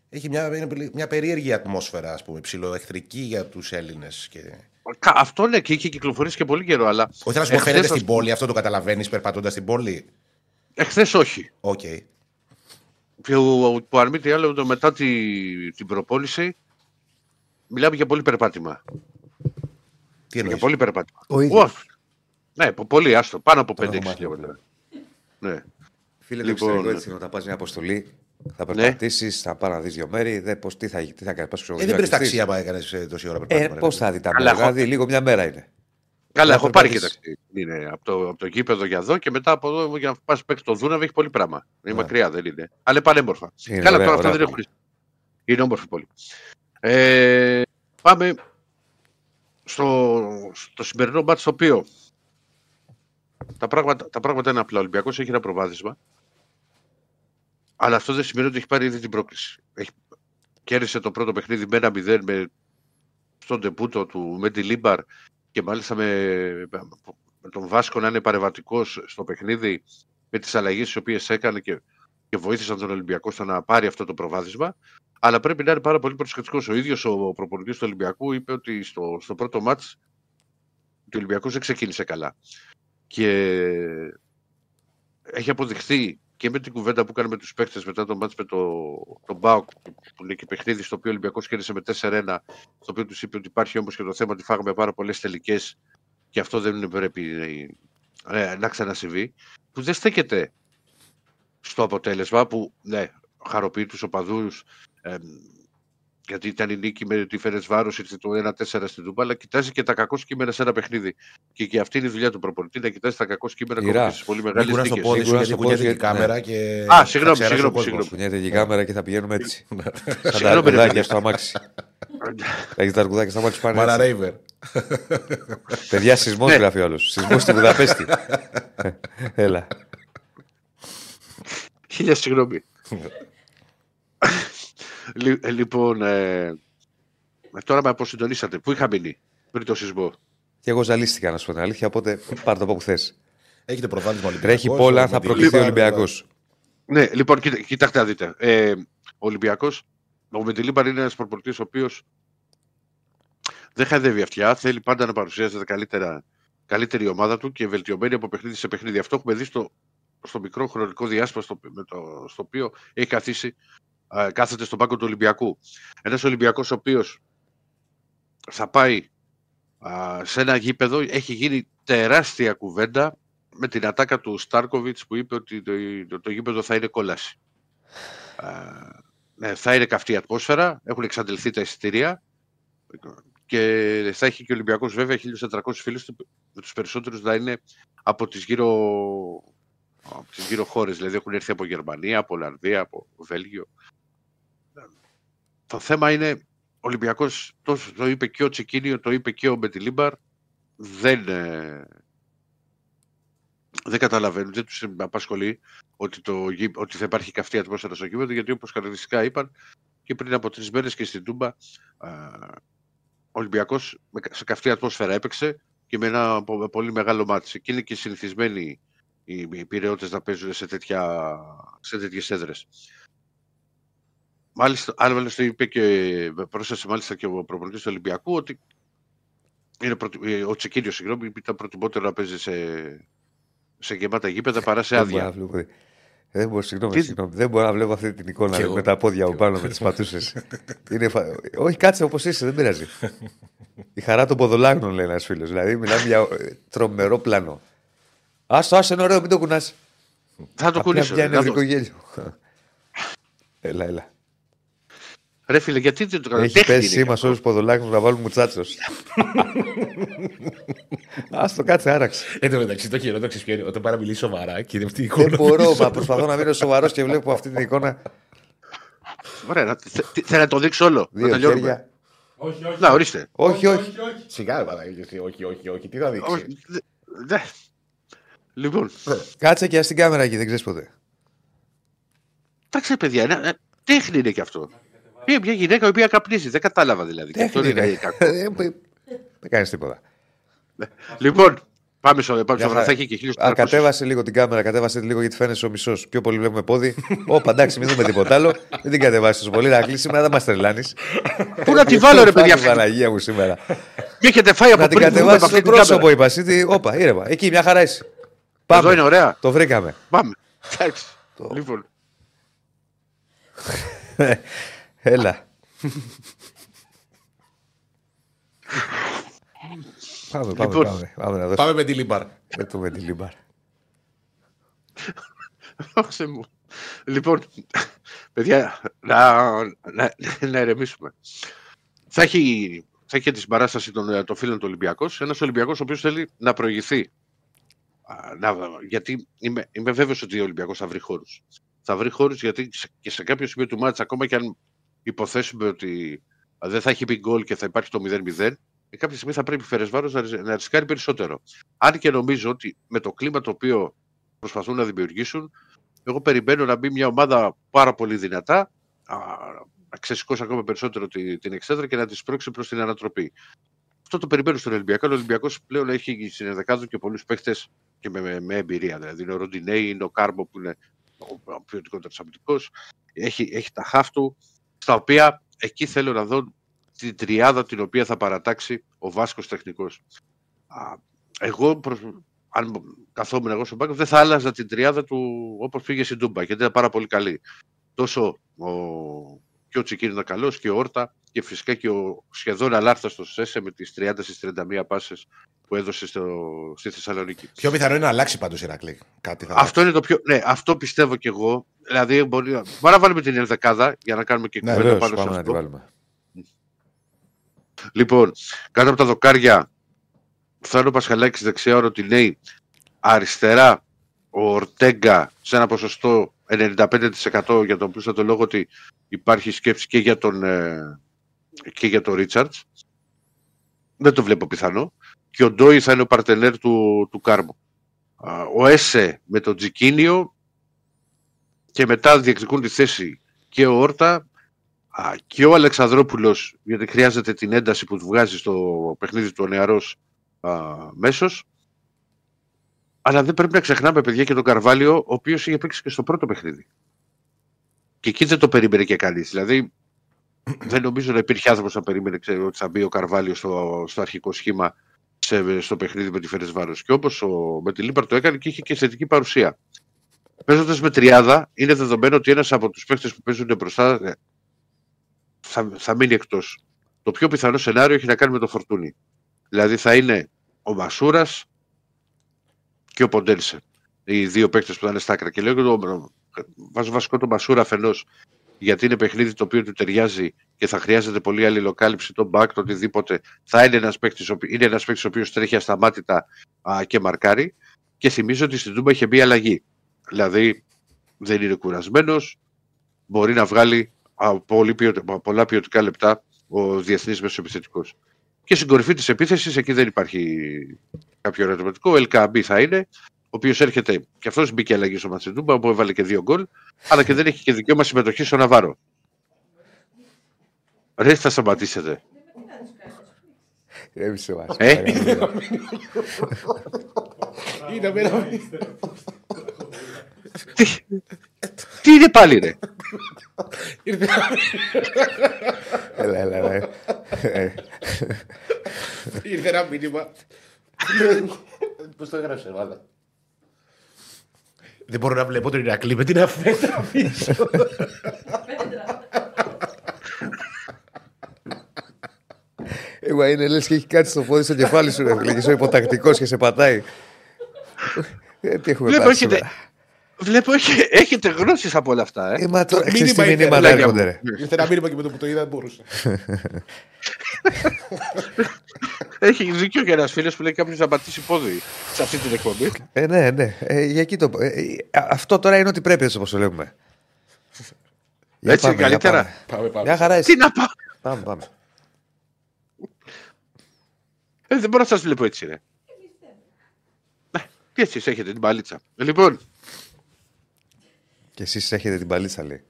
Έχει μια, είναι μια περίεργη ατμόσφαιρα, ας πούμε, ψηλοεχθρική για τους Έλληνες. Και... Κα- Αυτό ναι, και είχε κυκλοφορήσει και πολύ καιρό, αλλά. Όχι, θα σου πω, φαίνεται εχθές, στην πόλη, αυτό το καταλαβαίνεις περπατώντας στην πόλη; Εχθές όχι. Οκ. Που, που αν μη τι άλλο, το μετά τη, την προπόνηση, μιλάμε για πολύ περπάτημα. Τι Για εννοείς; πολύ περπάτημα. Ο ίδιος. Ουαφ. Ναι, πο- πολύ, άστο. Πάνω από Τον 5-6 έχω μάθει, χιλιόμετρα. Ναι. Φίλε, Λοιπόν, το εξωτερικό ναι. έτσι είναι όταν πας μια αποστολή. Θα περπατήσεις, θα πάει να δεις δύο μέρη. Δεν, πώς, τι, θα, τι θα κάνεις, πας Ε, δεν πήρες ταξία που έκανες τόση ώρα Ε, περπάτημα. ρε πώς παιδί. θα δει τα Καλά, μέρη. έχω- Δηλαδή, λίγο μια μέρα είναι. Καλά, Να έχω πάρει και περπατήσεις. ταξίδι. Είναι από το, από το γήπεδο για εδώ και μετά από εδώ για να πας παίξεις το Δούναβι έχει πολύ πράγμα. Είναι Ναι. μακριά, δεν είναι. Αλλά είναι πανέμορφα. Είναι Καλά, ωραία, τώρα αυτά ωραία δεν έχουν. Είναι όμορφη πολύ. Ε, πάμε στο, στο σημερινό μάτι στο οποίο τα πράγματα, τα πράγματα είναι απλά. Ο Ολυμπιακός έχει ένα προβάδισμα. Αλλά αυτό δεν σημαίνει ότι έχει πάρει ήδη την πρόκριση. Έχει, κέρδισε το πρώτο παιχνίδι με ένα 0 με, στον ντεμπούτο του Μεντιλίμπαρ και μάλιστα με, με τον Βάσκο να είναι παρεμβατικός στο παιχνίδι με τις αλλαγές τις οποίες έκανε και, και βοήθησαν τον Ολυμπιακό στο να πάρει αυτό το προβάδισμα. Αλλά πρέπει να είναι πάρα πολύ προσεκτικός. Ο ίδιος ο προπονητής του Ολυμπιακού είπε ότι στο, στο πρώτο ματς ο Ολυμπιακό δεν ξεκίνησε καλά. Και έχει αποδειχθεί και με την κουβέντα που έκανε με τους παίκτες μετά το μάτς με το, τον Μπάουκ, που είναι και παιχνίδι στο οποίο ο Ολυμπιακός κέρδισε με 4-1, στο οποίο τους είπε ότι υπάρχει όμως και το θέμα ότι φάγαμε πάρα πολλές τελικές και αυτό δεν πρέπει ε, να ξανασυμβεί. Που δεν στέκεται στο αποτέλεσμα που ναι, χαροποιεί τους οπαδούς. Ε, γιατί ήταν η νίκη με τη Φέρε Βάρο, ήρθε το 1-4 στην Τούμπα, αλλά κοιτάζει και τα κακό κείμενα σε ένα παιχνίδι. Και, και αυτή είναι η δουλειά του προπονητή, να κοιτάζει τα κακό κείμενα Ηρά. ακόμα και στι πολύ μεγάλες Μην κουράς το νίκες. πόδι σου Σίγουρα γιατί στο κουνιέται πόδι, η κάμερα ναι. και. Α, συγγνώμη, θα ξέρασε ο συγγνώμη, κόσμος. συγγνώμη. Κουνιέται και η κάμερα και θα πηγαίνουμε έτσι. Σαν τα Συγγνώμη, ρε παιδάκια παιδιά. στο αμάξι. Έχεις τα αρκουδάκια στα μάτια πάνε. Μάνα έτσι. Ρέιβερ. Παιδιά, σεισμός γράφει όλο. Σεισμός στη Βουδαπέστη. Έλα. Χίλια συγγνώμη. Λι- ε, λοιπόν, ε, ε, τώρα με αποσυντονίσατε. Πού είχα μείνει πριν το σεισμό; Και εγώ ζαλίστηκα να σου πω την αλήθεια, οπότε πάρ' το από όπου θες. Έχετε προβάδισμα Ολυμπιακός. Τρέχει πολλά αν θα με τη προκριθεί ο Λίμπαρ, Ολυμπιακός. Ναι, λοιπόν, κοίτα, κοιτάξτε να δείτε. Ε, ο Ολυμπιακός, ο Μεντιλίμπαρ είναι ένας προπονητής ο οποίος δεν χαϊδεύει αυτιά. Θέλει πάντα να παρουσιάζεται καλύτερα, καλύτερη ομάδα του και βελτιωμένη από παιχνίδι σε παιχνίδι. Αυτό έχουμε δει στο, στο μικρό χρονικό διάστημα στο, με το, στο οποίο έχει καθίσει, α, κάθεται στον πάγκο του Ολυμπιακού. Ένας Ολυμπιακός ο οποίος θα πάει α, σε ένα γήπεδο, έχει γίνει τεράστια κουβέντα με την ατάκα του Στάρκοβιτς που είπε ότι το, το, το γήπεδο θα είναι κόλαση. Α, ναι, θα είναι καυτή η ατμόσφαιρα, έχουν εξαντληθεί τα εισιτήρια και θα έχει και ο Ολυμπιακός βέβαια 1.400 φίλους του, με τους περισσότερους να είναι από τις γύρω, από τις γύρω χώρες, δηλαδή έχουν έρθει από Γερμανία, από Ολλανδία, από Βέλγιο. Το θέμα είναι, ο Ολυμπιακός, το, το είπε και ο Τσεκίνιο, το είπε και ο Μπετιλίμπαρ, δεν, ε, δεν καταλαβαίνουν, δεν τους απασχολεί ότι, το, γή- ότι θα υπάρχει καυτή ατμόσφαιρα στο γήπεδο, γιατί όπως χαρακτηριστικά είπαν και πριν από τρεις μέρες και στην Τούμπα, α, ο Ολυμπιακός με κα- σε καυτή ατμόσφαιρα έπαιξε και με ένα πο- με πολύ μεγάλο μάτι. Και είναι και συνηθισμένοι οι, οι πυρεώτες να παίζουν σε, τέτοια, σε τέτοιες έδρες. Μάλιστα, άλλωστε είπε και, πρόσθεσε μάλιστα και ο προπονητής του Ολυμπιακού ότι είναι προτι- ε, ο Τσεκίνιος, συγγνώμη, ήταν προτιμότερο να παίζει σε, σε γεμάτα γήπεδα παρά σε Δεν μπορώ να άδεια. βλέπω. Δεν μπορώ, συγγνώμη, Τι- συγγνώμη. Δεν μπορώ να βλέπω αυτή την εικόνα Κι εγώ. με τα πόδια από πάνω με τις πατούσες. Όχι, κάτσε όπως είσαι, δεν πειράζει. Η χαρά των ποδολάγνων, λέει ένας φίλος. Δηλαδή, μιλάμε για ε, τρομερό πλάνο. Άστο, άστο, είναι ωραίο, μην το κουνάς. Θα το κουνήσω. Μια ρε, να δω. νευρικό γέλιο. Έλα, έλα. Ρε φίλε, γιατί δεν το κάνω. Έχει Τέχνη πέσει είναι σήμα αυτό. όλους τους ποδολάγνου να βάλουν μουτσάτσο. Άστο, κάτσε, άραξε. Εν τω μεταξύ το χειρότερο ξέρει ποιο είναι. Όταν πάρα μιλήσει σοβαρά και είναι αυτή η Δεν εικόνα. μπορώ, μα προσπαθώ να μείνω σοβαρός και βλέπω αυτή την εικόνα. Ωραία, να- θε- θε- θέλω να το δείξω όλο. Να Δύο τελειώνουμε. χέρια. Όχι, όχι. Να, ορίστε. Όχι, όχι. όχι, όχι. Σιγά, ρε Παναγιώτη, όχι, όχι, όχι. Τι θα Όχι, δείξει. δε- δε. Λοιπόν, Κάτσε και στην κάμερα εκεί, δεν ξέρεις ποτέ. εντάξει παιδιά, είναι- ε, τέχνη είναι και αυτό. Είναι μια γυναίκα η οποία καπνίζει, δεν κατάλαβα δηλαδή. Και αυτό Τέχνη είναι είναι. κακό. Ε, Δεν κάνεις τίποτα. Λοιπόν, πάμε στο πάμε στο Μια χαρά. θα έχει και χίλιους Α, τετρακόσιους. κατέβασε λίγο την κάμερα, κατέβασε τη λίγο γιατί φαίνεσαι ο μισός. Πιο πολύ βλέπουμε πόδι. Ωπα, εντάξει, μην δούμε τίποτα άλλο. Μην την κατεβάσεις τόσο πολύ. Να κλείσει σήμερα, δεν μας τρελάνεις. Πού να τη βάλω ρε παιδιά αυτή. Παναγία μου σήμερα. Μη έχετε φάει από Να την πριν βγούμε κατεβάσει από αυτή στο την πρόσωπο, κάμερα. είπα. Εσύ, Όπα, ήρεμα. Εκεί μια χαρά είσαι. Εδώ είναι ωραία. Το βρήκαμε. Πάμε. Εντάξει. Λοιπόν, Έλα. Πάμε, πάμε, Λοιπόν. πάμε. Πάμε να δώσουμε Πάμε Μεντιλίμπαρ. το με τη Λίμπαρ. δώσε μου. Λοιπόν, παιδιά, να, να, να ηρεμήσουμε. Θα έχει, θα έχει τη συμπαράσταση των, των φίλων του Ολυμπιακού. Ένας Ολυμπιακός ο οποίος θέλει να προηγηθεί. Α, Να, γιατί είμαι, είμαι βέβαιος ότι ο Ολυμπιακός θα βρει χώρους. Θα βρει χώρους γιατί σε- και σε κάποιο σημείο του ματς, ακόμα και αν υποθέσουμε ότι α, δεν θα έχει μπει γκολ και θα υπάρχει το 0-0, ε, κάποια στιγμή θα πρέπει η Φερεσβάρος να, ριζ- να ρισκάρει περισσότερο. Αν και νομίζω ότι με το κλίμα το οποίο προσπαθούν να δημιουργήσουν, εγώ περιμένω να μπει μια ομάδα πάρα πολύ δυνατά, α, να ξεσηκώσει ακόμα περισσότερο τη- την εξέδρα και να τη σπρώξει προς την ανατροπή. Αυτό το περιμένω στον Ολυμπιακό. Ο Ολυμπιακός πλέον έχει στην ενδεκάδα του και πολλούς παίχτε και με, με, με εμπειρία. Δηλαδή είναι ο Ροντινέη, είναι ο Κάρμπο που είναι ο, ο ποιοτικότερος αμυντικός. Έχει, έχει τα χάφ του, στα οποία εκεί θέλω να δω την τριάδα την οποία θα παρατάξει ο Βάσκος τεχνικός. Εγώ, προς, αν καθόμουν εγώ στον πάγκο, δεν θα άλλαζα την τριάδα του όπως πήγε στην Τούμπα, γιατί ήταν πάρα πολύ καλή. Τόσο ο, και ο Τσικίνη ήταν καλός και ο Όρτα και φυσικά και ο σχεδόν αλάρθαστος Σέσε με τις 30 στις 31 πάσες που έδωσε στο, στη Θεσσαλονίκη. Πιο πιθανό είναι να αλλάξει πάντως η Ηρακλή. Κάτι θα Αυτό είναι το πιο. Ναι, αυτό πιστεύω κι εγώ. Δηλαδή, μπορεί, να- μπορεί να βάλουμε την ενδεκάδα για να κάνουμε και Ναι, κουβέντα βεβαίως, πάνω σε πάμε να τη αυτό. βάλουμε. Λοιπόν, κάτω από τα δοκάρια, Θάνο Πασχαλάκης δεξιά ο Ροτινέη, αριστερά ο Ορτέγκα σε ένα ποσοστό 95% για τον πλούστατο λόγο ότι υπάρχει σκέψη και για τον, ε, και για το Ρίτσαρτς. Δεν το βλέπω πιθανό. Και ο Ντόι θα είναι ο παρτενέρ του, του Κάρμου. Α, Ο Έσε με τον Τζικίνιο και μετά διεκδικούν τη θέση και ο Όρτα α, και ο Αλεξανδρόπουλος γιατί χρειάζεται την ένταση που του βγάζει στο παιχνίδι του ο νεαρός α, μέσος. Αλλά δεν πρέπει να ξεχνάμε, παιδιά, και τον Καρβάλιο, ο οποίος είχε παίξει και στο πρώτο παιχνίδι. Και εκεί δεν το περίμενε και κανείς. Δηλαδή, δεν νομίζω να υπήρχε άνθρωπος να περίμενε ξέρω, ότι θα μπει ο Καρβάλιος στο, στο αρχικό σχήμα σε, στο παιχνίδι με τη Φερεντσβάρος. Και όπως Μεντιλίμπαρ το έκανε και είχε και θετική παρουσία. Παίζοντας με τριάδα, είναι δεδομένο ότι ένας από τους παίχτε που παίζουν μπροστά ε, θα, θα μείνει εκτός. Το πιο πιθανό σενάριο έχει να κάνει με το φορτούνι. Δηλαδή θα είναι ο Μασούρας και ο Ποντέλσε. Οι δύο παίκτες που θα είναι στα άκρα. Και λέω και το, βάζω βασικό τον Μασούρα αφενός γιατί είναι παιχνίδι το οποίο του ταιριάζει και θα χρειάζεται πολύ αλληλοκάλυψη, τον back, το οτιδήποτε. Θα είναι ένας παίκτης ο οποίος τρέχει ασταμάτητα α, και μαρκάρει. Και θυμίζω ότι στην Τούμπα είχε μπει αλλαγή. Δηλαδή δεν είναι κουρασμένος, μπορεί να βγάλει α, πολύ ποιοτικά, πολλά ποιοτικά λεπτά ο διεθνής μεσοεπιθετικός. Και στην κορυφή της επίθεσης, εκεί δεν υπάρχει κάποιο ερωτηματικό. Ο LKB θα είναι, ο οποίος έρχεται και αυτός μπήκε αλλαγή στο Ματσεντούμπα, που έβαλε και δύο γκολ, αλλά και δεν έχει και δικαίωμα συμμετοχή στο Ναβάρο. Ρε, θα σταματήσετε. Έμεισε μας. Ε; παρακαλώ. Είναι μέρα. Τι, τι είναι πάλι, ρε; Ήρθε Έλα, έλα, έλα. Ε, ήρθε ένα μήνυμα. Πώς το έγραψε, βάλα. Δεν μπορώ να βλέπω τον Ηρακλή με την αφέτρα πίσω. Εγώ είναι λες και έχει κάτι στο πόδι στο κεφάλι σου, ρε φίλε, και είσαι υποτακτικός και σε πατάει. Ε, τι έχουμε Βλέπω, πάθει έχετε, σήμερα. Βλέπω έχε- έχετε γνώσεις από όλα αυτά, ε. Ε, μα τώρα, Το ξέρεις τι μήνυμα μηνύματα ήρθε, έρχονται, ρε. Ήρθε ένα μήνυμα και με το που το είδα δεν μπορούσα. Έχει δίκιο και ένας φίλος που λέει κάποιος να πατήσει πόδι σε αυτή την εκπομπή. Ε, ναι, ναι. Ε, για εκεί το... ε, ε, αυτό τώρα είναι ότι πρέπει, έτσι όπως το λέμε. Για Έτσι, πάμε, για καλύτερα. πάμε. Πάμε, πάμε. Μια χαρά εσύ. Τι να πάω. Πάμε, πάμε. Ε, δεν μπορώ να σας βλέπω έτσι, ρε. Ε, Τι έτσι έχετε την παλίτσα. Ε, Λοιπόν, Και εσείς έχετε την παλίτσα, λέει.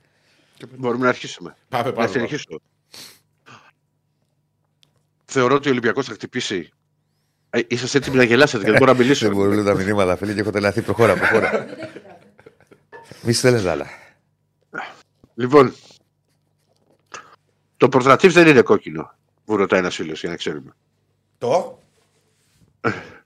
μπορούμε να αρχίσουμε. Πάμε, Να πάμε. συνεχίσω. Θεωρώ ότι ο Ολυμπιακός θα χτυπήσει. Ε, είσαστε έτοιμοι να γελάσετε και δεν μπορώ να μιλήσω. Δεν μπορούν τα μηνύματα, φίλε, και έχω τελαθεί. Προχώρα, προχώρα. Μη στέλνες άλλα. Λοιπόν, το πορτρατίβ δεν είναι κόκκινο. Μου ρωτάει ένας φίλος για να ξέρουμε. Το;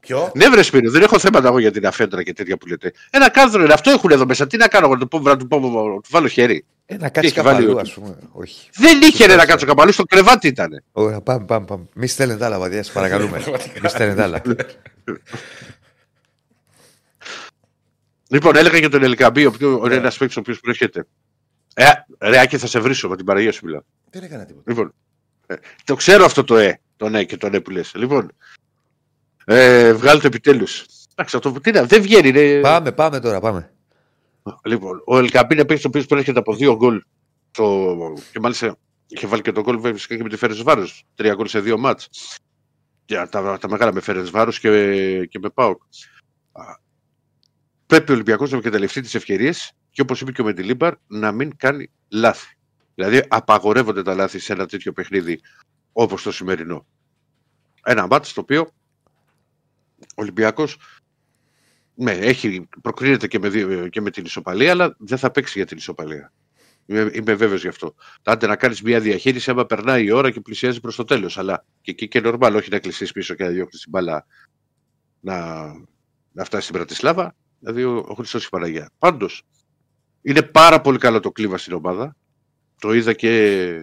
Ποιο; Ναι, βρε Σπύρο, δεν έχω θέματα εγώ για την αφέντρα και τέτοια που λέτε. Ένα κάδρο είναι, αυτό έχουν εδώ μέσα. Τι να κάνω, εγώ, να του πω, να του, πω, να του βάλω χέρι. Ε, να κάτσει έχει βάλει καπαλού, ο- ας πούμε. Όχι. Δεν είχε ρε, να κάτσω καπαλού, στο κρεβάτι ήταν. Ωραία, πάμε, πάμε, πάμε. Μη στέλνετε άλλα, παιδιά, σας παρακαλούμε. Μη στέλνετε άλλα. Λοιπόν, έλεγα για τον Ελκαμπή, ο οποίο είναι ένας παίκτης ο οποίος προέρχεται. Ε, ρε, Άκη, θα σε βρίσω με την παραγία σου μιλάω. Δεν έκανα τίποτα. Λοιπόν, ε, το ξέρω αυτό το ε, το ναι και το ναι που λες. Λοιπόν, ε, βγάλε το επιτέλους. Εντάξει, αυτό τι να, δεν βγαίνει. ρε. Πάμε, πάμε τώρα, πάμε. Λοιπόν, ο Ελκαμπή είναι παίκτη ο οποίο προέρχεται από δύο γκολ. Το... Και μάλιστα είχε βάλει και το γκολ βέβαια φυσικά και με τη Φέρες Βάρος. Τρία γκολ σε δύο μάτς. Για τα, τα μεγάλα με Φέρες Βάρος και, και με Πάοκ. Α, Πρέπει ο Ολυμπιακός να εκμεταλλευτεί τις ευκαιρίες και όπως είπε και ο Μεντιλίμπαρ, να μην κάνει λάθη. Δηλαδή, απαγορεύονται τα λάθη σε ένα τέτοιο παιχνίδι όπως το σημερινό. Ένα μάτς στο οποίο ο Ολυμπιακός ναι, έχει, προκρίνεται και με, δύο- και με την ισοπαλία, αλλά δεν θα παίξει για την ισοπαλία. Είμαι, είμαι βέβαιος γι' αυτό. Άντε να κάνεις μια διαχείριση άμα περνάει η ώρα και πλησιάζει προς το τέλος. Αλλά και εκεί και νορμάλ, όχι να κλειστεί πίσω και να διώχνεις την μπάλα να, να φτάσει στην Πρατισλάβα. Δηλαδή ο, ο Χριστός η Παναγία. Πάντως, είναι πάρα πολύ καλό το κλίμα στην ομάδα. Το είδα και,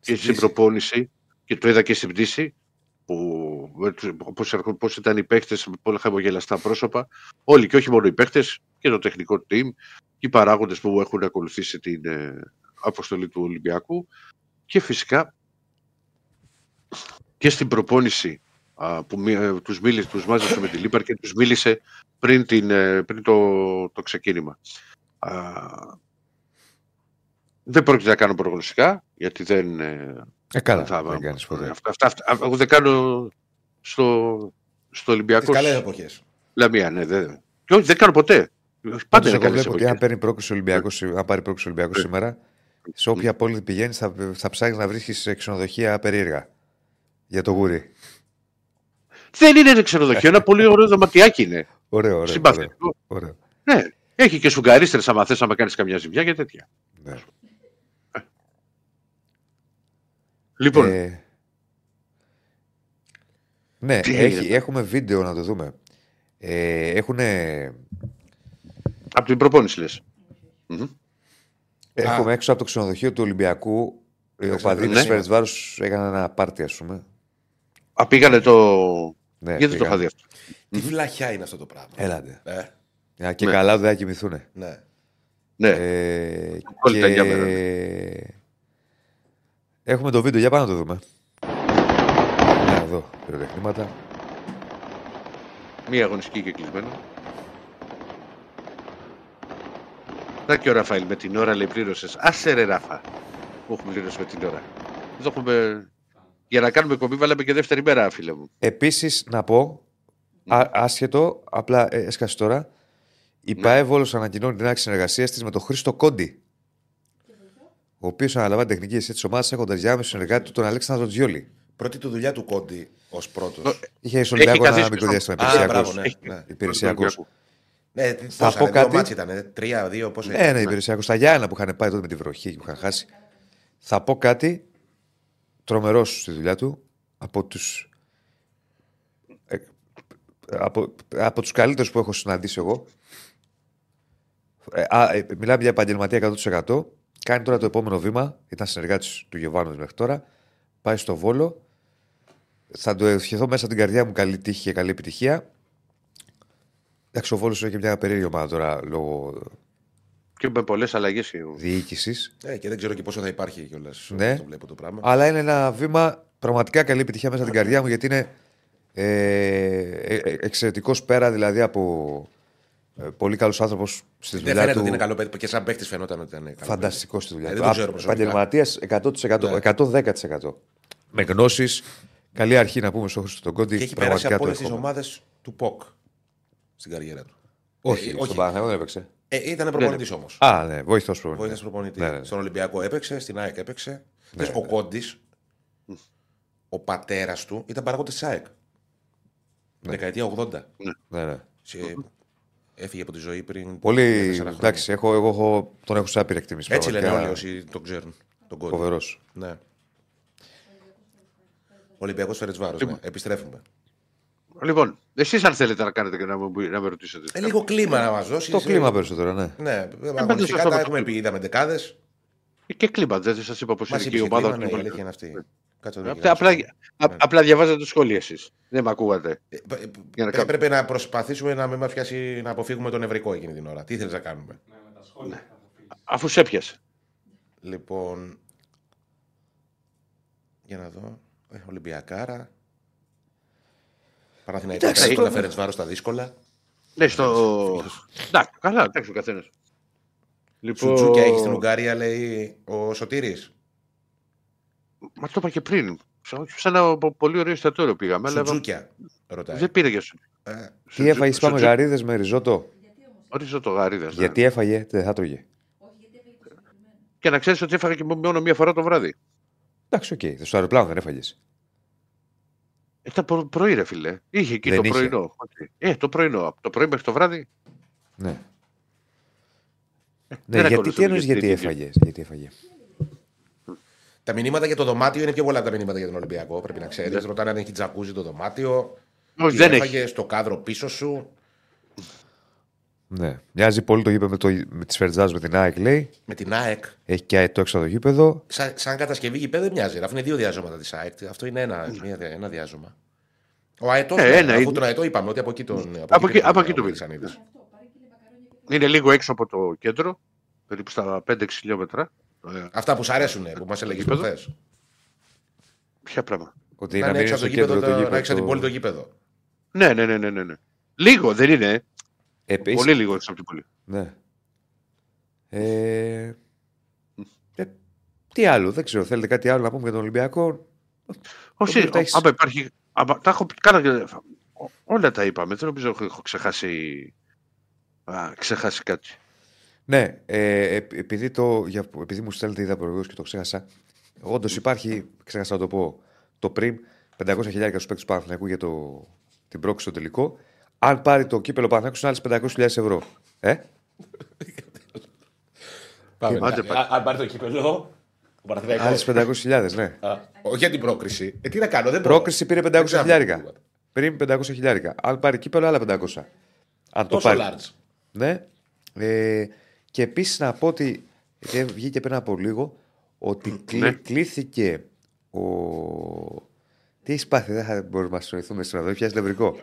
και στην προπόνηση και το είδα και στην πτήση που πώς, ερχο- πώς ήταν οι παίχτες με πολλά χαμογελαστά πρόσωπα όλοι και όχι μόνο οι παίχτες και το τεχνικό team και οι παράγοντες που έχουν ακολουθήσει την ε, αποστολή του Ολυμπιακού και φυσικά και στην προπόνηση α, που μι- ε, τους, μίλησε, τους μάζεψε με τη Λίπαρ και τους μίλησε πριν, την, ε, πριν το, το ξεκίνημα. Α, δεν πρόκειται να κάνω προγνωστικά, γιατί δεν, ε, Ε, καλά, Θα- δεν κάνεις ποτέ. Αυτά, αυτά, αυτά, εγώ δεν κάνω στο, στο Τις Ολυμπιακό. καλές εποχές. Λαμία, ναι, δεν. Και όχι, δεν κάνω ποτέ. Πάντως Πάντα είναι εγώ καλές βλέπω ότι αν εποχές. παίρνει πρόκληση ο Ολυμπιακός, αν πάρει πρόκληση ο Ολυμπιακός σήμερα, σε όποια πόλη πηγαίνει θα, θα ψάχνεις να βρίσκεις ξενοδοχεία περίεργα. Για το γούρι. Δεν είναι ένα ξενοδοχείο, ένα πολύ ωραίο δωματιάκι είναι. Ωραίο, ωραίο. ωραίο, Συμπαθητικό. ωραίο. Ναι. Έχει και σουγκαρίστρε, άμα θες να κάνεις καμιά ζημιά και τέτοια. Ναι. Λοιπόν, Ε, ναι, Τι έχει, έγινε; έχουμε βίντεο να το δούμε. Ε, έχουν, από την προπόνηση λες. έχουμε έξω από το ξενοδοχείο του Ολυμπιακού οι οπαδοί ναι. της Φερετσβάρους έκαναν ένα πάρτι, ας πούμε. Α, πήγανε το. Ναι, Γιατί δεν το πήγαν. είχα δει αυτό; Τι βλαχιά είναι αυτό το πράγμα. Έλατε. Ε, Για και Ναι. καλά δεν θα κοιμηθούν. ναι. Ναι. Ε, Όλη τα και... κάμερα. Έχουμε το βίντεο, για πάμε να το δούμε. Ναι, εδώ, πυροτεχνήματα. Μία αγωνιστική και κλεισμένο. Να και ο Ραφαήλ με την ώρα λέει πλήρωσες. Άσε ρε Ράφα. Που έχουμε πλήρωση με την ώρα. Εδώ έχουμε. Για να κάνουμε κομπή, βάλαμε και δεύτερη μέρα, φίλε μου. Επίσης, να πω, α, άσχετο, απλά ε, έσκασε τώρα, η ΠαΕ Βόλος ανακοινώνει την άξιση συνεργασίας της με τον Χρήστο Κόντι. Ο οποίος αναλαμβάνει τεχνική ηγεσία της ομάδας έχοντας διάμεσο συνεργάτη του τον Αλέξανδρο Τζιόλη. Πρώτη του δουλειά του Κόντι ως πρώτος. Είχε στο Ολυμπιακό ένα καθίσει μικρό στο- διάστημα Α, υπηρεσιακό. μπράβο, ναι. Έχει- ναι. Υπηρεσιακός. Ναι, τι- Θα πόσα, πω ρε, κάτι. Δύο μάτς ήταν, τρία, δύο, πόσα Ναι, ήταν. ναι, υπηρεσιακό. Στα Γιάννα που είχαν πάει τότε με τη βροχή που είχαν χάσει. Θα πω κάτι τρομερός στη δουλειά του από τους. από, από τους καλύτερους που έχω συναντήσει εγώ ε, α, ε, μιλάμε για επαγγελματία 100% κάνει τώρα το επόμενο βήμα ήταν συνεργάτης του Γεβάνου μέχρι τώρα πάει στο Βόλο θα το ευχηθώ μέσα από την καρδιά μου καλή τύχη και καλή επιτυχία Εντάξει, ο Βόλος είναι και μια περίεργη ομάδα τώρα λόγω Και με πολλές αλλαγές. διοίκησης. Ε, και δεν ξέρω και πόσο θα υπάρχει κιόλας. Ναι. Το βλέπω το πράγμα. Αλλά είναι ένα βήμα πραγματικά καλή επιτυχία μέσα στην καρδιά μου γιατί είναι ε, εξαιρετικός πέρα δηλαδή από ε, πολύ καλός άνθρωπος στη δεν δουλειά φαίνεται του. ότι είναι καλό παιδί. Και σαν παίχτη φαινόταν ότι ήταν καλό. Φανταστικό στη δουλειά Ε, του. δεν το ξέρω προσωπικά. Επαγγελματίας 100%. 110%. Με γνώσεις. Καλή αρχή να πούμε στο Χρήστο τον Κόντι. Και έχει περάσει πραγματικά από το όλες τις εύχομαι. ομάδες του ΠΟΚ στην καριέρα του. Όχι, Ε, στον Παναθηναϊκό δεν έπαιξε. Ε, ήταν προπονητής όμως. Α, ναι, βοηθός προπονητής. Βοήθησε προπονητής. Ναι, ναι. Στον Ολυμπιακό έπαιξε, στην ΑΕΚ έπαιξε. Θες, ο Κόντι, ο πατέρας του ήταν παραγωγό της ΑΕΚ. Δεκαετία 80. Ναι, ναι. Σε- Έφυγε από τη ζωή πριν. Πολύ. τέσσερα χρόνια. Εντάξει, έχω, εγώ έχω, τον έχω σαν άπειρη εκτίμηση. Έτσι λένε όλοι όσοι τον ξέρουν. Τον Κόντι. Φοβερός. Ναι. Ολυμπιακός Φερετσβάρο. Ναι. Επιστρέφουμε. Λοιπόν, εσείς αν θέλετε να κάνετε και να, μου, να με ρωτήσετε. Ε, λίγο κλίμα να μας δώσεις. Το κλίμα περισσότερο, ναι. Ναι, πάντως αγωνιστικά αυτό τα το έχουμε πει, είδαμε δεκάδες. Ε, Και κλίμα, δεν σας είπα πώ Μας είναι είπε και η και ομάδα. κλίμα, ναι, η του. αλήθεια είναι αυτή. Κάτσε να το Απλά, απλά, κοιτάξω. α- απλά διαβάζετε το σχόλιο εσείς. Δεν με ακούγατε. Ε, π- ε, Για να κάνουμε. Έπρεπε να προσπαθήσουμε να μην μας πιάσει να αποφύγουμε τον νευρικό εκείνη την ώρα. Τι ήθελε να κάνουμε; Αφού σε έπιασε. Λοιπόν. Για να δω. Ε, Ολυμπιακάρα. Παναθηναϊκό Εντάξει, να τώρα- φέρει βάρος στα δύσκολα. Ναι, στο. Εντάξει, καλά, εντάξει ο καθένας. Λοιπόν... Σουτζούκια έχεις στην Ουγγαρία, λέει ο Σωτήρης. Μα το είπα και πριν. Σαν- Σε ένα πο- πολύ ωραίο εστιατόριο πήγαμε. Αλλά Σουτζούκια, ρωτάει. δεν πήρε για σου. Ε, Τι έφαγε, πάμε γαρίδες με ριζότο; Ορίστε το γαρίδα. Γιατί έφαγε, δεν θα τρώγε. Και να ξέρεις ότι έφαγα και μόνο μία φορά το βράδυ. Εντάξει, οκ. Στο αεροπλάνο δεν έφαγες. Ήταν προ- πρωί, ρε φιλέ. Είχε εκεί Δεν το είχε. πρωινό. Οκ. Ε, το πρωινό. Από το πρωί μέχρι το βράδυ. Ναι. δεν Ναι, γιατί ακολουθούμε τι εννοεί γιατί γιατί είναι έφαγες. Γιατί έφαγες. Τα μηνύματα για το δωμάτιο είναι πιο πολλά από τα μηνύματα για τον Ολυμπιακό. Πρέπει να ξέρεις. Ρωτάνε αν έχει τζακούζι το δωμάτιο. Όχι, τι δεν έφαγες έχει. στο κάδρο πίσω σου. Ναι. Μοιάζει πολύ το γήπεδο με, το, με τη Σφερτζάζ με την ΑΕΚ, λέει. Με την ΑΕΚ. Έχει και αετό έξω από το γήπεδο. Σαν, σαν κατασκευή γηπέδου δεν μοιάζει. Αφού είναι δύο διαζώματα της ΑΕΚ. Αυτό είναι ένα, μία- ένα διάζωμα. Ο αετό. Ε, ναι, ένα αφού είναι. τον αετό είπαμε ότι από εκεί τον. Από εκεί- από εκεί τον το Βελισανίδης. Είναι λίγο έξω από το κέντρο. Περίπου στα 5-6 χιλιόμετρα. Ε, Αυτά που σ' αρέσουν που μας έλεγε Γήπεδο. προχθέ. Ποια πράγμα. Ότι Να να είναι μην έξω είναι από στο το κέντρο γήπεδο, το το- να έχει γήπεδο. αντιπόλυτο γήπεδο. Ναι, ναι, ναι, ναι, ναι. ναι. Λίγο δεν είναι. Επίσης, Πολύ λίγο έξω από την πόλη. Ναι. Ε, ε, Τι άλλο, δεν ξέρω. Θέλετε κάτι άλλο να πούμε για τον Ολυμπιακό; Όχι, Οπότε τα έχεις- άμα υπάρχει. άμα- τα έχω πει- κάνα και- Όλα τα είπαμε. Δεν νομίζω έχω, έχω ξεχάσει. Α, ξεχάσει κάτι. Ναι, ε, ε, επειδή, το, για, επειδή μου στέλνετε είδα προηγουμένως και το ξέχασα. Όντως υπάρχει, ξέχασα να το πω, το πριν 500 χιλιάρια στους παίκτες του Παναθηναϊκού για το, την πρόκληση στο τελικό. Αν πάρει το κύπελο Παναθηναϊκού, είναι άλλες 500.000 ευρώ. Ε; Πάμε. Άντε, Α, Αν πάρει το κύπελο. Ο Παναθηναϊκός. Άλλες 500.000, ναι. Α, Όχι για την πρόκριση. Ε, τι να κάνω, δεν Πρόκριση πήρε 500 Δεν ξέρω χιλιάρικα. τίποτα. Πριν 500 χιλιάρικα. Αν πάρει κύπελο, άλλα 500. Αν το Τόσο πάρει. large. Ναι. Ε, και επίσης να πω ότι. γιατί βγήκε πριν από λίγο ότι κλεί, Ναι. κλήθηκε ο. Τι έχει πάθει, δεν θα μπορούμε να συνοηθούμε στην οδό, πιάσει νευρικό.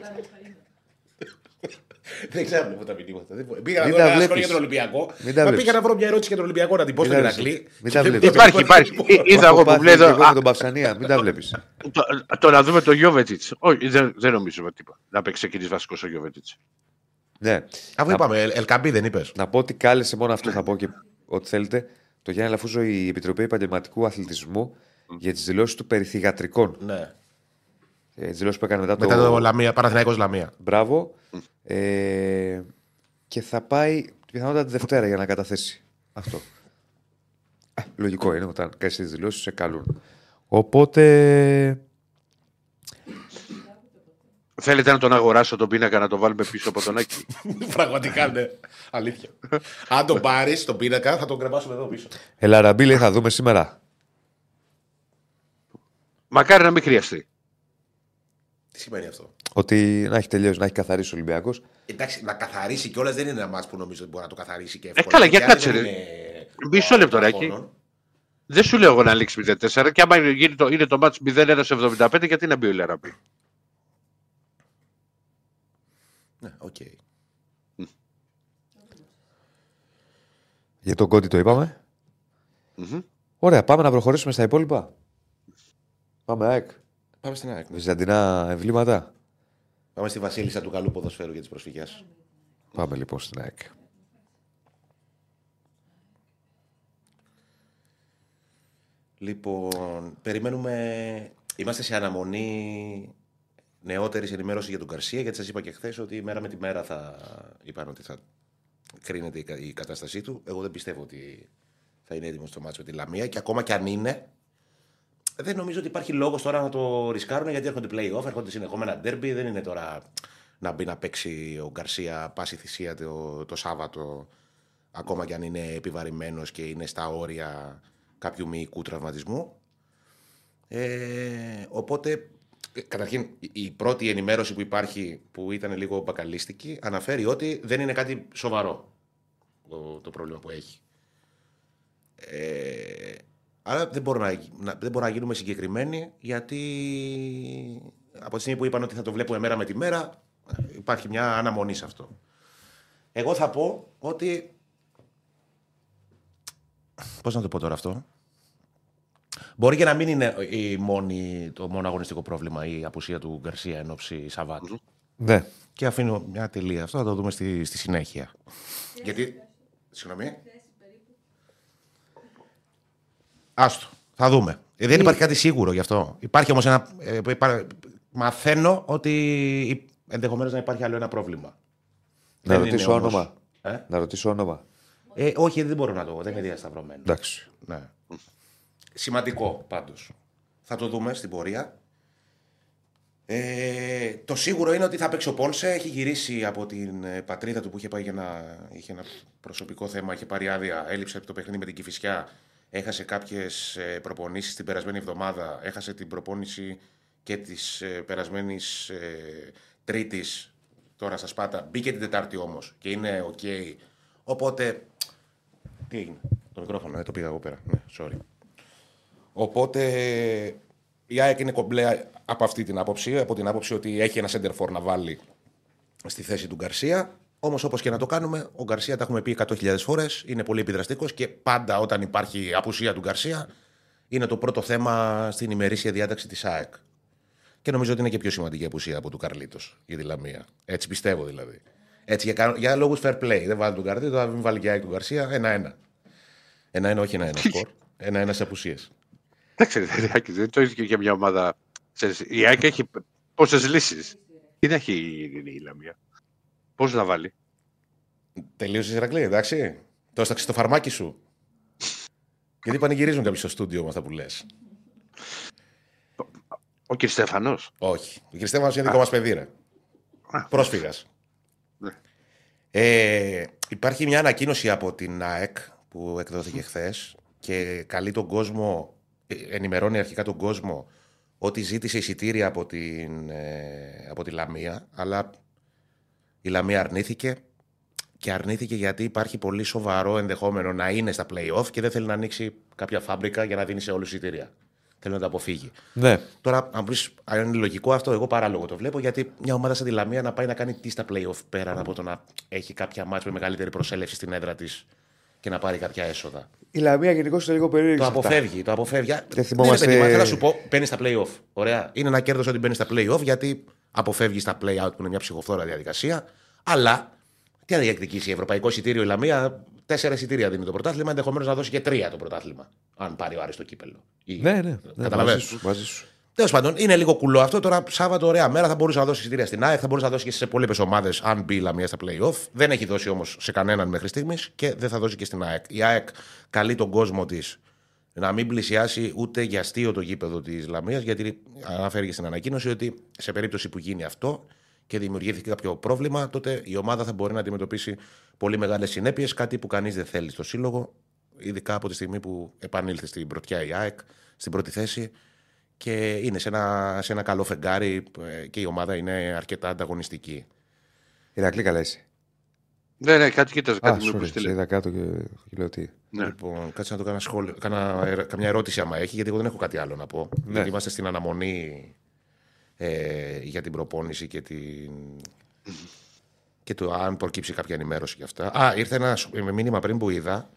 Δεν ξέρω βλέπω τα μηνύματα. Δεν μπο- Πήγα να Μην δω τα ένα σχόλιο βλέπεις. για τον Ολυμπιακό. Μην τα Μα βλέπεις. πήγα να βρω μια ερώτηση για τον Ολυμπιακό να την πω Μην στον τα Ηρακλή. βλέπεις. Μην τα Και βλέπεις. δεν Υπάρχει, είπα υπάρχει. τίποτα. Ε, Είδα Έχω εγώ που πάθει μου λέει και εδώ. εγώ α, με τον Παυσανία, μην τα βλέπεις. το, το να δούμε το Γιώβετιτς. Όχι, δεν, δεν νομίζω με τίποτα. Να παίξει ξεκινήσει βασικός ο Γιώβετιτς. Ναι. Αφού είπαμε, Ελ- Ελκαμπή δεν είπες. Να πω ότι κάλεσε μόνο αυτό, θα πω και ό,τι θέλετε. Το Γιάννη Λαφούζο η Επιτροπή Επαγγελματικού Αθλητισμού για τις δηλώσεις του περί θυγατρικών. Ναι. Ε, τις δηλώσεις που έκανε μετά, Μετά το Λαμία, Παναθηναϊκός Λαμία. Μπράβο. Ε, και θα πάει πιθανότατα τη Δευτέρα για να καταθέσει. Αυτό. Ε, λογικό είναι όταν κάνεις τις δηλώσεις, σε καλούν. Οπότε. Θέλετε να τον αγοράσω τον πίνακα να το βάλουμε πίσω από τον Άκη; Πραγματικά ναι. Αλήθεια. Αν τον πάρεις τον πίνακα, θα τον κρεμάσουμε εδώ πίσω. Ελαραμπή λέει θα δούμε σήμερα. Μακάρι να μην χρειαστεί. Τι σημαίνει αυτό; Ότι να έχει τελειώσει, να έχει καθαρίσει ο Ολυμπιακός. Εντάξει, να καθαρίσει κιόλας δεν είναι ένα ματς που νομίζω ότι μπορεί να το καθαρίσει και Ε, εύκολα. καλά, για Γιατί κάτσε, δεν ρε. είναι Μισό λεπτό, Ράκη. αγώνων. Δεν σου λέω εγώ να λήξει 0-4 και άμα γίνει το, είναι το ματς 0-1 σε 75, γιατί να μπει ο Ελ Αραμπί. Ναι, οκ. Για τον Κόντι το είπαμε. Μμμ. Ωραία, πάμε να προχωρήσουμε στα υπόλοιπα. Πάμε, ΑΕΚ. Πάμε στην ΑΕΚ. ναι. Βυζαντινά εμβλήματα. Πάμε στη Βασίλισσα του καλού ποδοσφαίρου για τις προσφυγές. Πάμε λοιπόν στην ΑΕΚ. Λοιπόν, περιμένουμε. Είμαστε σε αναμονή νεότερης ενημέρωσης για τον Καρσία, γιατί σας είπα και χθες ότι μέρα με τη μέρα θα είπαν ότι θα κρίνεται η κα- η κατάστασή του. Εγώ δεν πιστεύω ότι θα είναι έτοιμος στο μάτσο με τη Λαμία και ακόμα κι αν είναι, δεν νομίζω ότι υπάρχει λόγος τώρα να το ρισκάρουν γιατί έρχονται play-off, έρχονται συνεχόμενα derby. Δεν είναι τώρα να μπει να παίξει ο Γκαρσία πάση θυσία το, το Σάββατο, ακόμα κι αν είναι επιβαρημένος και είναι στα όρια κάποιου μυϊκού τραυματισμού. Ε, οπότε, ε, καταρχήν, η- η πρώτη ενημέρωση που υπάρχει, που ήταν λίγο μπακαλίστικη, αναφέρει ότι δεν είναι κάτι σοβαρό το, το πρόβλημα που έχει. Ε, άρα δεν μπορούμε να, να, δεν μπορούμε να γίνουμε συγκεκριμένοι, γιατί από τη στιγμή που είπαν ότι θα το βλέπουμε μέρα με τη μέρα, ε, υπάρχει μια αναμονή σε αυτό. Εγώ θα πω ότι. Πώς να το πω τώρα αυτό; Μπορεί και να μην είναι η μόνη, το μόνο αγωνιστικό πρόβλημα η απουσία του Γκαρσία εν ώψη Σαββάτου. Ναι. Και αφήνω μια τελεία. Αυτό θα το δούμε στη, στη συνέχεια. Γιατί. Συγγνώμη. Άστο. Θα δούμε. Ε, δεν υπάρχει κάτι σίγουρο γι' αυτό. Υπάρχει όμως ένα. ε, υπά- μαθαίνω ότι ενδεχομένως να υπάρχει άλλο ένα πρόβλημα. Να Δεν ρωτήσω είναι όμως- όνομα. Ε; Να ρωτήσω όνομα. Ε, όχι, δεν μπορώ να το. Δεν είναι διασταυρωμένο. Εντάξει. Ναι. Σημαντικό πάντως. Θα το δούμε στην πορεία. Ε, το σίγουρο είναι ότι θα παίξει ο Πόνσε. Έχει γυρίσει από την ε, πατρίδα του που είχε πάει για ένα, είχε ένα προσωπικό θέμα. Είχε πάρει άδεια. Έλειψε το παιχνίδι με την Κηφισιά. Έχασε κάποιες προπονήσεις την περασμένη εβδομάδα. Έχασε την προπόνηση και της ε, περασμένης ε, Τρίτης τώρα στα Σπάτα. Μπήκε την Τετάρτη όμως και είναι οκ. Οπότε. Τι έγινε; Το μικρόφωνο, ε, το πήγα εγώ πέρα. Ναι, sorry. Οπότε η ΑΕΚ είναι κομπλέ από αυτή την άποψη, από την άποψη ότι έχει ένα σέντερ φορ να βάλει στη θέση του Γκαρσία. Όμως, όπως και να το κάνουμε, ο Γκαρσία τα έχουμε πει 100.000 φορές, είναι πολύ επιδραστικός και πάντα όταν υπάρχει απουσία του Γκαρσία είναι το πρώτο θέμα στην ημερήσια διάταξη της ΑΕΚ. Και νομίζω ότι είναι και πιο σημαντική η απουσία από του Καρλίτος για τη Λαμία. Έτσι πιστεύω δηλαδή. Έτσι, για, κα- για λόγους fair play. Δεν βάλει τον Καρλίτο, θα μην βάλει και η ΑΕΚ του Γκαρσία. Ένα-ένα. Ένα-ένα, όχι ένα-ένα σκορ. Ένα-ένα απουσίες. Εντάξει, ρε Τεριάκη, δεν το έχει και για μια ομάδα. Ξέρεις, Η ΑΕΚ έχει πόσες λύσεις. Τι να έχει η- η Λαμία. Πώς να βάλει; Τελείωσε η Ηρακλή, εντάξει. Το έσταξε το φαρμάκι σου. Γιατί πανηγυρίζουν κάποιοι στο στούντιο με αυτά που λες. Ο κ. Στέφανος. Όχι. Ο κ. Στέφανος είναι δικό μας παιδί, ρε. Α. Πρόσφυγας. Ναι. Ε, υπάρχει μια ανακοίνωση από την ΑΕΚ που εκδόθηκε χθες και καλεί τον κόσμο, ε, ενημερώνει αρχικά τον κόσμο ότι ζήτησε εισιτήρια από, την, ε, από τη Λαμία, αλλά η Λαμία αρνήθηκε και αρνήθηκε γιατί υπάρχει πολύ σοβαρό ενδεχόμενο να είναι στα play-off και δεν θέλει να ανοίξει κάποια φάμπρικα για να δίνει σε όλους εισιτήρια. Θέλει να τα αποφύγει. Ναι. Τώρα, αν βρει αν είναι λογικό αυτό, εγώ παράλογο το βλέπω γιατί μια ομάδα σαν τη Λαμία να πάει να κάνει τι στα playoff πέραν από το να έχει κάποια μάτς με μεγαλύτερη προσέλευση στην έδρα της και να πάρει κάποια έσοδα. Η Λαμία γενικώς είναι λίγο περίεργη. Το σε αυτά. αποφεύγει, το αποφεύγει. Δεν θυμόμαστε- είναι παιδί, μα, θέλω να σου πω, μπαίνει στα playoff. Ωραία. Είναι ένα κέρδος ότι μπαίνει στα playoff γιατί αποφεύγεις τα play-out που είναι μια ψυχοφθόρα διαδικασία. Αλλά τι θα διεκδικήσει, Ευρωπαϊκό εισιτήριο η Λαμία, τέσσερα εισιτήρια δίνει το πρωτάθλημα, ενδεχομένως να δώσει και τρία το πρωτάθλημα. Αν πάρει ο Άρης το κύπελο. Ή- Ναι, ναι. ναι Καταλαβαίνεις. μαζί σου, μαζί σου. Τέλος πάντων, είναι λίγο κουλό αυτό. Τώρα, Σάββατο, ωραία μέρα, θα μπορούσε να δώσει εισιτήρια στην ΑΕΚ, θα μπορούσε να δώσει και σε υπόλοιπες ομάδες, αν μπει η Λαμία στα playoff. Δεν έχει δώσει όμως σε κανέναν μέχρι στιγμής και δεν θα δώσει και στην ΑΕΚ. Η ΑΕΚ καλεί τον κόσμο της να μην πλησιάσει ούτε για αστείο το γήπεδο της Λαμίας, γιατί αναφέρει και στην ανακοίνωση ότι σε περίπτωση που γίνει αυτό και δημιουργήθηκε κάποιο πρόβλημα, τότε η ομάδα θα μπορεί να αντιμετωπίσει πολύ μεγάλες συνέπειες, κάτι που κανείς δεν θέλει στο σύλλογο, ειδικά από τη στιγμή που επανήλθε στην πρωτιά η ΑΕΚ, στην πρώτη θέση και είναι σε ένα, σε ένα καλό φεγγάρι ε, και η ομάδα είναι αρκετά ανταγωνιστική. Ηρακλή, καλά είσαι. Ναι, ναι, κάτι κοίταζε. Α, Κάτι μου sorry, σε στείλε. είδα κάτω και, και λέω τι. Ναι. Λοιπόν, κάτσε να το κάνω σχόλιο, κάνα, ερ- καμιά ερώτηση άμα έχει, γιατί εγώ δεν έχω κάτι άλλο να πω. Ναι. Γιατί είμαστε στην αναμονή ε, για την προπόνηση και την... και το αν προκύψει κάποια ενημέρωση για αυτά. Α, ήρθε ένα σ- με μήνυμα πριν που είδα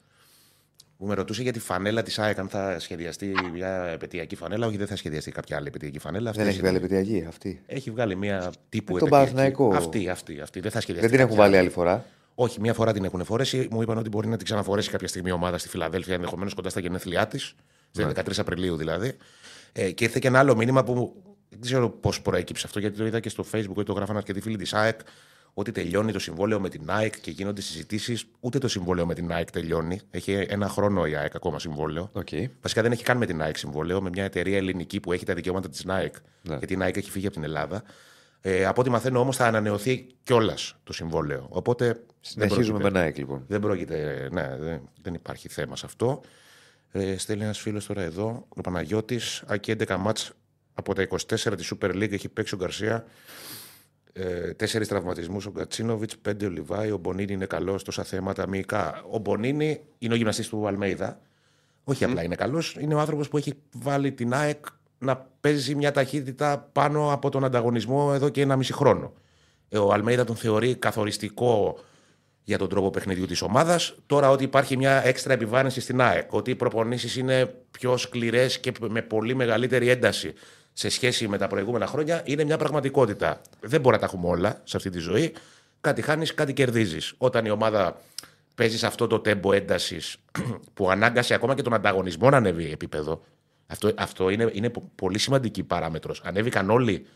που με ρωτούσε για τη φανέλα της ΑΕΚ, αν θα σχεδιαστεί μια επαιτειακή φανέλα. Όχι, δεν θα σχεδιαστεί κάποια άλλη επαιτειακή φανέλα. Δεν Αυτή έχει βγάλει επαιτειακή αυτή. Έχει βγάλει μια τύπου Με τον επαιτειακή. Παναθηναϊκό. Αυτή, αυτή, αυτή. Δεν θα σχεδιαστεί. Δεν την έχουν κάποια βάλει άλλη φορά. Όχι, μία φορά την έχουν φορέσει. Μου είπαν ότι μπορεί να την ξαναφορέσει κάποια στιγμή η ομάδα στη Φιλαδέλφια, ενδεχομένως κοντά στα γενέθλιά της, στις 13 Απριλίου δηλαδή. Ε, και ήρθε και ένα άλλο μήνυμα που δεν ξέρω πώς προέκυψε αυτό, γιατί το είδα και στο Facebook ότι το γράφαν αρκετοί φίλοι της ΑΕΚ, ότι τελειώνει το συμβόλαιο με την ΑΕΚ και γίνονται συζητήσεις. Ούτε το συμβόλαιο με την ΑΕΚ τελειώνει. Έχει ένα χρόνο η ΑΕΚ ακόμα συμβόλαιο. Οκ. Βασικά δεν έχει καν με την ΑΕΚ συμβόλαιο, με μια εταιρεία ελληνική που έχει τα δικαιώματα της ΑΕΚ. Ναι. Γιατί η ΑΕΚ έχει φύγει από την Ελλάδα. Ε, από ό,τι μαθαίνω όμως θα ανανεωθεί κιόλας το συμβόλαιο. Οπότε δεν Συνεχίζουμε πρόκειται- με Nike λοιπόν. δεν πρόκειται. Ναι, δεν, δεν υπάρχει θέμα σε αυτό. Ε, στέλνει ένας φίλος τώρα εδώ, ο Παναγιώτης. Ακεί 11 μάτς από τα 24 της Super League έχει παίξει ο Γκαρσία. Ε, Τέσσερις τραυματισμούς ο Γκατσίνοβιτς, πέντε ο Λιβάη. Ο Μπονίνι είναι καλός, τόσα θέματα μυϊκά. Ο Μπονίνι είναι ο γυμναστής του Αλμέιδα. Όχι απλά είναι καλός, είναι ο άνθρωπος που έχει βάλει την ΑΕΚ να παίζει μια ταχύτητα πάνω από τον ανταγωνισμό εδώ και ένα μισή χρόνο. Ε, Ο Αλμέιδα τον θεωρεί καθοριστικό για τον τρόπο παιχνιδιού της ομάδας. Τώρα ότι υπάρχει μια έξτρα επιβάρυνση στην ΑΕΚ, ότι οι προπονήσεις είναι πιο σκληρές και με πολύ μεγαλύτερη ένταση σε σχέση με τα προηγούμενα χρόνια, είναι μια πραγματικότητα. Δεν μπορεί να τα έχουμε όλα σε αυτή τη ζωή. Κάτι χάνεις, κάτι κερδίζεις. Όταν η ομάδα παίζει σε αυτό το τέμπο έντασης που ανάγκασε ακόμα και τον ανταγωνισμό να ανέβει επίπεδο. Αυτό, αυτό είναι, είναι πο- πολύ σημαντική παράμετρος. Ανέβηκαν όλοι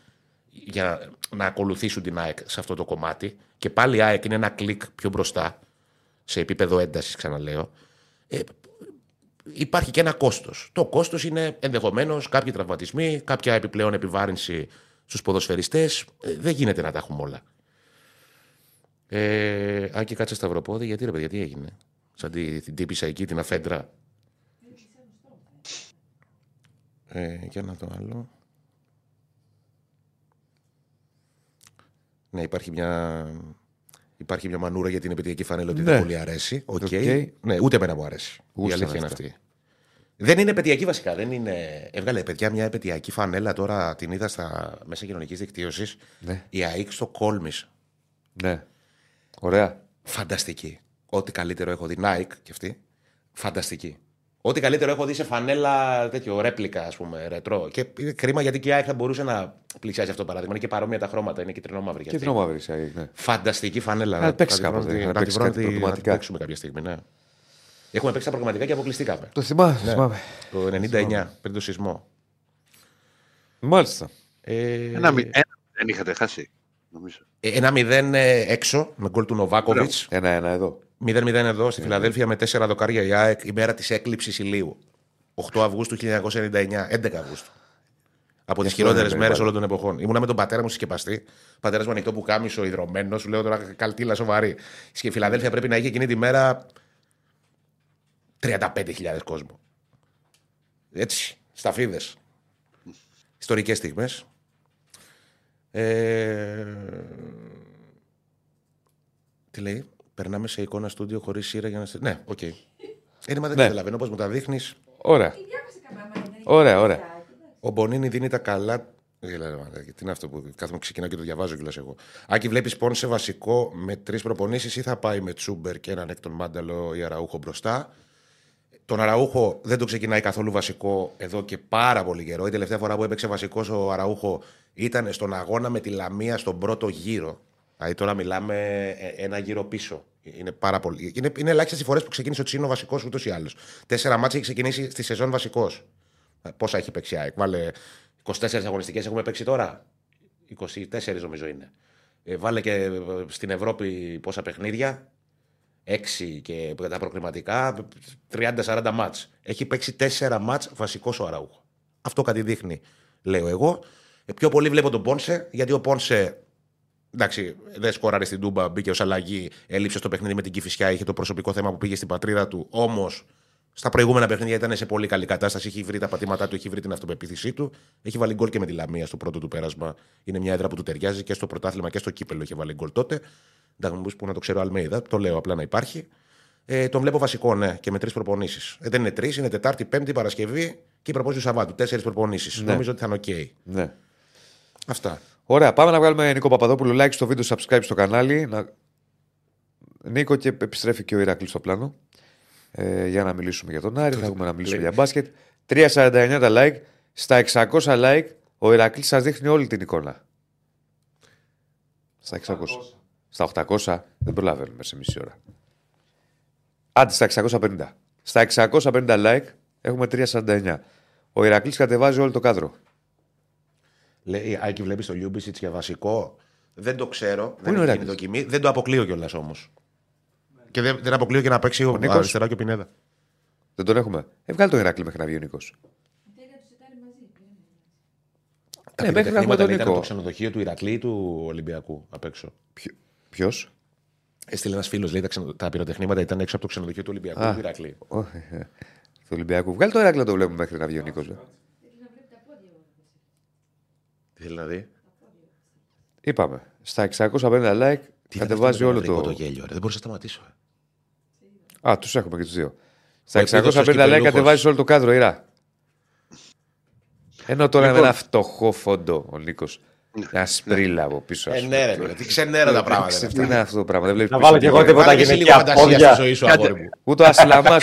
για να ακολουθήσουν την ΑΕΚ σε αυτό το κομμάτι. Και πάλι η ΑΕΚ είναι ένα κλικ πιο μπροστά, σε επίπεδο έντασης, ξαναλέω. Ε, υπάρχει και ένα κόστος. Το κόστος είναι ενδεχομένως κάποιοι τραυματισμοί, κάποια επιπλέον επιβάρυνση στους ποδοσφαιριστές. Ε, δεν γίνεται να τα έχουμε όλα. Ε, Άκη, κάτσε σταυροπόδι, γιατί ρε παιδιά, τι έγινε; Σαν τη, την τύπησα εκεί, την αφέντρα. Ε, για να το άλλο. Ναι, υπάρχει μια, υπάρχει μια μανούρα για την επαιτειακή φανέλα ότι Ναι. δεν πολύ αρέσει. Οκ. Οκ. Ναι, ούτε εμένα μου αρέσει. Γούστα η αλήθεια είναι αυτά. αυτή. Δεν είναι επαιτειακή βασικά. Δεν είναι... Έβγαλε παιδιά μια επαιτειακή φανέλα τώρα την είδα στα μέσα κοινωνικής δικτύωσης. Ναι. Η ΑΕΚ στο Κόλμης. Ναι. Ωραία. Φανταστική. Ό,τι καλύτερο έχω δει. Nike και αυτή. Φανταστική. Ό,τι καλύτερο έχω δει σε φανέλα τέτοιο ρέπλικα, ας πούμε, ρετρό. Και είναι κρίμα γιατί και η ΑΕΚ θα μπορούσε να πλησιάσει αυτό το παράδειγμα. Είναι και παρόμοια τα χρώματα, είναι κυτρινό-μαύρη. Και αυτή. την ομάδα ναι. Φανταστική φανέλα. Να παίξει τη βρω κάποτε, τη- να τη παίξει βρω κάτι τη- Να την προγραμματικά. παίξουμε κάποια στιγμή, ναι. Έχουμε παίξει τα προγραμματικά και αποκλειστήκαμε. Το θυμάμαι. Ναι. θυμάμαι. Το 99, πριν το σεισμό. Μάλιστα. Ε, Ένα, μη- ένα δεν είχατε χάσει. Νομίζω. ε, ένα 0 ε, έξω με γκολ του Νοβάκοβιτς. Ένα-ένα εδώ. 0-0 εδώ στη Φιλαδέλφια με 4 δοκάρια η ΑΕΚ η μέρα της έκλειψης ηλίου. 8 Αυγούστου 1999, 11 Αυγούστου. Από τις αυτό χειρότερες είναι, μέρες πάλι. όλων των εποχών. Ήμουνα με τον πατέρα μου συσκεπαστή. Ο πατέρας μου ανοιχτό που κάμισο, υδρωμένο. Σου λέω τώρα καλτήλα σοβαρή. Στη Φιλαδέλφια πρέπει να είχε εκείνη τη μέρα 35.000 κόσμο. Έτσι, σταφίδες. Ιστορικές στιγμές. Ε... Τι λέει, περνάμε σε εικόνα στούντιο χωρίς σειρά για να. σε- Ναι, οκ. Okay. Είναι μα δεν Ναι. καταλαβαίνω πώς μου τα δείχνεις. Ωραία. Ωραία, ωραία. Ο Μπονίνη δίνει τα καλά. Γελάω, μαλάκα, Τι είναι αυτό που κάθομαι ξεκινάω και το διαβάζω κιόλας εγώ. Άκη, βλέπεις Πόνσε βασικό με τρεις προπονήσεις ή θα πάει με Τσούμπερ και έναν εκ των Μάνταλο ή Αραούχο μπροστά; Τον Αραούχο δεν το ξεκινάει καθόλου βασικό εδώ και πάρα πολύ καιρό. Η τελευταία φορά που έπαιξε βασικός ο Αραούχο ήταν στον αγώνα με τη Λαμία στον πρώτο γύρο. Δηλαδή τώρα μιλάμε ε, ένα γύρο πίσω. Είναι πάρα πολύ. Είναι, είναι ελάχιστες οι φορές που ξεκίνησε ο Τσίνο βασικός ούτως ή άλλως. Τέσσερα μάτια έχει ξεκινήσει στη σεζόν βασικός. Πόσα έχει παίξει η ΑΕΚ; Βάλε 24 αγωνιστικές έχουμε παίξει τώρα; 24 νομίζω είναι. Ε, βάλε και ε, στην Ευρώπη πόσα παιχνίδια; 6 και τα προκριματικά 30-40 μάτς. Έχει παίξει 4 μάτς βασικός ο Αραούχο. Αυτό κάτι δείχνει, λέω εγώ. Ε, πιο πολύ βλέπω τον Πόνσε, γιατί ο Πόνσε Εντάξει, δεν σκόραρε στην Τούμπα, μπήκε ως αλλαγή, έλειψε στο παιχνίδι με την Κυφυσιά, είχε το προσωπικό θέμα που πήγε στην πατρίδα του. Όμως στα προηγούμενα παιχνίδια ήταν σε πολύ καλή κατάσταση, έχει βρει τα πατήματά του, έχει βρει την αυτοπεποίθησή του. Έχει βάλει γκολ και με τη Λαμία στο πρώτο του πέρασμα. Είναι μια έδρα που του ταιριάζει και στο πρωτάθλημα και στο κύπελο είχε βάλει γκολ τότε. Μη μου πεις που να το ξέρω Αλμέιδα, το λέω απλά να υπάρχει. Ε, τον βλέπω βασικό, ναι, και με τρεις προπονήσεις. Ε, δεν είναι τρεις, είναι Τετάρτη, Πέμπτη, Παρασκευή και η προπόνηση του Σαββάτου. Τέσσερις προπονήσεις. Ναι. Νομίζω ότι θα είναι οκ. Ναι. Αυτά. Ωραία, πάμε να βγάλουμε Νίκο Παπαδόπουλο like στο βίντεο, subscribe στο κανάλι. Να... Νίκο και επιστρέφει και ο Ηρακλής στο πλάνο. Ε, για να μιλήσουμε για τον Άρη, θα έχουμε να μιλήσουμε για μπάσκετ. 349 τα like. Στα 600 like ο Ηρακλής σας δείχνει όλη την εικόνα. Στα 600. Στα 800 δεν προλαβαίνουμε σε μισή ώρα. Άντε στα 650. Στα 650 like έχουμε 349. Ο Ηρακλής κατεβάζει όλο το κάδρο. Λέει, Άκη, βλέπεις το Λιούμπισιτς για βασικό; Δεν το ξέρω. δεν είναι ο έχει γίνει Ηράκλης; δοκιμή. Δεν το αποκλείω κιόλας όμως. Και δεν, δεν αποκλείω και να παίξει ο, Νίκος; αριστερά και ο Πινέδα. Δεν τον έχουμε. Ε, βγάλει τον Ηρακλή μέχρι να βγει ο Νίκος. Τα Ναι, μέχρι να έχουμε πυροτεχνήματα τον ήταν Νίκο. το ξενοδοχείο του Ηρακλή ή του Ολυμπιακού απ' έξω. Ποιο. Έστειλε ένας φίλος, λέει τα, ξενο... τα πυροτεχνήματα ήταν έξω από το ξενοδοχείο του Ολυμπιακού Α. του Ηρακλή. Του Ολυμπιακού. Βγάλει το Ηρακλή να το βλέπουμε μέχρι να βγει ο Νίκος. Τι θέλει να δει. Είπαμε. Στα 650 like Τι κατεβάζει ήταν όλο αυτό με το. το γέλιο, ρε. Δεν μπορούσα να σταματήσω. ε. Α, τους έχουμε και τους δύο. Στα Ο επίδοξος 650 like κυπελούχος. κατεβάζεις όλο το κάδρο, Ηρά. Ενώ τώρα Λοιπόν. με ένα φτωχό φόντο ο Νίκος. Μια σπρίλα από πίσω. ας Ε, πούμε. ναι, ρε, ρε, τι ξενέρα τα πράγματα. Τι είναι αυτά. είναι αυτό το πράγμα. Δεν βλέπεις Να πίσω βάλω κι εγώ τίποτα. τίποτα Βάλε και εσύ λίγο γυναικεία φαντασία στη πόδια. ζωή σου, Κάντε. αγόρι μου. Ούτε ο Ασλαμά.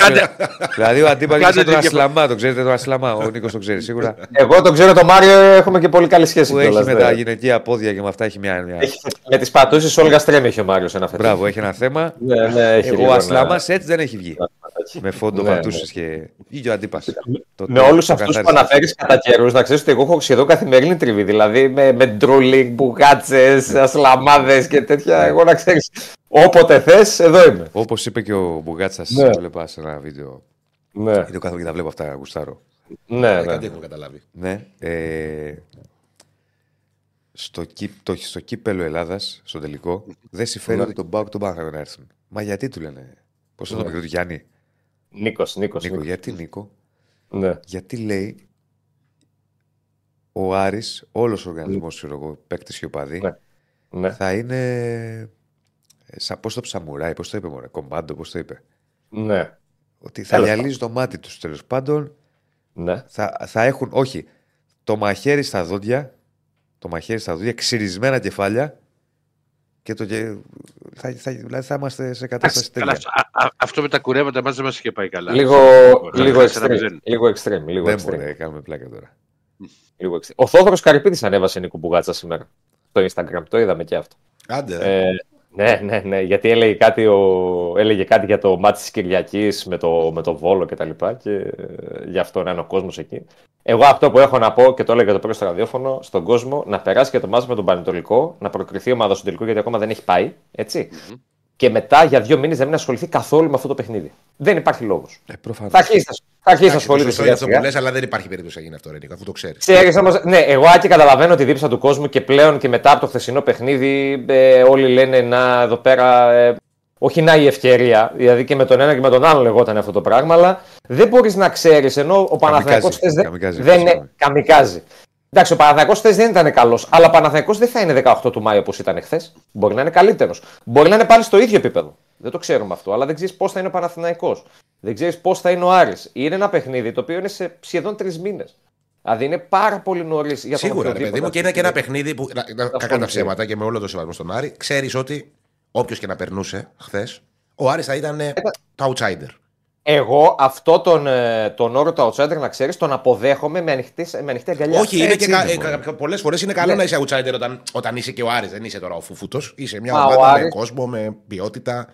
δηλαδή ο αντίπαλος Κάντε είναι τον την διαφο- Ασλαμά. Το ξέρετε τον Ασλαμά. Ο Νίκος το ξέρει σίγουρα. Εγώ τον ξέρω τον Μάριο, έχουμε και πολύ καλή σχέση Που έχει κιόλας, με ναι. τα γυναικεία πόδια και με αυτά έχει μια. μια- Έχει- Με τις πατούσες Όλγα Στρέμ έχει ο Μάριος ένα φετό. Μπράβο, έχει ένα θέμα. Ναι, ναι, έχει Εγώ λίγο ο ένα- Ασλαμά έτσι δεν έχει βγει. Πατάκι. Με φόντο Ναι, πατούσε και. Βγήκε ο αντίπας. Με όλους αυτούς που αναφέρεις κατά καιρούς, να ξέρεις ότι εγώ έχω σχεδόν καθημερινή τριβή. Δηλαδή με, με ντρούλινγκ, μπουγάτσες, ασλαμάδες και τέτοια. Εγώ να ξέρεις. Όποτε θες, εδώ είμαι. Όπως είπε και ο Μπουγάτσας, Ναι. έβλεπα σε ένα βίντεο. Ναι, Γιατί το κάθομαι και τα βλέπω αυτά, γουστάρω. ναι, Ε, ναι. Κάτι έχω καταλάβει. Ναι. Ε, στο, κύ, το, στο κύπελο Ελλάδας, στο τελικό, δεν συμφέρει ούτε τον Μπάουκ τον Πάνθακο να έρθουν. Μα γιατί του λένε. Πώς θα το πει, του Γιάννη; Νίκος, Νίκος. Νίκο, γιατί Νίκο; Ναι. Γιατί λέει ο Άρης, όλος ο οργανισμός, ξέρω εγώ, παίκτης και οπαδοί, Ναι. Ναι. θα είναι. ε, Σαν πώς το ψαμουράι, πώς το είπε, μωρέ, κομμάντο, πώς το είπε; Ναι. Ότι θα Τέλος γυαλίζει το μάτι τους τέλος πάντων. Ναι. Θα, θα έχουν, όχι, το μαχαίρι στα δόντια, το μαχαίρι στα δόντια, ξυρισμένα κεφάλια και το, και- θα, θα, δηλαδή θα είμαστε σε κατάσταση Καλά, τέλεια. α- α- αυτό με τα κουρέματα μας δεν μας είχε πάει καλά. Λίγο, Ωραία, λίγο, τέσσερα extreme, μηδέν. λίγο extreme. Λίγο Δεν extreme. μπορεί να κάνουμε πλάκα τώρα. Λίγο extreme. Ο Θόδωρος Καρυπίδης ανέβασε Νίκο Μπουγάτσα σήμερα στο Instagram. Το είδαμε και αυτό. Άντε. ρε. Ε, Ναι, ναι, ναι. Γιατί έλεγε κάτι, ο... έλεγε κάτι για το μάτι της Κυριακής με το, με το Βόλο και τα λοιπά και ε, γι' αυτό να είναι ο κόσμος εκεί. Εγώ αυτό που έχω να πω και το έλεγα το πρώτο στο ραδιόφωνο στον κόσμο να περάσει και το μάτς με τον Πανετολικό, να προκριθεί η ομάδα στο τελικό γιατί ακόμα δεν έχει πάει. Έτσι. Και μετά για δύο μήνες να μην ασχοληθεί καθόλου με αυτό το παιχνίδι. Δεν υπάρχει λόγος. Ε, προφανώς. Θα αρχίσει να- θα αρχίσει να Εντάξει, ασχολείται σωστό είναι σιγά αυτό που σιγά. λες, αλλά δεν υπάρχει περίπτωση να γίνει αυτό, Ρενίκο, αφού το ξέρεις. Ξέρεις όμως, ναι, εγώ Άκη καταλαβαίνω τη δίψα του κόσμου και πλέον και μετά από το χθεσινό παιχνίδι ε, όλοι λένε να εδώ πέρα. Ε, όχι να η ευκαιρία, δηλαδή και με τον ένα και με τον άλλο λεγόταν αυτό το πράγμα, αλλά δεν μπορείς να ξέρεις ενώ ο Παναθηναϊκός χθες δεν, καμικάζι, δεν συγγνώμη. είναι. Καμικάζει. Εντάξει, ο Παναθηναϊκός χθες δεν ήταν καλός, αλλά ο Παναθηναϊκός δεν θα είναι 18 του Μάη όπως ήταν χθες. Μπορεί να είναι καλύτερος. Μπορεί να είναι πάλι στο ίδιο επίπεδο. Δεν το ξέρουμε αυτό, αλλά δεν ξέρεις πώς θα είναι ο Παναθηναϊκός. Δεν ξέρεις πώς θα είναι ο Άρης. Είναι ένα παιχνίδι το οποίο είναι σε σχεδόν τρεις μήνες. Δηλαδή είναι πάρα πολύ νωρίς για τον Σίγουρα, ρε οποιοδήποτε παιδί μου, και είναι και ένα αθλητή. παιχνίδι που. να- να- Κακά τα ασχοληθεί. ψέματα και με όλο το σεβασμό στον Άρη, ξέρεις ότι όποιος και να περνούσε χθες, ο Άρης θα ήταν ε, το outsider. Εγώ αυτό τον, ε, τον όρο του outsider να ξέρεις, τον αποδέχομαι με ανοιχτή, με ανοιχτή αγκαλιά. Όχι, είναι και Έτσι κα, είναι, ε, μόνο. κα, πολλές φορές είναι καλό Ναι. να είσαι outsider όταν, όταν είσαι και ο Άρης. Δεν είσαι τώρα ο φουφούτος. Είσαι μια Μα, ο ομάδα με Άρης- κόσμο, με ποιότητα.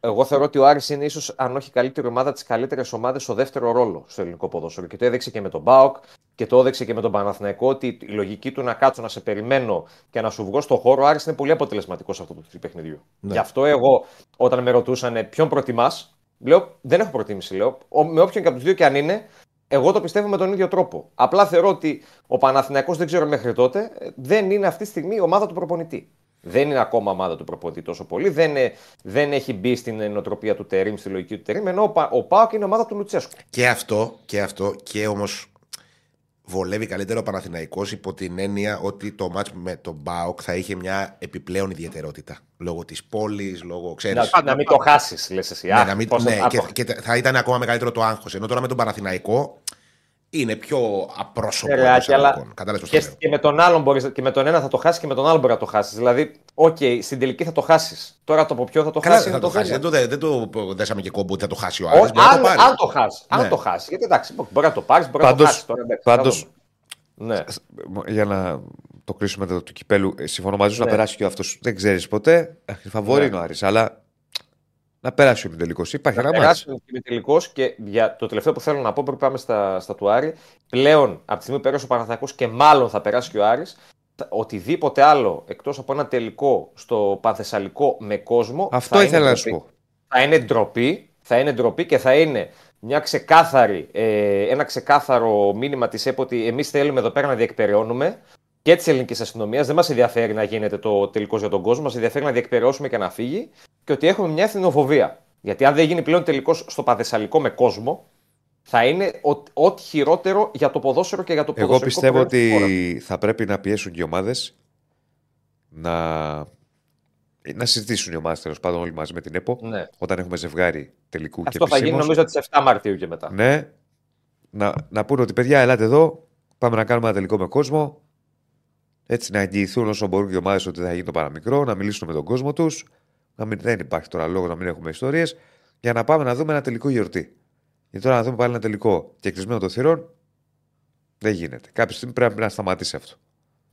Εγώ θεωρώ ότι ο Άρης είναι ίσως, αν όχι η καλύτερη ομάδα, τι καλύτερε ομάδε στο δεύτερο ρόλο στο ελληνικό ποδόσφαιρο. Και το έδειξε και με τον Μπάοκ και το έδειξε και με τον Παναθηναϊκό ότι η λογική του να κάτσω να σε περιμένω και να σου βγω στο χώρο, ο Άρης είναι πολύ αποτελεσματικός σε αυτό το τύπο παιχνιδιού. Ναι. Γι' αυτό εγώ, όταν με ρωτούσαν ποιον προτιμάς, λέω δεν έχω προτίμηση. Λέω, Ο- με όποιον και από τους δύο και αν είναι, εγώ το πιστεύω με τον ίδιο τρόπο. Απλά θεωρώ ότι ο Παναθηναϊκός δεν ξέρω μέχρι τότε, ε, δεν είναι αυτή τη στιγμή η ομάδα του προπονητή. Δεν είναι ακόμα ομάδα του προπονητή τόσο πολύ. Δεν, ε, δεν έχει μπει στην νοοτροπία του Τερήμ, στη λογική του Τερήμ. Ενώ ο, Πα- ο Πάοκ είναι ομάδα του Λουτσέσκου. Και αυτό, και αυτό, και όμως βολεύει καλύτερο ο Παναθηναϊκός υπό την έννοια ότι το ματς με τον ΠΑΟΚ θα είχε μια επιπλέον ιδιαιτερότητα. Λόγω της πόλης, λόγω. Ξέρεις, Να, να μην το χάσεις, λες εσύ. Ναι, Αχ, να μην- πώς θα- ναι, α, και, το- και θα ήταν ακόμα μεγαλύτερο το άγχος. Ενώ τώρα με τον Παναθηναϊκό είναι πιο απρόσωπο. Ε, ρε, εντός Άκη, αλλά εισαγωγικών. Κατάλαβες πώς το και, λέω. και με τον άλλον μπορείς, και με τον ένα θα το χάσεις και με τον άλλο μπορεί να το χάσεις. Δηλαδή, οκ, στην τελική θα το χάσεις. Τώρα το από ποιο θα το Καλά, χάσει. δεν θα είναι το χάσεις. θέμα. Δεν το, δεν το δέσαμε και κόμπο ότι θα το χάσει ο Ο- Άρης. Μπορεί να αν, το πάρεις. αν το χάσει. Ναι. Αν το χάσει. Γιατί εντάξει, μπορεί να το πάρεις, μπορεί να το Πάντως- χάσεις. Τώρα, Ναι. Για να το κλείσουμε το του κυπέλου, ε, συμφωνώ μαζί σου Ναι. να περάσει και αυτός. Δεν ξέρεις ποτέ. Φαβόρη Ναι. είναι ο Άρης, αλλά να περάσει ο τελικό. Υπάρχει Να ένα μάτι. περάσουμε και με τελικό και για το τελευταίο που θέλω να πω πριν πάμε στα, στα του Άρη. Πλέον από τη στιγμή που πέρασε ο Παναθηναϊκός και μάλλον θα περάσει και ο Άρης, θα- οτιδήποτε άλλο εκτός από ένα τελικό στο Πανθεσσαλικό με κόσμο. Αυτό θα ήθελα είναι να σου ντροπή. πω. Θα είναι ντροπή, θα είναι ντροπή και θα είναι μια ξεκάθαρη, ε, ένα ξεκάθαρο μήνυμα της ΕΠΟ ότι εμείς θέλουμε εδώ πέρα να διεκπεραιώνουμε και της ελληνικής αστυνομίας. Δεν μας ενδιαφέρει να γίνεται το τελικός για τον κόσμο, μας ενδιαφέρει να διεκπαιρεώσουμε και να φύγει και ότι έχουμε μια εθνοφοβία. Γιατί αν δεν γίνει πλέον τελικός στο Παδεσσαλικό με κόσμο, θα είναι ο- ό,τι χειρότερο για το ποδόσφαιρο και για το Εγώ ποδοσφαιρικό πιστεύω προϊόν της χώρας. ότι θα πρέπει να πιέσουν και οι ομάδες να. Να συζητήσουν οι ομάδες τέλος πάντων όλοι μαζί με την ΕΠΟ Ναι. όταν έχουμε ζευγάρι τελικού και Αυτό θα γίνει επισήμως. νομίζω τις 7 Μαρτίου και μετά. Ναι, να, να πούνε ότι παιδιά, ελάτε εδώ, πάμε να κάνουμε ένα τελικό με κόσμο. Έτσι να εγγυηθούν όσο μπορούν και οι ομάδες ότι θα γίνει το παραμικρό, να μιλήσουν με τον κόσμο τους. Να μην, δεν υπάρχει τώρα λόγος να μην έχουμε ιστορίες. Για να πάμε να δούμε ένα τελικό γιορτή. Γιατί τώρα να δούμε πάλι ένα τελικό και κλεισμένο των θυρών, δεν γίνεται. Κάποια στιγμή πρέπει να σταματήσει αυτό.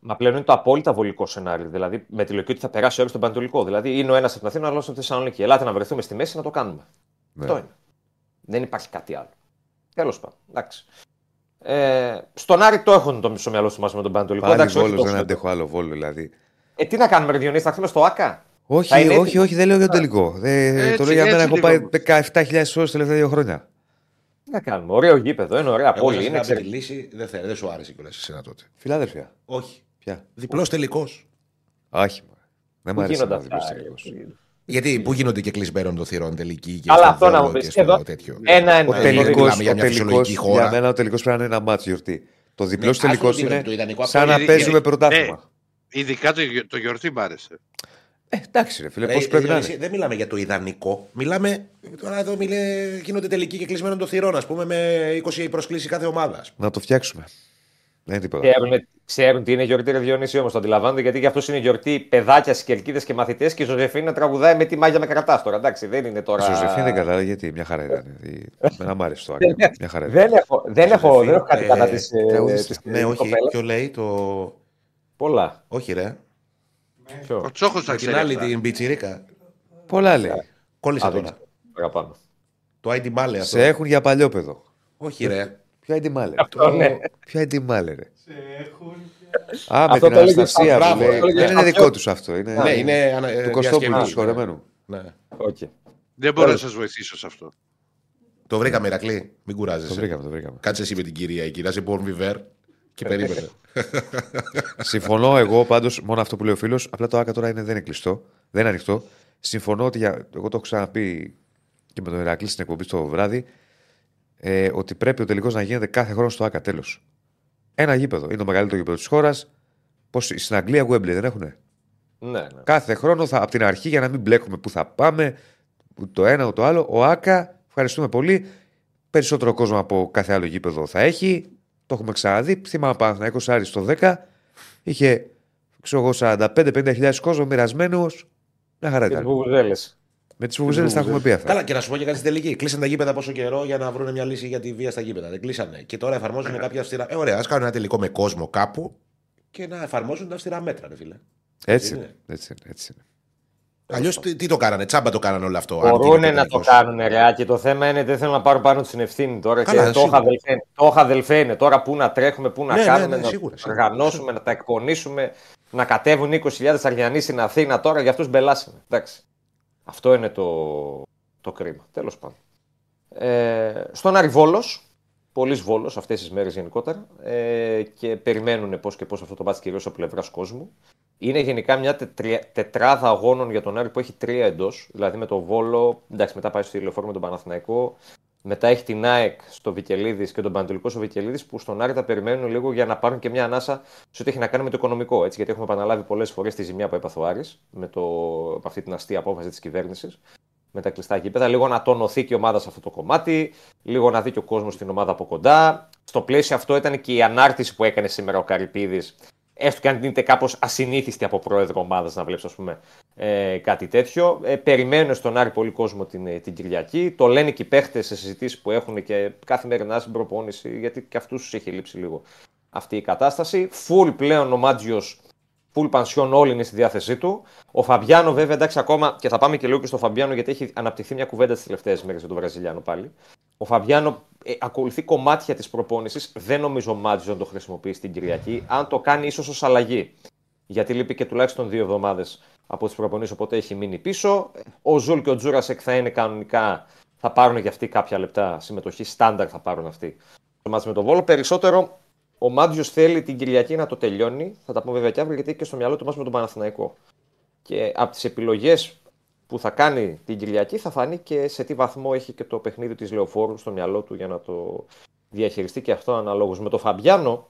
Μα πλέον είναι το απόλυτα βολικό σενάριο. Δηλαδή με τη λογική ότι θα περάσει όλο στον Πανατολικό. Δηλαδή είναι ο ένας από την Αθήνα, ο άλλος από τη Θεσσαλονίκη. Ελάτε να βρεθούμε στη μέση να το κάνουμε. Ναι. Αυτό είναι. Δεν υπάρχει κάτι άλλο. Τέλος πάντων. Εντάξει. Ε, στον Άρη το έχουν το μισό μυαλό του μαζί με τον Πανατολικό. Πάλι Εντάξει, όχι βόλος, τόσο. δεν αντέχω άλλο βόλο δηλαδή. Ε, τι να κάνουμε, ρε Διονύση, θα έρθουμε στο ΑΚΑ. Θα Όχι, είναι όχι, έτοιμο. όχι, δεν λέω για το τελικό. Δεν- Έτσι, το λέω για μένα, έτσι έχω λίγο. πάει 17.000 ώρες τα τελευταία δύο χρόνια. Τι να κάνουμε. Ωραίο γήπεδο, είναι ωραία Εγώ πόλη. σας Είναι είχα πει τη εξαιρετική. λύση, δεν, θε- δεν σου άρεσε κιόλας εσένα τότε. Φιλάδελφια. Όχι. Ποια. Διπλός τελικός. Όχι. μωρέ. Δεν μου Πού αρέσει γίνονται να δει αυτά. τελικός. Γιατί πού γίνονται και κλεισμένων των θυρών τελική και Αλλά στο αυτό να Βόλο μου και πεις. στο Εδώ τέτοιο. ένα-ένα. Ο Ε, τελικό δεν μιλάμε για μια φυσιολογική χώρα. για μένα ο τελικός πρέπει να είναι ένα μάτσο γιορτή. Το διπλός Ναι, τελικός άσχετο είναι με το ιδανικό, σαν αυτό να είναι- παίζουμε είναι- πρωτάθλημα. Ειδικά το, γιο- το γιορτή μ' άρεσε. Ε, εντάξει, ρε φίλε, Ε, πώς ε, πρέπει να Διονύση, είναι. Δεν μιλάμε για το ιδανικό. Μιλάμε. Τώρα εδώ μιλέ, γίνονται τελικοί και κλεισμένων των θυρών, ας πούμε, με 20 προσκλήσεις κάθε ομάδα. Να το φτιάξουμε. Δεν είναι τίποτα. Ξέρουν, ξέρουν τι είναι γιορτή ρε Διονύση όμως, το αντιλαμβάνονται γιατί για αυτός είναι γιορτή παιδάκιας, σκελκίδε και μαθητές και η Ζωζεφίνα τραγουδάει με τη μάγια με κρατά τώρα. Εντάξει, δεν είναι τώρα. Η Ζωζεφίν δεν κατάλαβε γιατί μια χαρά ήταν. Η- Εμένα μ' άρεσε το άκρη. Μια χαρά ήταν. Δεν έχω, δεν έχω, δεν έχω κάτι ε, κατά της. τραγουδίστρια. Ναι, όχι. Ποιο λέει το. Πολλά. Όχι, ρε. Ο Τσόχος θα Με την ξέρει. άλλη αυτά. την πιτσιρίκα. Πολλά λέει. Κόλλησα Α, δεν τώρα. ξέρω. Παραπάνω. Το ID Male αυτό. Σε έχουν για παλιόπαιδο. Όχι ρε. Ποιο ID Male. Αυτό, ναι. Ποιο ID Male, ρε. Σε έχουν Α, με Αυτό την το έλεγε Αναστασία στα- που μπράβο, λέει. το έλεγε Δεν είναι αυτό. δικό τους αυτό. Είναι Ναι, είναι ανα- του Κωστόπουλου, διασκευή. του συγχωρεμένου. Ναι. Οκ. Δεν μπορώ να σας βοηθήσω σε αυτό. Το βρήκαμε, Ηρακλή. Μην Το κουράζεσαι. βρήκαμε, το βρήκαμε. Κάτσε εσύ με την κυρία. Η κυρία σε bon viveur και περίμενε. Συμφωνώ εγώ πάντως, μόνο αυτό που λέει ο φίλος. Απλά το ΟΑΚΑ τώρα είναι, δεν είναι κλειστό, δεν είναι ανοιχτό. Συμφωνώ ότι για, εγώ το έχω ξαναπεί και με τον Ηρακλή στην εκπομπή το βράδυ, ε, ότι πρέπει ο τελικός να γίνεται κάθε χρόνο στο ΑΚΑ. Τέλος. Ένα γήπεδο. Είναι το μεγαλύτερο γήπεδο της χώρας. Στην Αγγλία, Wembley δεν έχουνε; Ναι, ναι. Κάθε χρόνο θα, από την αρχή για να μην μπλέκουμε πού θα πάμε, ούτε το ένα ούτε το άλλο. Ο ΑΚΑ, ευχαριστούμε πολύ. Περισσότερο κόσμο από κάθε άλλο γήπεδο θα έχει. Το έχουμε ξαναδεί. Θυμάμαι πάνω να 20 Άρης στο 10. Είχε ξέρω εγώ, 45-50 χιλιάδες κόσμο μοιρασμένος. Μια χαρά Και τις ήταν. Βουβουζέλες. Με τις βουβουζέλε τα έχουμε πει αυτά. Καλά, και να σου πω και κάτι στην τελική. Κλείσαν τα γήπεδα πόσο καιρό για να βρουν μια λύση για τη βία στα γήπεδα. Δεν κλείσανε. Και τώρα εφαρμόζουν κάποια αυστηρά. Ε, ωραία, ας κάνουν ένα τελικό με κόσμο κάπου και να εφαρμόζουν τα αυστηρά μέτρα, ρε φίλε. Έτσι είναι. είναι. Έτσι είναι, έτσι είναι. Αλλιώς τι, τι το κάνανε, τσάμπα το κάνανε όλο αυτό. αν Μπορούν γίνεται να το τελικός. κάνουν, ρε. Και το θέμα είναι ότι δεν θέλουν να πάρουν πάνω του την ευθύνη τώρα. Καλά, και το σίγουρα. είχα αδελφέ. Το είχα αδελφέ είναι. Τώρα πού να τρέχουμε, πού να Ναι, ναι, κάνουμε, ναι, να σίγουρα, το σίγουρα. οργανώσουμε, να τα εκπονήσουμε, να κατέβουν 20.000 Αργιανοί στην Αθήνα τώρα για αυτούς μπελάσανε. Εντάξει. Αυτό είναι το, το κρίμα. Τέλος πάντων. Ε, στον Άρη Βόλος, πολλοί Βόλος αυτές τις μέρες γενικότερα ε, και περιμένουν πώς και πώς αυτό το μάτι κυρίως από πλευράς κόσμου. Είναι γενικά μια τετρια- τετράδα αγώνων για τον Άρη που έχει τρία εντός. Δηλαδή με τον Βόλο, εντάξει, μετά πάει στο τηλεφόρο με τον Παναθηναϊκό. Μετά έχει την ΑΕΚ στο Βικελίδης και τον Πανατολικό στο Βικελίδης που στον Άρη τα περιμένουν λίγο για να πάρουν και μια ανάσα σε ό,τι έχει να κάνει με το οικονομικό. Έτσι, γιατί έχουμε επαναλάβει πολλές φορές τη ζημιά που έπαθε ο Άρης με, το, με αυτή την αστεία απόφαση της κυβέρνησης με τα κλειστά γήπεδα. Λίγο να τονωθεί και η ομάδα σε αυτό το κομμάτι, λίγο να δει και ο κόσμος την ομάδα από κοντά. Στο πλαίσιο αυτό ήταν και η ανάρτηση που έκανε σήμερα ο Καρυπίδης. Έστω και αν είναι κάπως ασυνήθιστη από πρόεδρο ομάδας να βλέπεις, ας πούμε, ε, κάτι τέτοιο. Ε, περιμένουν στον Άρη πολύ κόσμο την, ε, την Κυριακή. Το λένε και οι παίχτες σε συζητήσεις που έχουν και καθημερινά στην προπόνηση, γιατί και αυτούς του έχει λείψει λίγο αυτή η κατάσταση. Φουλ πλέον ο Μάτζιος full pension όλοι είναι στη διάθεσή του. Ο Φαμπιάνο, βέβαια, εντάξει, ακόμα και θα πάμε και λίγο και στο Φαμπιάνο, γιατί έχει αναπτυχθεί μια κουβέντα τις τελευταίες μέρες για τον Βραζιλιάνο πάλι. Ο Φαμπιάνο ε, ακολουθεί κομμάτια της προπόνησης. Δεν νομίζω ο Μάτζιος να το χρησιμοποιήσει την Κυριακή. Αν το κάνει, ίσως ως αλλαγή. Γιατί λείπει και τουλάχιστον δύο εβδομάδες από τις προπονήσεις, οπότε έχει μείνει πίσω. Ο Ζουλ και ο Τζούρασεκ θα είναι κανονικά, θα πάρουν για αυτοί κάποια λεπτά συμμετοχή. Στάνταρ θα πάρουν αυτοί. Το μάτς με τον Βόλο. Περισσότερο ο Μάντζιο θέλει την Κυριακή να το τελειώνει. Θα τα πούμε βέβαια και αύριο, γιατί έχει και στο μυαλό του μας με τον Παναθηναϊκό. Και από τις επιλογές που θα κάνει την Κυριακή θα φανεί και σε τι βαθμό έχει και το παιχνίδι της Λεωφόρου στο μυαλό του για να το διαχειριστεί και αυτό αναλόγως. Με τον Φαμπιάνο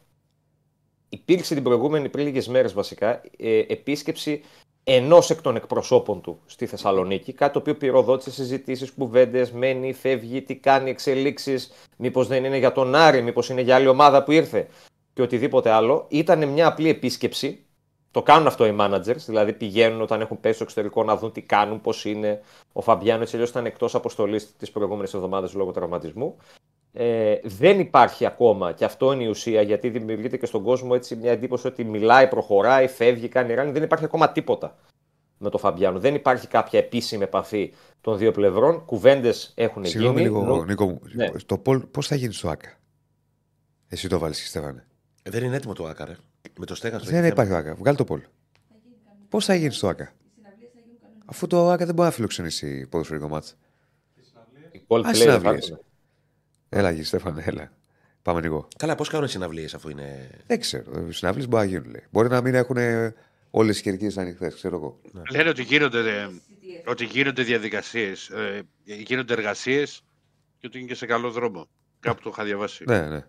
υπήρξε την προηγούμενη πριν λίγες μέρες βασικά ε, επίσκεψη ενός εκ των εκπροσώπων του στη Θεσσαλονίκη. Κάτι το οποίο πυροδότησε συζητήσεις, κουβέντες, μένει, φεύγει, τι κάνει, εξελίξεις. Μήπως δεν είναι για τον Άρη, μήπως είναι για άλλη ομάδα που ήρθε και οτιδήποτε άλλο. Ήταν μια απλή επίσκεψη. Το κάνουν αυτό οι managers, δηλαδή πηγαίνουν όταν έχουν πέσει στο εξωτερικό να δουν τι κάνουν, πώς είναι. Ο Φαμπιάνο έτσι αλλιώς ήταν εκτός αποστολής τις προηγούμενες εβδομάδες λόγω τραυματισμού. Ε, δεν υπάρχει ακόμα, και αυτό είναι η ουσία, γιατί δημιουργείται και στον κόσμο έτσι μια εντύπωση ότι μιλάει, προχωράει, φεύγει, κάνει ράνι. Δεν υπάρχει ακόμα τίποτα με τον Φαμπιάνο. Δεν υπάρχει κάποια επίσημη επαφή των δύο πλευρών. Κουβέντες έχουν Συγγνώμη γίνει. λίγο, Νο- Νίκο μου. Ναι. Το Πολ πώς θα γίνει στο ΑΚΑ. Εσύ το βάλεις, Στέφανε. Ε, Δεν είναι έτοιμο το άκαρε. Με το στέγαστο. Δεν υπάρχει ο ΑΚΑ. Βγάλει το Πολ. Πώς θα γίνει στο ΑΚΑ. Αφού το ΑΚΑ δεν μπορεί να φιλοξενήσει ποδοσφαιρικό μάτς. οι Coldplay Α, δεν συναυλίες. υπάρχουν. Έλα, γη, Στέφανε, έλα. Πάμε λίγο. Καλά, πώς κάνουν συναυλίες αφού είναι. Δεν ξέρω. Οι συναυλίες μπορεί να γίνουν. Λέει. Μπορεί να μην έχουν όλες τι κερκίδες ανοιχτέ, ξέρω εγώ. Λένε ότι γίνονται, ε, ότι γίνονται διαδικασίες, ε, γίνονται εργασίες και ότι είναι και σε καλό δρόμο. Κάπου το είχα διαβάσει. Ναι, ναι.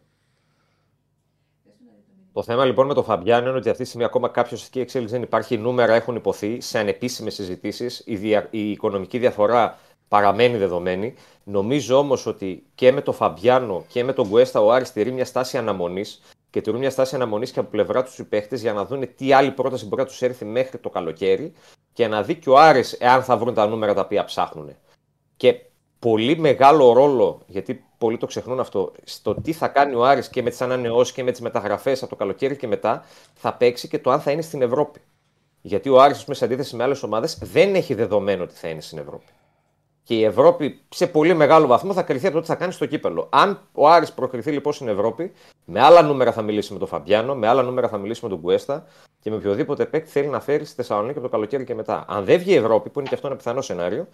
Το θέμα λοιπόν με τον Φαμπιάνο είναι ότι αυτή τη στιγμή ακόμα κάποια ουσιαστική εξέλιξη δεν υπάρχει. Νούμερα έχουν υποθεί σε ανεπίσημες συζητήσεις. Η, δια... η οικονομική διαφορά παραμένει δεδομένη. Νομίζω όμως ότι και με τον Φαμπιάνο και με τον Γκουέστα ο Άρης τηρεί μια στάση αναμονής και τηρούν μια στάση αναμονής και από πλευρά τους οι παίχτες για να δουν τι άλλη πρόταση μπορεί να τους έρθει μέχρι το καλοκαίρι και να δει και ο Άρης εάν θα βρουν τα νούμερα τα οποία ψάχνουν. Και πολύ μεγάλο ρόλο, γιατί πολλοί το ξεχνούν αυτό, στο τι θα κάνει ο Άρης και με τις ανανεώσεις και με τις μεταγραφές από το καλοκαίρι και μετά, θα παίξει και το αν θα είναι στην Ευρώπη. Γιατί ο Άρης, ας πούμε, σε αντίθεση με άλλες ομάδες, δεν έχει δεδομένο ότι θα είναι στην Ευρώπη. Και η Ευρώπη σε πολύ μεγάλο βαθμό θα κρυθεί από το τι θα κάνει στο κύπελο. Αν ο Άρης προκριθεί λοιπόν στην Ευρώπη, με άλλα νούμερα θα μιλήσει με τον Φαμπιάνο, με άλλα νούμερα θα μιλήσει με τον Κουέστα και με οποιοδήποτε παίκτη θέλει να φέρει στη Θεσσαλονίκη από το καλοκαίρι και μετά. Αν δεν βγει η Ευρώπη, που είναι και αυτό ένα πιθανό σενάριο,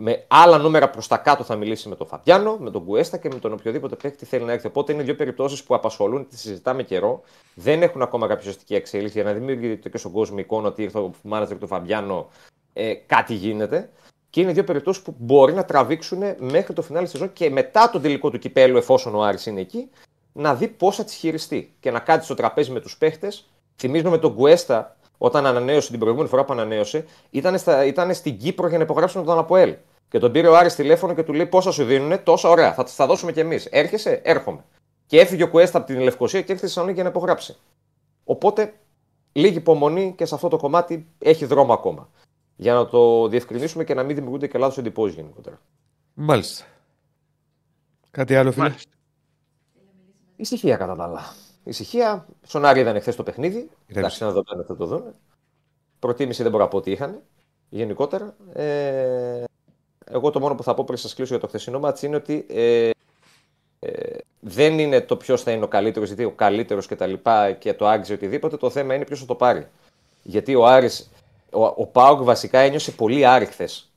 με άλλα νούμερα προς τα κάτω θα μιλήσει με τον Φαμπιάνο, με τον Κουέστα και με τον οποιοδήποτε παίκτη θέλει να έρθει. Οπότε είναι δύο περιπτώσεις που απασχολούν, τις συζητάμε καιρό. Δεν έχουν ακόμα κάποια ουσιαστική εξέλιξη για να δημιουργείται και στον κόσμο εικόνα ότι ήρθε ο μάνατζερ του Φαμπιάνο, ε, κάτι γίνεται. Και είναι δύο περιπτώσεις που μπορεί να τραβήξουν μέχρι το φινάλι σεζόν και μετά τον τελικό του κυπέλου, εφόσον ο Άρης είναι εκεί, να δει πώς θα τις χειριστεί και να κάτσει στο τραπέζι με τους παίχτες. Θυμίζουμε με τον Κουέστα, όταν ανανέωσε την προηγούμενη φορά που ανανέωσε, ήταν, στα, ήταν στην Κύπρο για να υπογράψουν τον Αποέλ. Και τον πήρε ο Άρης τηλέφωνο και του λέει πόσα σου δίνουν, τόσα ωραία, θα τα δώσουμε κι εμείς. Έρχεσαι, έρχομαι. Και έφυγε ο Κουέστα από την Λευκοσία και ήρθε στη Θεσσαλονίκη για να υπογράψει. Οπότε λίγη υπομονή και σε αυτό το κομμάτι έχει δρόμο ακόμα. Για να το διευκρινίσουμε και να μην δημιουργούνται και λάθος εντυπώσεις γενικότερα. Μάλιστα. Κάτι άλλο, φίλε; Μάλιστα. Ησυχία κατά τα άλλα. Ησυχία. Στον Άρη είδαν χθες το παιχνίδι. Εντάξει, να δούμε θα το δουν. Προτίμηση δεν μπορώ να πω ότι είχαν γενικότερα. Ε, εγώ το μόνο που θα πω πριν σας κλείσω για το χθεσινό μάτς είναι ότι ε, ε, δεν είναι το ποιος θα είναι ο καλύτερος, γιατί ο καλύτερος και τα λοιπά και το άξιο οτιδήποτε. Το θέμα είναι ποιος θα το πάρει. Γιατί ο Άρης, ο, ο Πάουκ βασικά ένιωσε πολύ Άρη χθες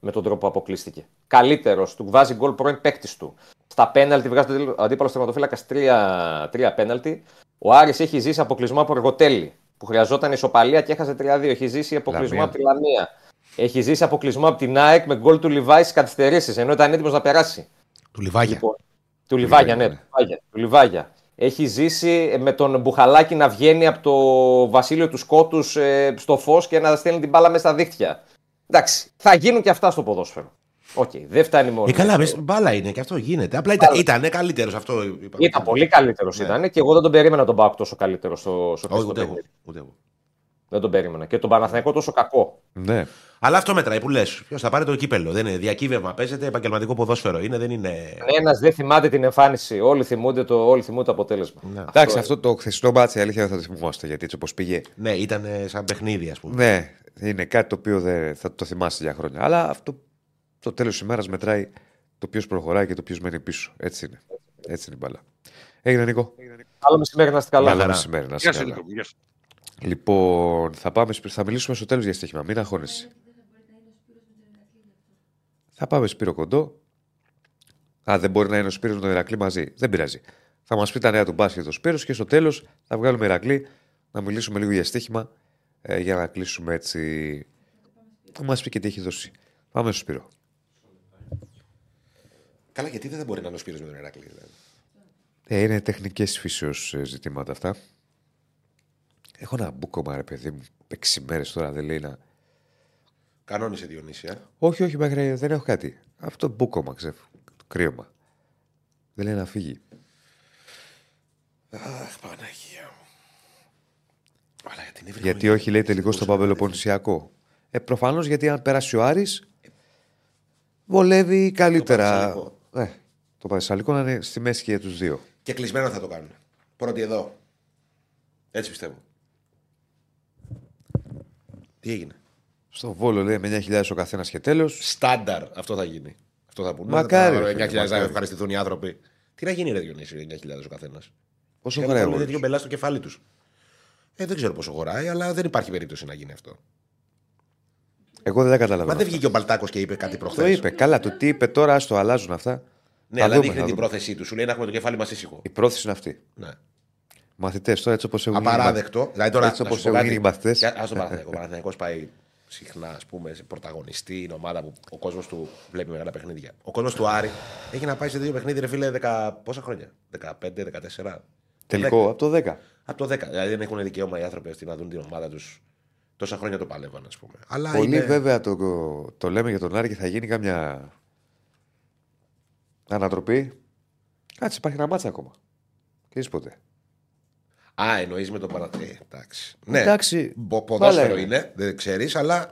με τον τρόπο που αποκλείστηκε. Καλύτερος, του βάζει γκολ πρώην παίκτης του. Στα πέναλτι βγάζει τον αντίπαλο τερματοφύλακα τρία, τρία πέναλτι. Ο Άρης έχει ζήσει αποκλεισμό από εργοτέλη που χρειαζόταν ισοπαλία και έχασε 3-2. Έχει ζήσει αποκλεισμό Λαμία. από τη Λαμία. Έχει ζήσει αποκλεισμό από την ΑΕΚ με γκολ του Λιβάης στις καθυστερήσεις ενώ ήταν έτοιμος να περάσει. Του Λιβάγια. Λοιπόν, του Λιβάγια, ναι. ναι. Του Λιβάγια, του Λιβάγια. Έχει ζήσει με τον Μπουχαλάκη να βγαίνει από το βασίλειο του Σκότους ε, στο φως και να στέλνει την μπάλα μέσα στα δίχτυα. Εντάξει, θα γίνουν και αυτά στο ποδόσφαιρο. Οκ, δεν φτάνει μόνο. Ε, καλά, μες, μπάλα είναι και αυτό γίνεται. Απλά ήταν, ήταν καλύτερος αυτό. είπαμε. Ήταν πολύ καλύτερος Ναι. ήταν και εγώ δεν τον περίμενα τον ΠΑΟΚ τόσο καλύτερο στο, στο Όχι, χθεσινό ούτε εγώ. Παιχνίδι. Ούτε εγώ. Δεν τον περίμενα. Και τον Παναθηναϊκό τόσο κακό. Ναι. Αλλά αυτό μετράει που λες. Ποιος θα πάρει το κύπελο. Δεν είναι διακύβευμα. Παίζεται επαγγελματικό ποδόσφαιρο. Είναι, δεν είναι. Ένας δεν θυμάται την εμφάνιση. Όλοι θυμούνται το, όλοι θυμούνται το αποτέλεσμα. Ναι. Εντάξει, αυτό το χθεσινό ματς η η αλήθεια δεν θα το θυμόμαστε γιατί έτσι όπως πήγε. Ναι, ήταν ε, σαν παιχνίδι, ας πούμε. Ναι, είναι κάτι το οποίο δεν θα το θυμάσαι για χρόνια. Αλλά αυτό το τέλος της ημέρας μετράει το ποιος προχωράει και το ποιος μένει πίσω. Έτσι είναι. Έτσι είναι η μπάλα. Έγινε Νίκο. Άλλο μεσημέρι να είστε καλά. Καλό χαρά. μεσημέρι, να είσαι Γεια σου, καλά. Νίκο. Γεια σου. Λοιπόν, θα, πάμε, σπ- θα μιλήσουμε στο τέλος για στοίχημα. Μην αγχώνεσαι. Θα πάμε Σπύρο Κοντό. Α, δεν μπορεί να είναι ο Σπύρος με τον Ηρακλή μαζί. Δεν πειράζει. Θα μας πει τα νέα του μπάσκετ ο Σπύρος και στο τέλος θα βγάλουμε Ηρακλή να μιλήσουμε λίγο για στοίχημα ε, για να κλείσουμε έτσι. Θα μας πει και τι έχει δώσει. Πάμε στο Σπύρο. Καλά, γιατί δεν μπορεί να είναι ο Σπύρος με τον Εράκλειο. Δηλαδή; Ε, είναι τεχνικές φύσεως ζητήματα αυτά. Έχω ένα μπούκομα, ρε παιδί μου. Έξι μέρες τώρα δεν λέει να. Κανόνισε Διονύσια. Όχι, όχι, μέχρι δεν έχω κάτι. Αυτό μπούκομα, ξέρω. Το κρύωμα. Δεν λέει να φύγει. Αχ, Παναγία μου. Αλλά γιατί είναι Γιατί όχι, λέει τελικός στο Παπελοποννησιακό. Ε, προφανώς γιατί αν περάσει ο Άρης, βολεύει καλύτερα. Πανσαλικό. Ε, το Πανεσσαλικό να είναι στη μέση και για τους δύο. Και κλεισμένο θα το κάνουν. Πρώτοι εδώ. Έτσι πιστεύω. Τι έγινε; Στο Βόλο λέει με 9.000 ο καθένας και τέλος. Στάνταρ αυτό θα γίνει. Αυτό θα πούνε. Μακάρι, Θα- ρε, 9.000 να μακάρι. ευχαριστηθούν οι άνθρωποι. Τι να γίνει, Ρε Διονύση, 9.000 ο καθένας; Πόσο Και χωράει να ο βάλουν Βόλος; δύο μπελά στο κεφάλι τους. Ε, δεν ξέρω πόσο χωράει, αλλά δεν υπάρχει περίπτωση να γίνει αυτό. Εγώ δεν τα καταλαβαίνω. Μα δεν αυτά. βγήκε ο Μπαλτάκος και είπε κάτι Το προχθέ. είπε. Καλά, το τι είπε τώρα, στο αλλάζουν αυτά. Ναι, Θα αλλά δούμε, δείχνει θα την δούμε. πρόθεσή του. Σου λέει να έχουμε το κεφάλι μας ήσυχο. Η πρόθεση είναι αυτή. Ναι. Μαθητές τώρα έτσι όπως έχουν γίνει. Απαράδεκτο. Δηλαδή τώρα, Έτσι να όπως σου πω έχουν κάτι. γίνει οι μαθητές. Και ας τον Παναθηναϊκό. Ο Παναθηναϊκός πάει συχνά ας πούμε, σε πρωταγωνιστή, είναι ομάδα που ο κόσμος του βλέπει μεγάλα παιχνίδια. Ο κόσμος του Άρη έχει να πάει σε δύο παιχνίδια, ρε φίλε, 10, πόσα χρόνια; 15-14. Τελικό από το 10. Από το 10. Δηλαδή δεν έχουν δικαίωμα οι άνθρωποι αυτοί να δουν την ομάδα τους. Τόσα χρόνια το παλεύαν, ας πούμε. Αλλά Πολύ είναι... βέβαια το, το λέμε για τον Άρη και θα γίνει κάμια ανατροπή. Κάτσε, υπάρχει ένα μάτσα ακόμα. Και είσαι ποτέ. Α, εννοείς με το Παναθηναϊκό. Ε, εντάξει. Ναι, Εντάξει, Πο- ποδόσφαιρο μπάλα είναι. είναι, δεν ξέρεις, αλλά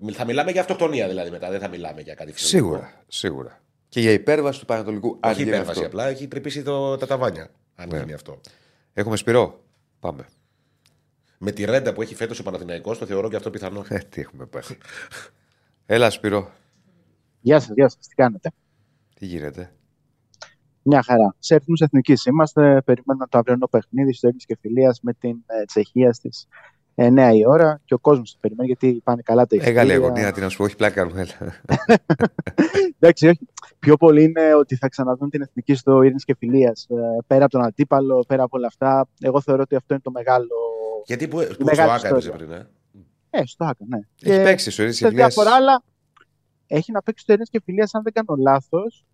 μι- θα μιλάμε για αυτοκτονία δηλαδή μετά. Δεν θα μιλάμε για κάτι φυσιολογικό. Σίγουρα, σίγουρα. Και για υπέρβαση του Πανατολικού. αν Όχι γίνει υπέρβαση αυτό. απλά, έχει τρυπήσει το, τα ταβάνια. Αν Ναι. γίνει αυτό. Έχουμε Σπυρό. Πάμε. Με τη ρέντα που έχει φέτος ο Παναθηναϊκός το θεωρώ και αυτό πιθανό. Ε, τι έχουμε πάθει. Έλα, Σπύρο. Γεια σας, γεια σας. Τι κάνετε; Τι γίνεται; Μια χαρά. Σε αριθμούς εθνικής είμαστε. Περιμένουμε το αυριανό παιχνίδι στο και φιλία με την ε, Τσεχία στις 9 η ώρα. Και ο κόσμος το περιμένει γιατί πάνε καλά τα εισιτήρια. Έγαλε αγωνία, τι να σου πω, όχι πλάκα κάνουμε. Εντάξει, όχι. Πιο πολύ είναι ότι θα ξαναδούν την εθνική στο ειρήνη και φιλία. Πέρα από τον αντίπαλο, πέρα από όλα αυτά. Εγώ θεωρώ ότι αυτό είναι το μεγάλο. Γιατί που, η που στο μεγάλη Άκα έπαιζε ιστορία. πριν, ε. Ε, στο Άκα, ναι. Έχει Και παίξει στο ειρήνη σε διάφορα άλλα. Έχει να παίξει στο ειρήνη και φιλία, αν δεν κάνω λάθος,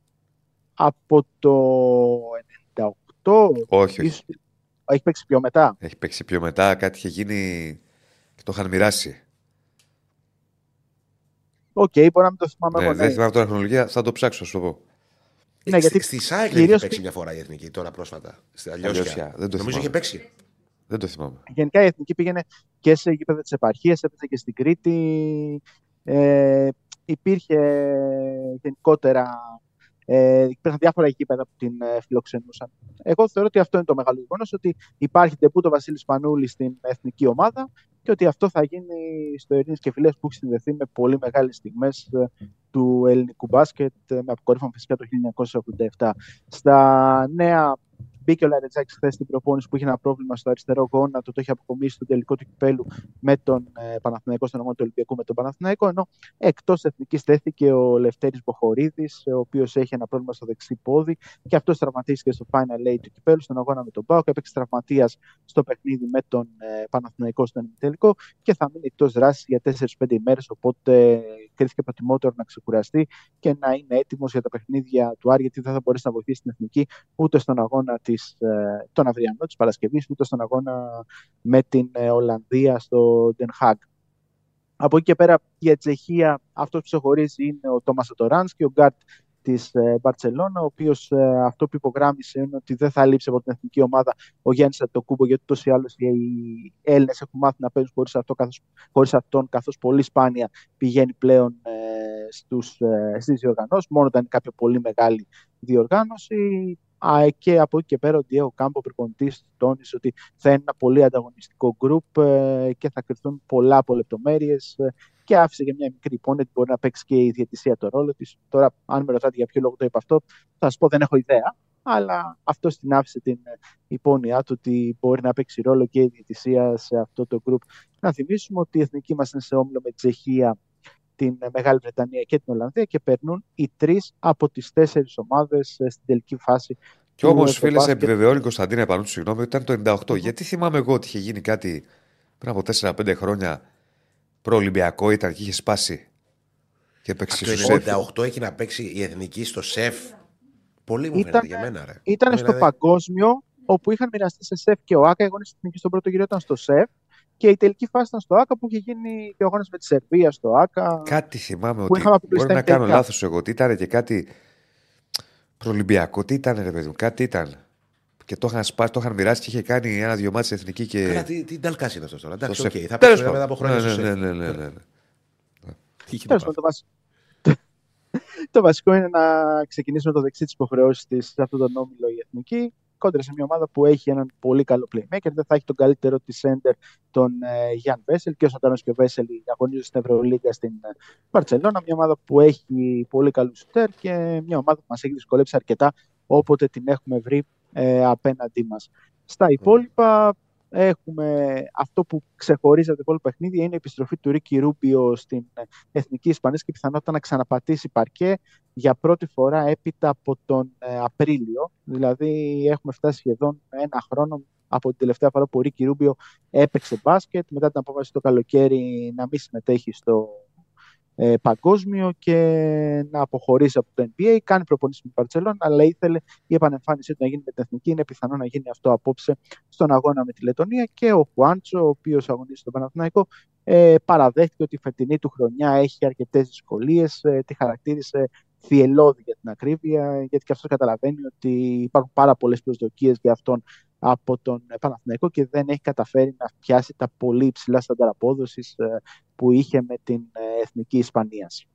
από το 98. Όχι, όχι. ίσως- Έχει παίξει πιο μετά. Έχει παίξει πιο μετά, κάτι είχε γίνει και το είχαν μοιράσει. Οκ, μπορεί να μην το θυμάμαι Ναι, εγώ. δεν ναι. θυμάμαι τώρα χρονολογία, θα το ψάξω, σου το πω. Ναι, γιατί Στη ΣΑΕΚ δεν είχε κυρίως- παίξει μια φορά η εθνική τώρα πρόσφατα. Στη Αλλιώσια, Αλλιώσια. δεν το Νομίζω είχε θυμάμαι. παίξει. Δεν το θυμάμαι. Γενικά η Εθνική πήγαινε και σε γήπεδα της επαρχίας, έπαιζε και στην Κρήτη. Ε, υπήρχε γενικότερα, ε, υπήρχαν διάφορα γήπεδα που την ε, φιλοξενούσαν. Εγώ θεωρώ ότι αυτό είναι το μεγάλο γεγονός, ότι υπάρχει τεπούτο Βασίλης Πανούλης στην εθνική ομάδα και ότι αυτό θα γίνει στο Ειρήνης και Φιλές που έχει συνδεθεί με πολύ μεγάλες στιγμές ε, του ελληνικού μπάσκετ, ε, με αποκορύφωμα φυσικά το 1987. Στα νέα Μπήκε ο Λαρετζάκη χθες στην προπόνηση που είχε ένα πρόβλημα στο αριστερό γόνατο, το είχε αποκομίσει στο τελικό του κυπέλου με τον ε, Παναθηναϊκό, στον αγώνα του Ολυμπιακού με τον Παναθηναϊκό. Ενώ εκτός εθνικής τέθηκε ο Λευτέρης Μποχορίδης, ο οποίος έχει ένα πρόβλημα στο δεξί πόδι και αυτός τραυματίστηκε στο Final Eight του κυπέλου, στον αγώνα με τον Πάο και έπαιξε τραυματίας στο παιχνίδι με τον ε, Παναθηναϊκό στον τελικό και θα μείνει εκτός δράσης για 4-5 ημέρες. Οπότε κρίθηκε προτιμότερο να ξεκουραστεί και να είναι έτοιμος για τα παιχνίδια του Άρη, γιατί δεν θα μπορέσει να βοηθήσει την εθνική ούτε στον αγώνα της, ε, τον αυριανό της Παρασκευής, ούτε στον αγώνα με την ε, Ολλανδία στο Den Haag. Από εκεί και πέρα για Τσεχία αυτός που ξεχωρίζει είναι ο Τόμας Σατοράνσκι, ο γκαρντ της Μπαρτσελώνα, ο οποίος ε, αυτό που υπογράμμισε είναι ότι δεν θα λείψει από την εθνική ομάδα ο Γιάννης Αντετοκούνμπο, γιατί ούτως ή άλλως οι Έλληνες έχουν μάθει να παίζουν χωρίς, αυτό, καθώς, χωρίς αυτόν, καθώς πολύ σπάνια πηγαίνει πλέον ε, στους, ε, στις διοργανώσεις, μόνο όταν είναι κάποια πολύ μεγάλη διοργάνωση. Α, και από εκεί και πέρα ο Διέγο Κάμπο, προπονητής, τόνισε ότι θα είναι ένα πολύ ανταγωνιστικό γκρουπ ε, και θα κρυφθούν πολλά από λεπτομέρειες. Και άφησε για μια μικρή υπόνοια ότι μπορεί να παίξει και η διαιτησία το ρόλο της. Τώρα, αν με ρωτάτε για ποιο λόγο το είπα αυτό, θα σας πω δεν έχω ιδέα. Αλλά αυτό την άφησε την υπόνοια του ότι μπορεί να παίξει ρόλο και η διαιτησία σε αυτό το γκρουπ. Να θυμίσουμε ότι η εθνική μας είναι σε όμιλο με τη Τσεχία, την Μεγάλη Βρετανία και την Ολλανδία και περνούν οι τρεις από τις τέσσερις ομάδες στην τελική φάση. Και όμω, του φίλες, σε Eurobasket. επιβεβαιώνει η Κωνσταντίνα επανού συγγνώμη, ότι ήταν το 98. Γιατί θυμάμαι εγώ ότι είχε γίνει κάτι πριν από 4-5 χρόνια προολυμπιακό ήταν και είχε σπάσει. Και έπαιξε στο σεφ. Το 98 έχει να παίξει η εθνική στο σεφ. Πολύ μου Ήταν- φαίνεται για μένα, ρε. Ήταν Δηλαδή, στο παγκόσμιο, όπου είχαν μοιραστεί σε ΣΕΦ και ο ΑΚΑ. Η αγώνες στην εθνικής στον πρώτο γύρο ήταν στο ΣΕΦ. Και η τελική φάση ήταν στο ΑΚΑ που είχε γίνει και ο αγώνα με τη Σερβία στο ΑΚΑ. Κάτι θυμάμαι Που ότι. είχαμε αποκλειστεί Μπορεί να τα κάνω τελικά. λάθος εγώ. Ότι ήταν και κάτι προολυμπιακό. Τι ήταν, ρε παιδί μου, κάτι ήταν. Και το είχαν σπάσει, το είχαν μοιράσει και είχε κάνει ένα-δυο μάτσε εθνική και. Καλά, τι, τι νταλκάς είναι αυτός τώρα. στο Εντάξει, σεφ. οκ, θα Τέλος παίξει μετά πάντων. από χρόνια Ναι, στο ναι, σεφ. ναι, ναι, ναι, ναι. Τι έχει να Τέλος πάθει. πάντων, το, βασ- το βασικό είναι να ξεκινήσουμε το δεξί της υποχρεώση της σε αυτόν τον όμιλο η εθνική. Κόντρα σε μια ομάδα που έχει έναν πολύ καλό playmaker, δεν θα έχει τον καλύτερο της center, τον ε, Γιάν Βέσελ. Και ο Σαντάνο και ο Βέσελ αγωνίζονται στην Ευρωλίγκα στην ε, Μπαρσελόνα. Μια ομάδα που έχει πολύ καλούς σουτέρ και μια ομάδα που μας έχει δυσκολέψει αρκετά όποτε την έχουμε βρει ε, απέναντί μας. Στα υπόλοιπα, έχουμε αυτό που ξεχωρίζει από το υπόλοιπο παιχνίδι είναι η επιστροφή του Ρίκη Ρούμπιο στην ε, Εθνική Ισπανία και η πιθανότητα να ξαναπατήσει παρκέ για πρώτη φορά έπειτα από τον ε, Απρίλιο. Δηλαδή, έχουμε φτάσει σχεδόν ένα χρόνο από την τελευταία φορά που ο Ρίκη Ρούμπιο έπαιξε μπάσκετ, μετά την απόφαση το καλοκαίρι να μην συμμετέχει στο ε, παγκόσμιο και να αποχωρήσει από το NBA. Κάνει προπονήσεις με την Παρσελόνα, αλλά ήθελε η επανεμφάνισή του να γίνει με την εθνική. Είναι πιθανό να γίνει αυτό απόψε στον αγώνα με τη Λετωνία. Και ο Χουάντσο, ο οποίος αγωνίζει στον Παναθηναϊκό, ε, παραδέχτηκε ότι η φετινή του χρονιά έχει αρκετές δυσκολίες. Ε, τη χαρακτήρισε θυελώδη για την ακρίβεια, γιατί και αυτός καταλαβαίνει ότι υπάρχουν πάρα πολλές προσδοκίες για αυτόν από τον Παναθηναϊκό και δεν έχει καταφέρει να πιάσει τα πολύ υψηλά στάνταρ απόδοσης που είχε με την ε, εθνική Ισπανίας.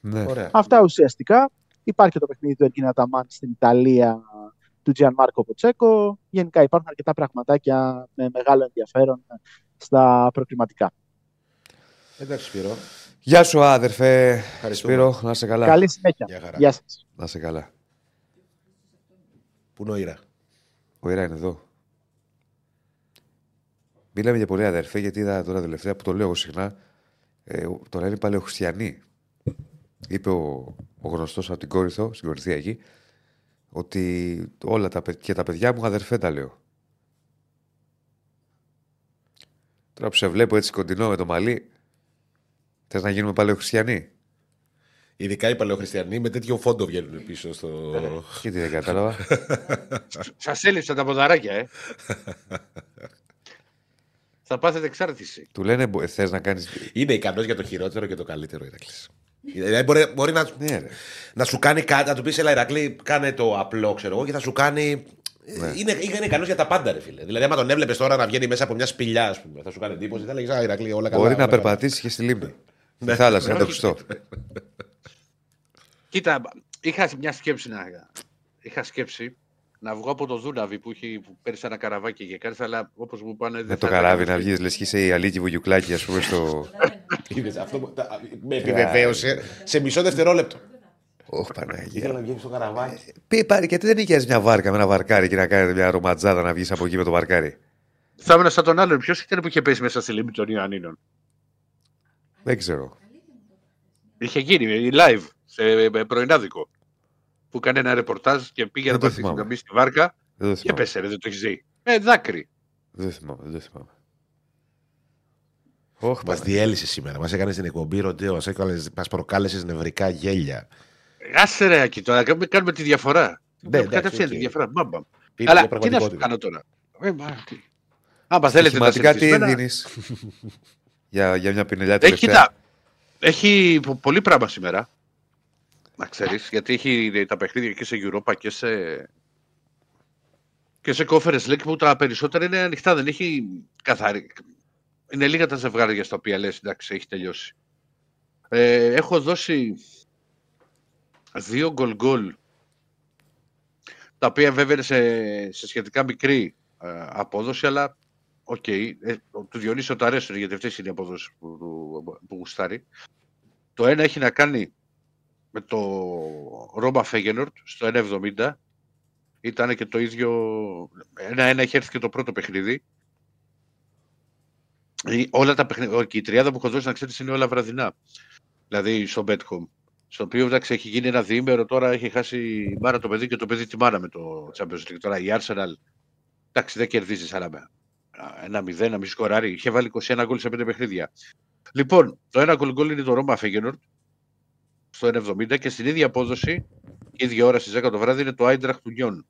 Ναι. Ωραία. Αυτά ουσιαστικά. Υπάρχει και το παιχνίδι του Ερκίνα Ταμάν στην Ιταλία του Τζιαν Μάρκο Ποτσέκο. Γενικά υπάρχουν αρκετά πραγματάκια με μεγάλο ενδιαφέρον στα προκριματικά. Εντάξει, Σπύρο. Γεια σου, άδερφε. Ευχαριστούμε. Σπύρο, να σε καλά. Καλή συνέχεια. Γεια χαρά. Γεια σας. Να σε καλά. Πού είναι ο Ήρα. Ο Ήρα είναι εδώ. Μίλαμε για πολύ αδερφέ, γιατί είδα τώρα τελευταία που το λέω εγώ συχνά. Ε, ο- τώρα είναι παλαιοχριστιανοί. Είπε ο, ο γνωστός από την Κόρυθο, στην Κορυθία εκεί, ότι όλα τα, παι- και τα παιδιά μου αδερφέ τα λέω. Τώρα που σε βλέπω έτσι κοντινό με το μαλλί, θες να γίνουμε παλαιοχριστιανοί; Ειδικά οι παλαιοχριστιανοί με τέτοιο φόντο βγαίνουν πίσω στο. Και τι δεν κατάλαβα. Σας έλειψαν τα ποδαράκια, ε. Θα πάθετε εξάρτηση. Του λένε, θες να κάνει. Είναι ικανός για το χειρότερο και το καλύτερο Ηρακλή. Δηλαδή μπορεί, μπορεί να, Ναι, ρε. να σου κάνει κάτι, να του πεις Ελά, Ηρακλή, κάνε το απλό, ξέρω εγώ, και θα σου κάνει. Ναι. Είναι, είναι ικανός για τα πάντα, ρε φίλε. Δηλαδή, άμα τον έβλεπες τώρα να βγαίνει μέσα από μια σπηλιά, ας πούμε, θα σου κάνει εντύπωση. Θα λέγεις Α, Ηρακλή, όλα καλά. Μπορεί να όλα καλά». περπατήσεις και στη λίμνη. Στη θάλασσα, είναι το πιστό. Κοίτα, είχα μια σκέψη να. Είχα σκέψη να βγω από το Δούναβι που, έχει, που πέρασε ένα καραβάκι και κάτι, αλλά όπως μου πάνε. δεν Με το θα καράβι έκανα. να βγεις, λες και είσαι η Αλίκη Βουγιουκλάκη, ας πούμε, στο. Είδες, αυτό που- τα- με επιβεβαίωσε σε μισό δευτερόλεπτο. Ωχ, Ήθελα Παναγία. να βγεις στο καραβάκι. Πει, πάρε, γιατί δεν νοικιάζεις μια βάρκα με ένα βαρκάρι και να κάνετε μια ρομαντζάδα να βγεις από εκεί με το βαρκάρι; Θα ήμουν σαν τον άλλον. Ποιος ήταν που είχε πέσει μέσα στη λίμνη των Ιωαννίνων; Δεν ξέρω. Είχε γίνει live σε ε, πρωινάδικο. Που έκανε ένα ρεπορτάζ και πήγε Δεν να το πάρει θυμάμαι. να μπει στη βάρκα Δεν το και θυμάμαι. πέσε, ρε, δεν το έχεις δει. Ε, δάκρυ. Δεν το θυμάμαι. Δεν το θυμάμαι. Ωχ, Μας Παναγία. διέλυσε σήμερα. Μας έκανες την εκπομπή ροντέο. Μας προκάλεσες νευρικά γέλια. Άσε ρε, Άκη, τώρα κάνουμε, κάνουμε τη διαφορά. Ναι, εντάξει, Κατευθείαν οκ. τη διαφορά. Μπαμπαμ. Πήρε Αλλά μια τι να σου πραγματικότητα. κάνω τώρα. Ε, μα, τι. Άμα θέλετε τα Στοιχηματικά τι συνηθισμένα- δίνει για, για μια πινελιά Έχει, τελευταία. κοίτα, έχει πο- πολύ πράγμα σήμερα. Να ξέρεις, γιατί έχει τα παιχνίδια και σε Europa και σε, και σε Conference League που τα περισσότερα είναι ανοιχτά, δεν έχει καθαρή. Είναι λίγα τα ζευγάρια στα οποία λες, εντάξει, έχει τελειώσει. Ε, έχω δώσει δύο γκολ γκολ τα οποία βέβαια είναι σε, σε σχετικά μικρή ε, απόδοση, αλλά οκ. ε, του Διονύσιου του αρέσουν γιατί αυτές είναι οι αποδόσεις που, που, που γουστάρει. Το ένα έχει να κάνει με το Ρόμα Φέγενορντ στο 1.70. Ήταν και το ίδιο. Ένα-ένα έχει έρθει και το πρώτο παιχνίδι. Ε, Όλα τα παιχνίδια, και η τριάδα που έχω δώσει να ξέρεις είναι όλα βραδινά. Δηλαδή στο Betcom. Στο οποίο εντάξει έχει γίνει ένα διήμερο τώρα, έχει χάσει η μάνα το παιδί και το παιδί τη μάνα με το Champions League. Τώρα η Arsenal, εντάξει δεν κερδίζει άλλα με ένα 0, να μη σκοράρει. Είχε βάλει 21 γκολ σε 5 παιχνίδια. Λοιπόν, το ένα γκολ γκολ είναι το Ρόμα Φέγενορτ στο 1.70 και στην ίδια απόδοση, ίδια ώρα στις 10 το βράδυ, είναι το Άιντραχ του Νιόν.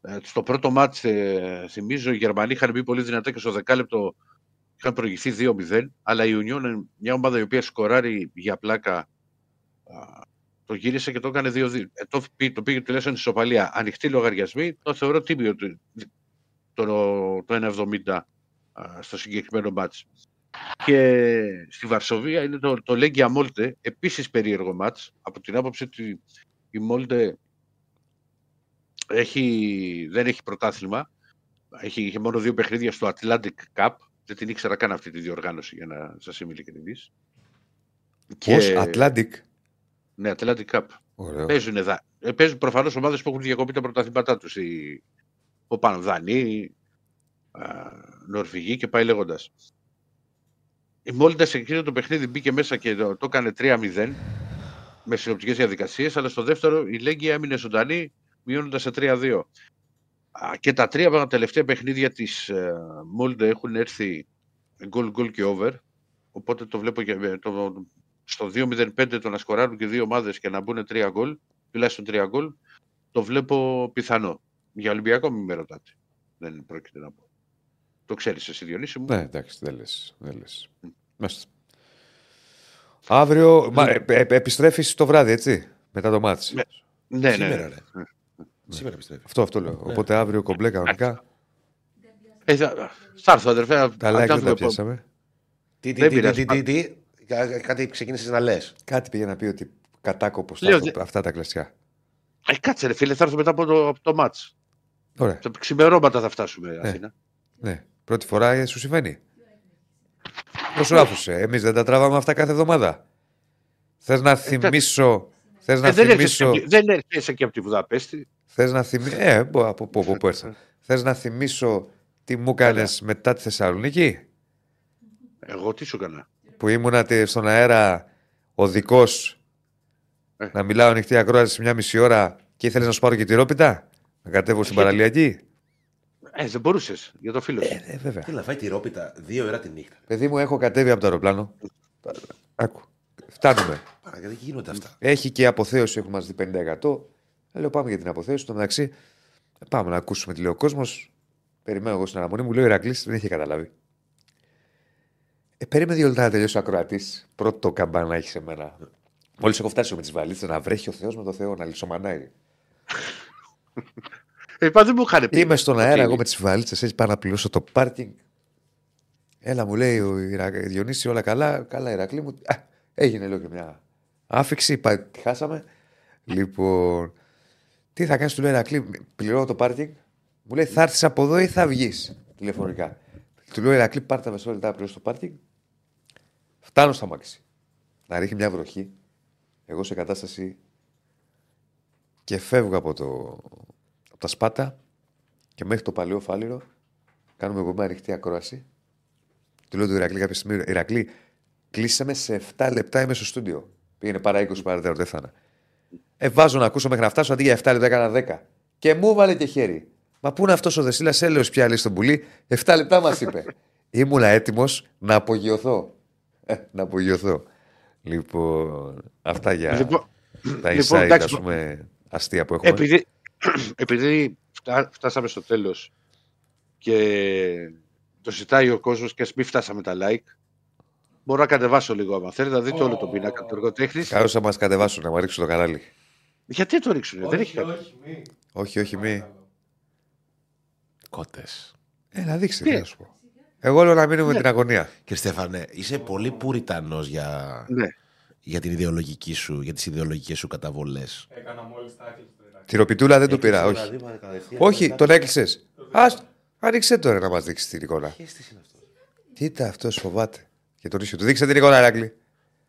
Ε, στο πρώτο μάτς, ε, θυμίζω, οι Γερμανοί είχαν μπει πολύ δυνατά και στο δεκάλεπτο είχαν προηγηθεί 2-0, αλλά η Union είναι μια ομάδα η οποία σκοράρει για πλάκα α, το γύρισε και το έκανε 2-2. Ε, το, πή- το πήγε τουλάχιστον στην ισοπαλία. Ανοιχτή λογαριασμή, το θεωρώ τίμιο το, το, το 1,70 α, στο συγκεκριμένο μάτς. Και στη Βαρσοβία είναι το, το Λέγκια Μόλτε, επίσης περίεργο μάτς, από την άποψη ότι η Μόλτε έχει, δεν έχει πρωτάθλημα, έχει, είχε μόνο δύο παιχνίδια στο Atlantic Cup, δεν την ήξερα καν αυτή τη διοργάνωση για να σας είμαι ειλικρινής. Πώς, Atlantic; Ναι, Atlantic Cup. Ωραίο. Παίζουν, δα... ε, παίζουν προφανώς ομάδες που έχουν διακοπεί τα πρωταθλήματά τους. Οι... Ο πάνω Δανείοι, α, Νορβηγοί και πάει λέγοντας. Η Μόλιντα σε εκείνο το παιχνίδι μπήκε μέσα και το, το έκανε 3-0 με συνοπτικές διαδικασίες, αλλά στο δεύτερο η Λέγκη έμεινε ζωντανή μειώνοντας σε 3-2. Α, Και τα τρία τελευταία παιχνίδια της Μόλιντα έχουν έρθει γκολ γκολ και over. Οπότε το βλέπω και ε, το, στο 2-0-5 το να σκοράρουν και δύο ομάδες και να μπουν τρία γκολ, τουλάχιστον τρία γκολ, το βλέπω πιθανό. Για Ολυμπιακό μην με ρωτάτε. Δεν πρόκειται να πω. Το ξέρεις εσύ, Διονύση μου. Ναι, εντάξει, δεν λες. Δεν λες. Μάλιστα. Αύριο. Μα, ε, ε, επιστρέφεις το βράδυ, έτσι. Μετά το μάτς. Ναι. Ναι, ναι. Σήμερα, ναι. ρε. Σήμερα επιστρέφεις. Αυτό, αυτό λέω. Οπότε αύριο κομπλέ κανονικά. Ε, θα, θα έρθω, αδερφέ. να- Τα να like δεν κάνουμε τα πο- πιάσαμε. Τι, τι, Δεν τι, πειράζει. τι, τι, τι, Κα- κάτι ξεκίνησες να λες. Κάτι πήγε να πει ότι κατάκοπος Λέω, αυτά, αυτά τα κλασικά. Ε, κάτσε ρε φίλε, θα έρθω μετά από το, από το μάτς. Ωραία. Τα ξημερώματα θα φτάσουμε Αθήνα. Ναι. Πρώτη φορά ε, σου συμβαίνει. Πώ σου άφησε. Εμείς δεν τα τραβάμε αυτά κάθε εβδομάδα. Θες να θυμίσω. Θες να Ε, δεν, έρχεσαι, θυμίσω. και- δεν έρχεσαι και από τη Βουδαπέστη. Θες να θυμίσω. Ε, μπο- από πού από πού ήρθα. Θες να θυμίσω τι μου έκανες μετά τη Θεσσαλονίκη; Εγώ τι σου έκανα. Που ήμουνα τε- στον αέρα οδικός Ε. να μιλάω ανοιχτή ακρόαση σε μια μισή ώρα και ήθελες να σου πάρω και τη ρόπιτα; Να κατέβω στην παραλιακή; Ε, δεν μπορούσες για το φίλο σου. Ε, βέβαια. Τι να φάει τη ρόπιτα δύο ώρα τη νύχτα. Παιδί μου, έχω κατέβει από το αεροπλάνο. Άκου. Φτάνουμε. Παρακαλώ, δεν γίνονται αυτά. Έχει και αποθέωση, έχουμε μαζί 50%. Λέω πάμε για την αποθέωση. Στο μεταξύ, πάμε να ακούσουμε τι λέει ο κόσμος. Περιμένω εγώ στην αναμονή μου. Λέω ο Ηρακλής δεν είχε καταλάβει. Ε, περίμενε δύο λεπτά να τελειώσει ο ακροατής. Πρώτο καμπάνα έχει σε μένα. Μόλις έχω φτάσει με τις βαλίτσες να βρέχει ο Θεός με το Θεό, να λυσομανάει. Ε, πα, δεν μου είχαν πει. Είμαι στον αέρα ότι- εγώ με τις βαλίτσες, έτσι πάω να πληρώσω το πάρκινγκ. Έλα, μου λέει ο Ιρα... Διονύση, όλα καλά. Καλά, Ηρακλή μου. Α, έγινε λέω και μια άφηξη. Πα... Τη χάσαμε. Λοιπόν, τι θα κάνεις, του λέει Ηρακλή, πληρώνω το πάρκινγκ. Μου λέει, θα έρθεις από εδώ ή θα βγεις τηλεφωνικά. Του λέω Ηρακλή, πάρε τα μεσαία λεπτά να πληρώσω το πάρκινγκ. Φτάνω στο αμάξι. Να ρίχνει μια βροχή. Εγώ σε κατάσταση και φεύγω από, το... από τα σπάτα και μέχρι το παλαιό φάληρο κάνουμε εγώ μια ανοιχτή ακρόαση. Του λέω του Ηρακλή κάποια στιγμή: Ηρακλή, κλείσαμε σε 7 λεπτά είμαι στο στούντιο. Πήγαινε παρά 20 παρά δεν φτάνα. Ε, βάζω να ακούσω μέχρι να φτάσω αντί για 7 λεπτά έκανα 10. Και μου βάλε και χέρι. Μα πού είναι αυτός ο Δεσίλας, έλεος πια λέει στον πουλί. 7 λεπτά μας είπε. Ήμουνα έτοιμος να απογειωθώ. Ε, να απογειωθώ. Λοιπόν, αυτά για Λοιπόν, τα λοιπόν, inside, εντάξει, ας πούμε, αστεία που έχουμε. επειδή, επειδή φτά- φτάσαμε στο τέλος και το ζητάει ο κόσμος και ας μην φτάσαμε τα like, μπορώ να κατεβάσω λίγο άμα θέλετε, να δείτε όλο το πίνακα του εργοτέχνης. Καλώς θα μας κατεβάσουν να μου ρίξουν το κανάλι. Γιατί το ρίξουνε, δεν έχει Όχι, κάτι. όχι, μη. Όχι, όχι, μη. Κότες. Έλα, δείξτε, Τι; τι να σου πω. Εγώ λέω να μείνουμε με Ναι. την αγωνία. Κύριε Στέφανε, είσαι πολύ πουριτανός για, Ναι. για την ιδεολογική σου, για τις ιδεολογικές σου καταβολές. Έκανα μόλις τα έκλεισε το Ηρακλή. Τη ροπιτούλα δεν το πήρα, όχι. Όχι, τον έκλεισες. Α, άνοιξε τώρα να μας δείξεις την εικόνα. Κοίτα, αυτός φοβάται. Και τον ίσιο του. Δείξε την εικόνα, Ηρακλή.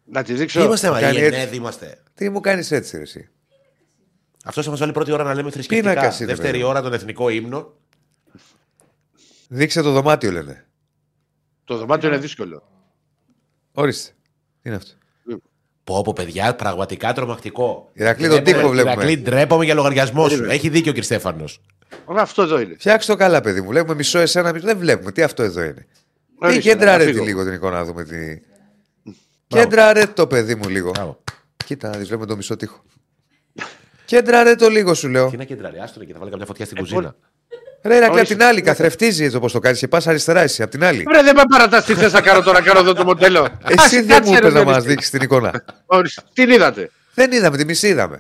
Να τη Τι δείξω. είμαστε, κάνει Μαρία, έτσι. Ενέδη είμαστε. Τι μου κάνεις έτσι, ρε, εσύ. Αυτός θα μα βάλει πρώτη ώρα να λέμε θρησκευτικά. Πίνακας είναι, Δεύτερη βέβαια. ώρα τον εθνικό ύμνο. Δείξε το δωμάτιο, λένε. Το δωμάτιο είναι δύσκολο. Ορίστε. Τι είναι αυτό; Πω, πω, παιδιά, πραγματικά τρομακτικό. Ηρακλή, τον τοίχο βλέπουμε. Ηρακλή, ντρέπομαι για λογαριασμό σου. Περίμενε. Έχει δίκιο ο κ. Στέφανος. Αλλά αυτό εδώ είναι. Φτιάξτε το καλά, παιδί μου. Βλέπουμε μισό εσένα, μισό. Δεν βλέπουμε. Τι αυτό εδώ είναι. Τι Ορίστε, κέντρα να ρε φύγω. τη λίγο την εικόνα να δούμε. Τι... Κέντρα ρε το παιδί μου λίγο. Μπράβο. Κοίτα να δεις, βλέπουμε το μισό τείχο. Κέντρα ρε το λίγο σου λέω. Τι να κεντράρει, άστο και θα βάλει καμιά φωτιά στην Ε, κουζίνα. Ρε Ηρακλή, απ' Ορίστε. την άλλη, καθρεφτίζει έτσι όπω το κάνεις και πας αριστερά εσύ, απ' την άλλη. Βρε, δεν με παρατάς τι θες να κάνω τώρα, κάνω εδώ το μοντέλο. Εσύ Άσε, δεν κάτσε, μου ρε, είπες να παιδί. μας δείξεις την εικόνα. Ορίστε. Την είδατε. Δεν είδαμε, τη μισή είδαμε.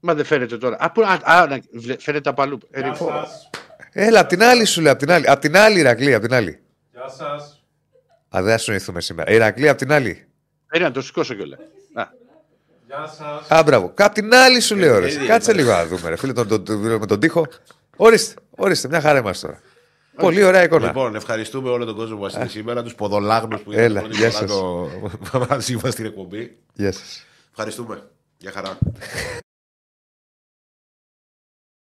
Μα δεν φαίνεται τώρα. Α, πού, α, α, να- βλέ- φαίνεται απ' αλλού. Ε, Γεια ρε, σας. Έλα, απ' την άλλη σου λέω, απ' την άλλη. Απ' την άλλη, Ηρακλή, απ' την άλλη. Γεια σας. Α, δεν θα συνοηθούμε σήμερα. Ηρακλή, απ' την άλλη. Περίμενα, το σηκώσω κιόλας. Α, Γεια σας. Α, μπράβο. Απ' την άλλη σου λέω, ρε. Ε, Κάτσε ε, λίγο να δούμε, ρε. Φίλε, τον, τον, τον, με τον τοίχο. Ορίστε, ορίστε, μια χαρά είμαστε τώρα. Πολύ ωραία εικόνα. Λοιπόν, ευχαριστούμε όλο τον κόσμο που μας είδε σήμερα, τους ποδολάγνους που Έλα, είδαν γεια πρώτη φορά το μαζί μας στην εκπομπή. Γεια σας. Ευχαριστούμε. Γεια χαρά.